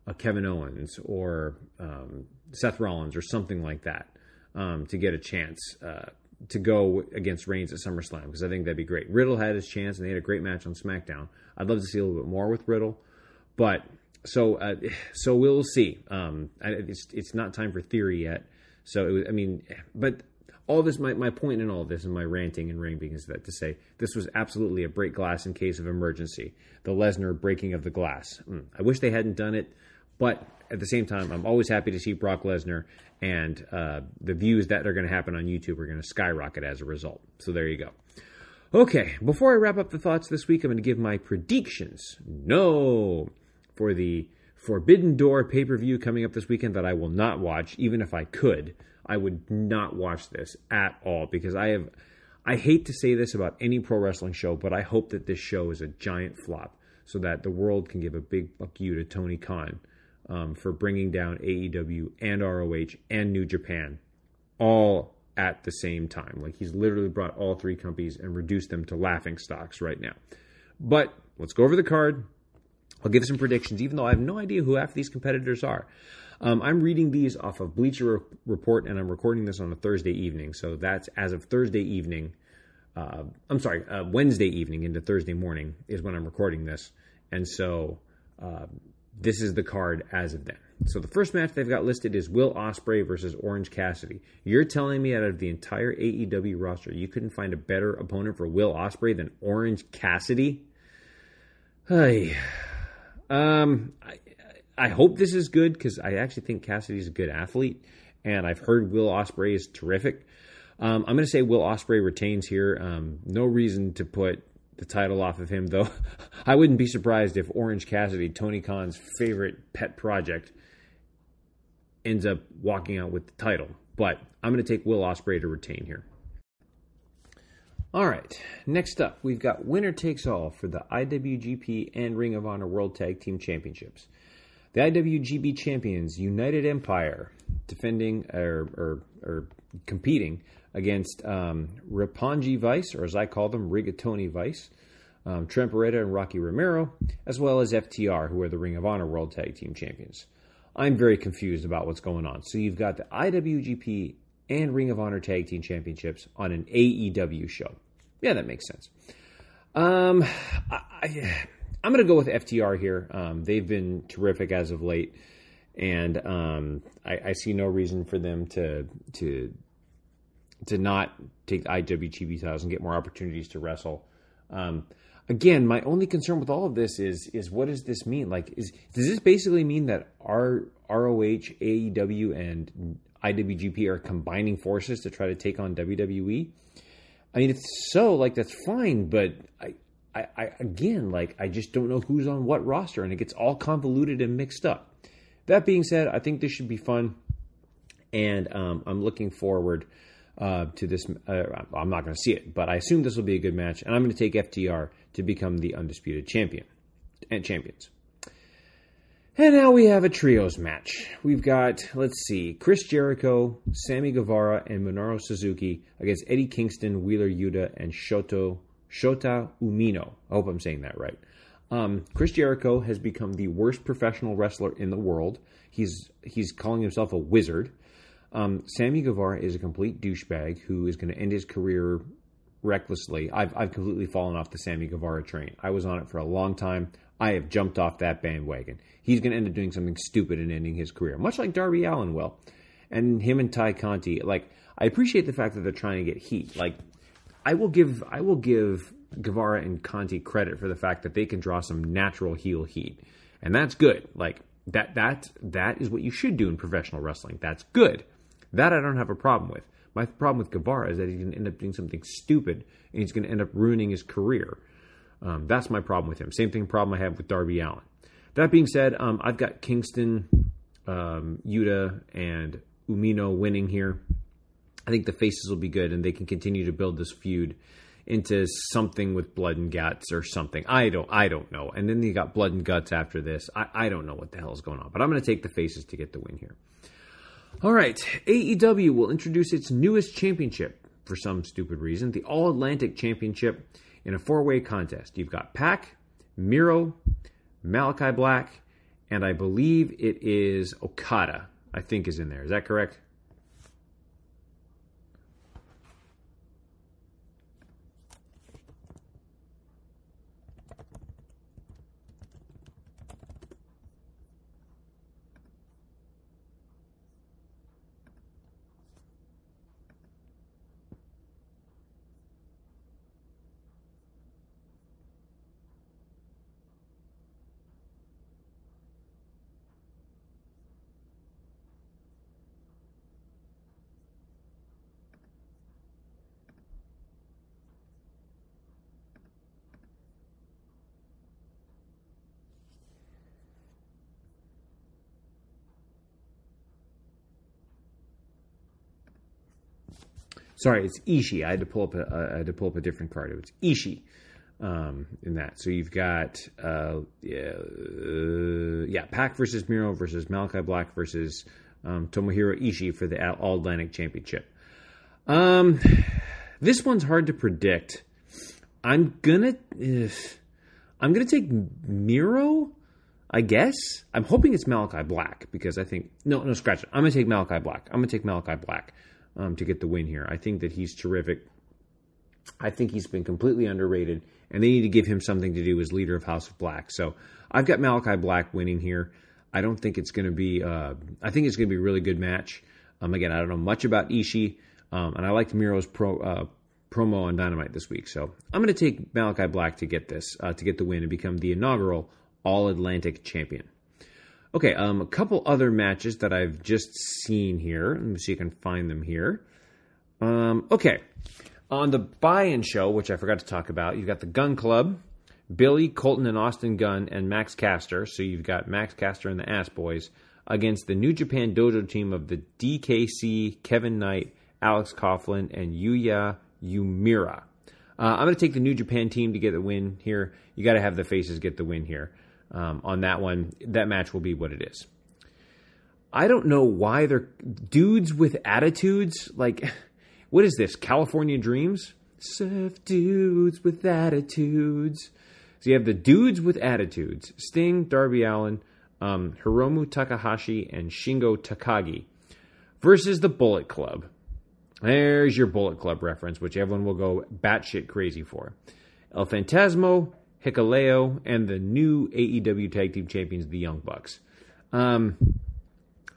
a Kevin Owens or um, Seth Rollins or something like that um, to get a chance. Uh, to go against Reigns at SummerSlam because I think that'd be great. Riddle had his chance and they had a great match on SmackDown. I'd love to see a little bit more with Riddle. But so uh, so we'll see. Um, it's it's not time for theory yet. So it was, I mean, but all this my, my point in all this and my ranting and raving is that to say this was absolutely a break glass in case of emergency. The Lesnar breaking of the glass. Mm, I wish they hadn't done it, but at the same time, I'm always happy to see Brock Lesnar, and uh, the views that are going to happen on YouTube are going to skyrocket as a result. So there you go. Okay, before I wrap up the thoughts this week, I'm going to give my predictions. No, for the Forbidden Door pay per view coming up this weekend that I will not watch, even if I could. I would not watch this at all because I have. I hate to say this about any pro wrestling show, but I hope that this show is a giant flop so that the world can give a big fuck you to Tony Khan um, for bringing down AEW and ROH and New Japan all at the same time. Like he's literally brought all three companies and reduced them to laughing stocks right now. But let's go over the card. I'll give some predictions, even though I have no idea who half these competitors are. Um, I'm reading these off of Bleacher Report, and I'm recording this on a Thursday evening. So that's as of Thursday evening. Uh, I'm sorry, uh, Wednesday evening into Thursday morning is when I'm recording this. And so uh, this is the card as of then. So the first match they've got listed is Will Ospreay versus Orange Cassidy. You're telling me out of the entire AEW roster, you couldn't find a better opponent for Will Ospreay than Orange Cassidy? Hey, um, I, I hope this is good because I actually think Cassidy's a good athlete, and I've heard Will Ospreay is terrific. Um, I'm going to say Will Ospreay retains here. Um, no reason to put the title off of him, though. (laughs) I wouldn't be surprised if Orange Cassidy, Tony Khan's favorite pet project, ends up walking out with the title. But I'm going to take Will Ospreay to retain here. All right, next up, we've got winner takes all for the IWGP and Ring of Honor World Tag Team Championships. The IWGP champions, United Empire, defending or, or, or competing against um, Roppongi Vice, or as I call them, Rigatoni Vice, um, Trent Beretta and Rocky Romero, as well as FTR, who are the Ring of Honor World Tag Team Champions. I'm very confused about what's going on. So you've got the IWGP and Ring of Honor Tag Team Championships on an AEW show. Yeah, that makes sense. Um, I, I'm going to go with FTR here. Um, they've been terrific as of late, and um, I, I, see no reason for them to to to not take the IWGP titles and get more opportunities to wrestle. Um, again, my only concern with all of this is is what does this mean? Like, is does this basically mean that our ROH, AEW, and IWGP are combining forces to try to take on WWE? I mean, if so, like that's fine, but I, I, I again, like I just don't know who's on what roster, and it gets all convoluted and mixed up. That being said, I think this should be fun, and um, I'm looking forward uh, to this. Uh, I'm not going to see it, but I assume this will be a good match, and I'm going to take FTR to become the undisputed champion and champions. And now we have a trios match. We've got, let's see, Chris Jericho, Sammy Guevara, and Minoru Suzuki against Eddie Kingston, Wheeler Yuta, and Shoto Shota Umino. I hope I'm saying that right. Um, Chris Jericho has become the worst professional wrestler in the world. He's he's calling himself a wizard. Um, Sammy Guevara is a complete douchebag who is going to end his career recklessly. I've I've completely fallen off the Sammy Guevara train. I was on it for a long time. I have jumped off that bandwagon. He's going to end up doing something stupid and ending his career, much like Darby Allin will. And him and Tay Conti, like I appreciate the fact that they're trying to get heat. Like I will give I will give Guevara and Conti credit for the fact that they can draw some natural heel heat, and that's good. Like that that that is what you should do in professional wrestling. That's good. That I don't have a problem with. My problem with Guevara is that he's going to end up doing something stupid and he's going to end up ruining his career. Um, that's my problem with him. Same thing problem I have with Darby Allin. That being said, um, I've got Kingston, um, Yuta, and Umino winning here. I think the faces will be good and they can continue to build this feud into something with blood and guts or something. I don't I don't know. And then you got blood and guts after this. I, I don't know what the hell is going on. But I'm gonna take the faces to get the win here. All right, AEW will introduce its newest championship for some stupid reason, the All Atlantic Championship in a four-way contest. You've got Pac, Miro, Malachi Black, and I believe it is Okada. I think is in there. Is that correct? Sorry, it's Ishii. I had to pull up had to pull up a different card. It was Ishii um, in that. So you've got uh, yeah, uh, yeah, Pac versus Miro versus Malachi Black versus um, Tomohiro Ishii for the All Atlantic Championship. Um, this one's hard to predict. I'm gonna uh, I'm gonna take Miro. I guess I'm hoping it's Malachi Black because I think no no scratch it. I'm gonna take Malachi Black. I'm gonna take Malachi Black um, to get the win here. I think that he's terrific. I think he's been completely underrated, and they need to give him something to do as leader of House of Black. So I've got Malachi Black winning here. I don't think it's going to be. Uh, I think it's going to be a really good match. Um, again, I don't know much about Ishii, um, and I liked Miro's pro, uh, promo on Dynamite this week. So I'm going to take Malachi Black to get this, uh, to get the win and become the inaugural All Atlantic champion. Okay, um, a couple other matches that I've just seen here. Let me see if I can find them here. Um, okay, on the buy-in show, which I forgot to talk about, you've got the Gun Club, Billy, Colton, and Austin Gunn, and Max Caster. So you've got Max Caster and the Ass Boys against the New Japan Dojo team of the DKC, Kevin Knight, Alex Coughlin, and Yuya Uemura. Uh, I'm going to take the New Japan team to get the win here. You got to have the faces get the win here. Um, on that one, that match will be what it is. I don't know why they're dudes with attitudes. Like, (laughs) what is this? California Dreams? Surf dudes with attitudes. So you have the dudes with attitudes Sting, Darby Allin, um, Hiromu Takahashi, and Shingo Takagi versus the Bullet Club. There's your Bullet Club reference, which everyone will go batshit crazy for. El Phantasmo, Hikuleo, and the new AEW Tag Team Champions, the Young Bucks. Um,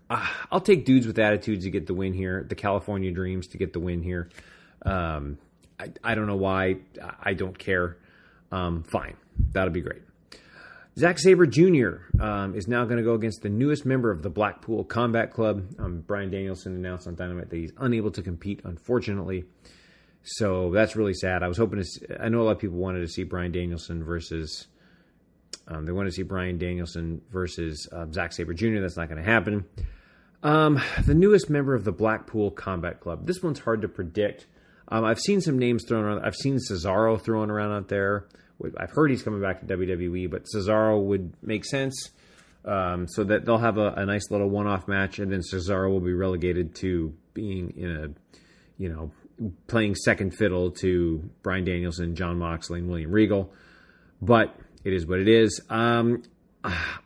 ah, I'll take dudes with attitudes to get the win here. The California Dreams to get the win here. Um, I, I don't know why. I don't care. Um, fine. That'll be great. Zack Sabre Jr. Um, is now going to go against the newest member of the Blackpool Combat Club. Um, Bryan Danielson announced on Dynamite that he's unable to compete, unfortunately. So that's really sad. I was hoping to. See, I know a lot of people wanted to see Bryan Danielson versus. Um, they wanted to see Bryan Danielson versus uh, Zack Sabre Jr. That's not going to happen. Um, the newest member of the Blackpool Combat Club. This one's hard to predict. Um, I've seen some names thrown around. I've seen Cesaro thrown around out there. I've heard he's coming back to WWE, but Cesaro would make sense. Um, so that they'll have a, a nice little one-off match, and then Cesaro will be relegated to being in a, you know, playing second fiddle to Bryan Danielson, Jon Moxley, and William Regal. But it is what it is. Um,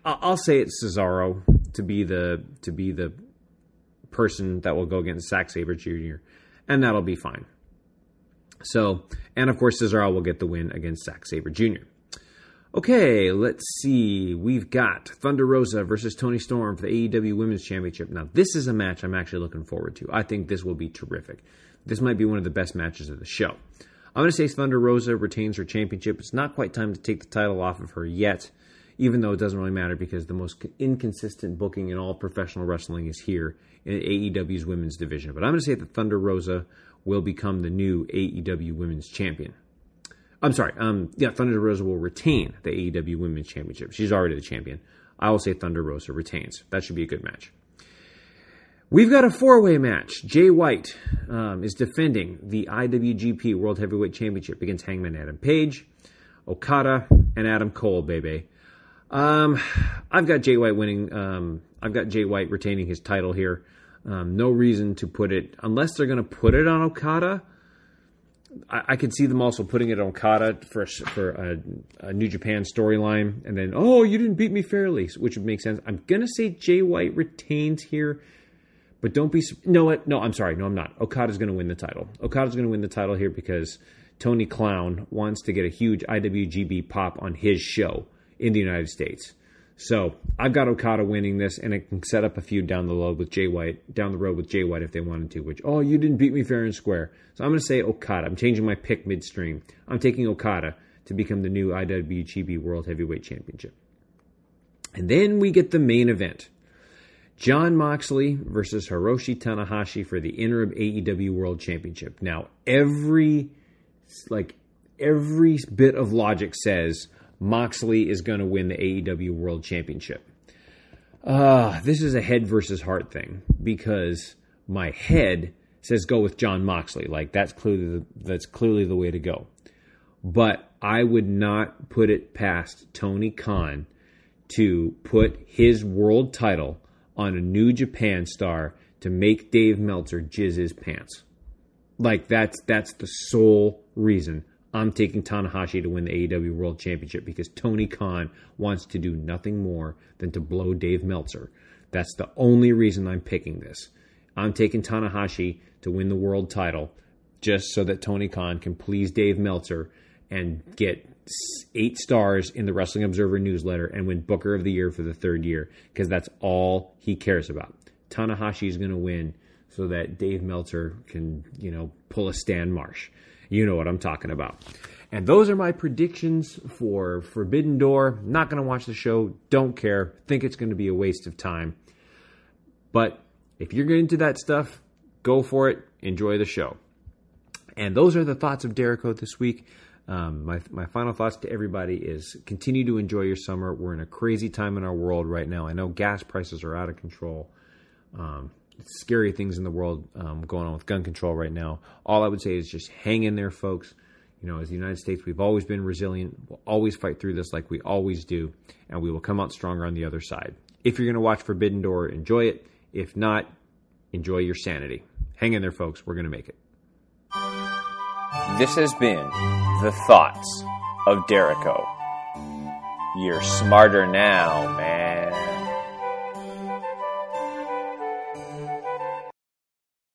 I'll say it's Cesaro to be the to be the person that will go against Zack Sabre Jr. and that'll be fine. So, and of course, Cesaro will get the win against Zack Sabre Jr. Okay, let's see. We've got Thunder Rosa versus Toni Storm for the AEW Women's Championship. Now, this is a match I'm actually looking forward to. I think this will be terrific. This might be one of the best matches of the show. I'm going to say Thunder Rosa retains her championship. It's not quite time to take the title off of her yet, even though it doesn't really matter because the most inconsistent booking in all professional wrestling is here in AEW's women's division. But I'm going to say that Thunder Rosa will become the new AEW Women's Champion. I'm sorry. Um, yeah, Thunder Rosa will retain the AEW Women's Championship. She's already the champion. I will say Thunder Rosa retains. That should be a good match. We've got a four way match. Jay White um, is defending the IWGP World Heavyweight Championship against Hangman Adam Page, Okada, and Adam Cole, baby. Um, I've got Jay White winning. Um, I've got Jay White retaining his title here. Um, no reason to put it, unless they're going to put it on Okada. I, I could see them also putting it on Okada for a, for a, a New Japan storyline, and then oh, you didn't beat me fairly, which would make sense. I'm gonna say Jay White retains here, but don't be no no I'm sorry no I'm not. Okada's gonna win the title. Okada's gonna win the title here because Tony Clown wants to get a huge IWGP pop on his show in the United States. So I've got Okada winning this, and it can set up a feud down the road with Jay White, down the road with Jay White if they wanted to. Which oh, you didn't beat me fair and square. So I'm going to say Okada. I'm changing my pick midstream. I'm taking Okada to become the new IWGP World Heavyweight Championship. And then we get the main event. Jon Moxley versus Hiroshi Tanahashi for the interim AEW World Championship. Now, every like every bit of logic says Moxley is going to win the AEW World Championship. Uh, this is a head versus heart thing because my head says go with Jon Moxley. Like that's clearly the, that's clearly the way to go. But I would not put it past Tony Khan to put his world title on a New Japan star to make Dave Meltzer jizz his pants. Like that's that's the sole reason I'm taking Tanahashi to win the AEW World Championship because Tony Khan wants to do nothing more than to blow Dave Meltzer. That's the only reason I'm picking this. I'm taking Tanahashi to win the world title just so that Tony Khan can please Dave Meltzer and get eight stars in the Wrestling Observer newsletter and win Booker of the Year for the third year because that's all he cares about. Tanahashi is going to win so that Dave Meltzer can, you know, pull a Stan Marsh. You know what I'm talking about. And those are my predictions for Forbidden Door. Not going to watch the show. Don't care. Think it's going to be a waste of time. But if you're into that stuff, go for it. Enjoy the show. And those are the thoughts of Dericho this week. Um, my, my final thoughts to everybody is continue to enjoy your summer. We're in a crazy time in our world right now. I know gas prices are out of control. Um, scary things in the world um, going on with gun control right now. All I would say is just hang in there, folks. You know, as the United States, we've always been resilient. We'll always fight through this like we always do, and we will come out stronger on the other side. If you're going to watch Forbidden Door, enjoy it. If not, enjoy your sanity. Hang in there, folks. We're going to make it. This has been The Thoughts of Dericho. You're smarter now, man.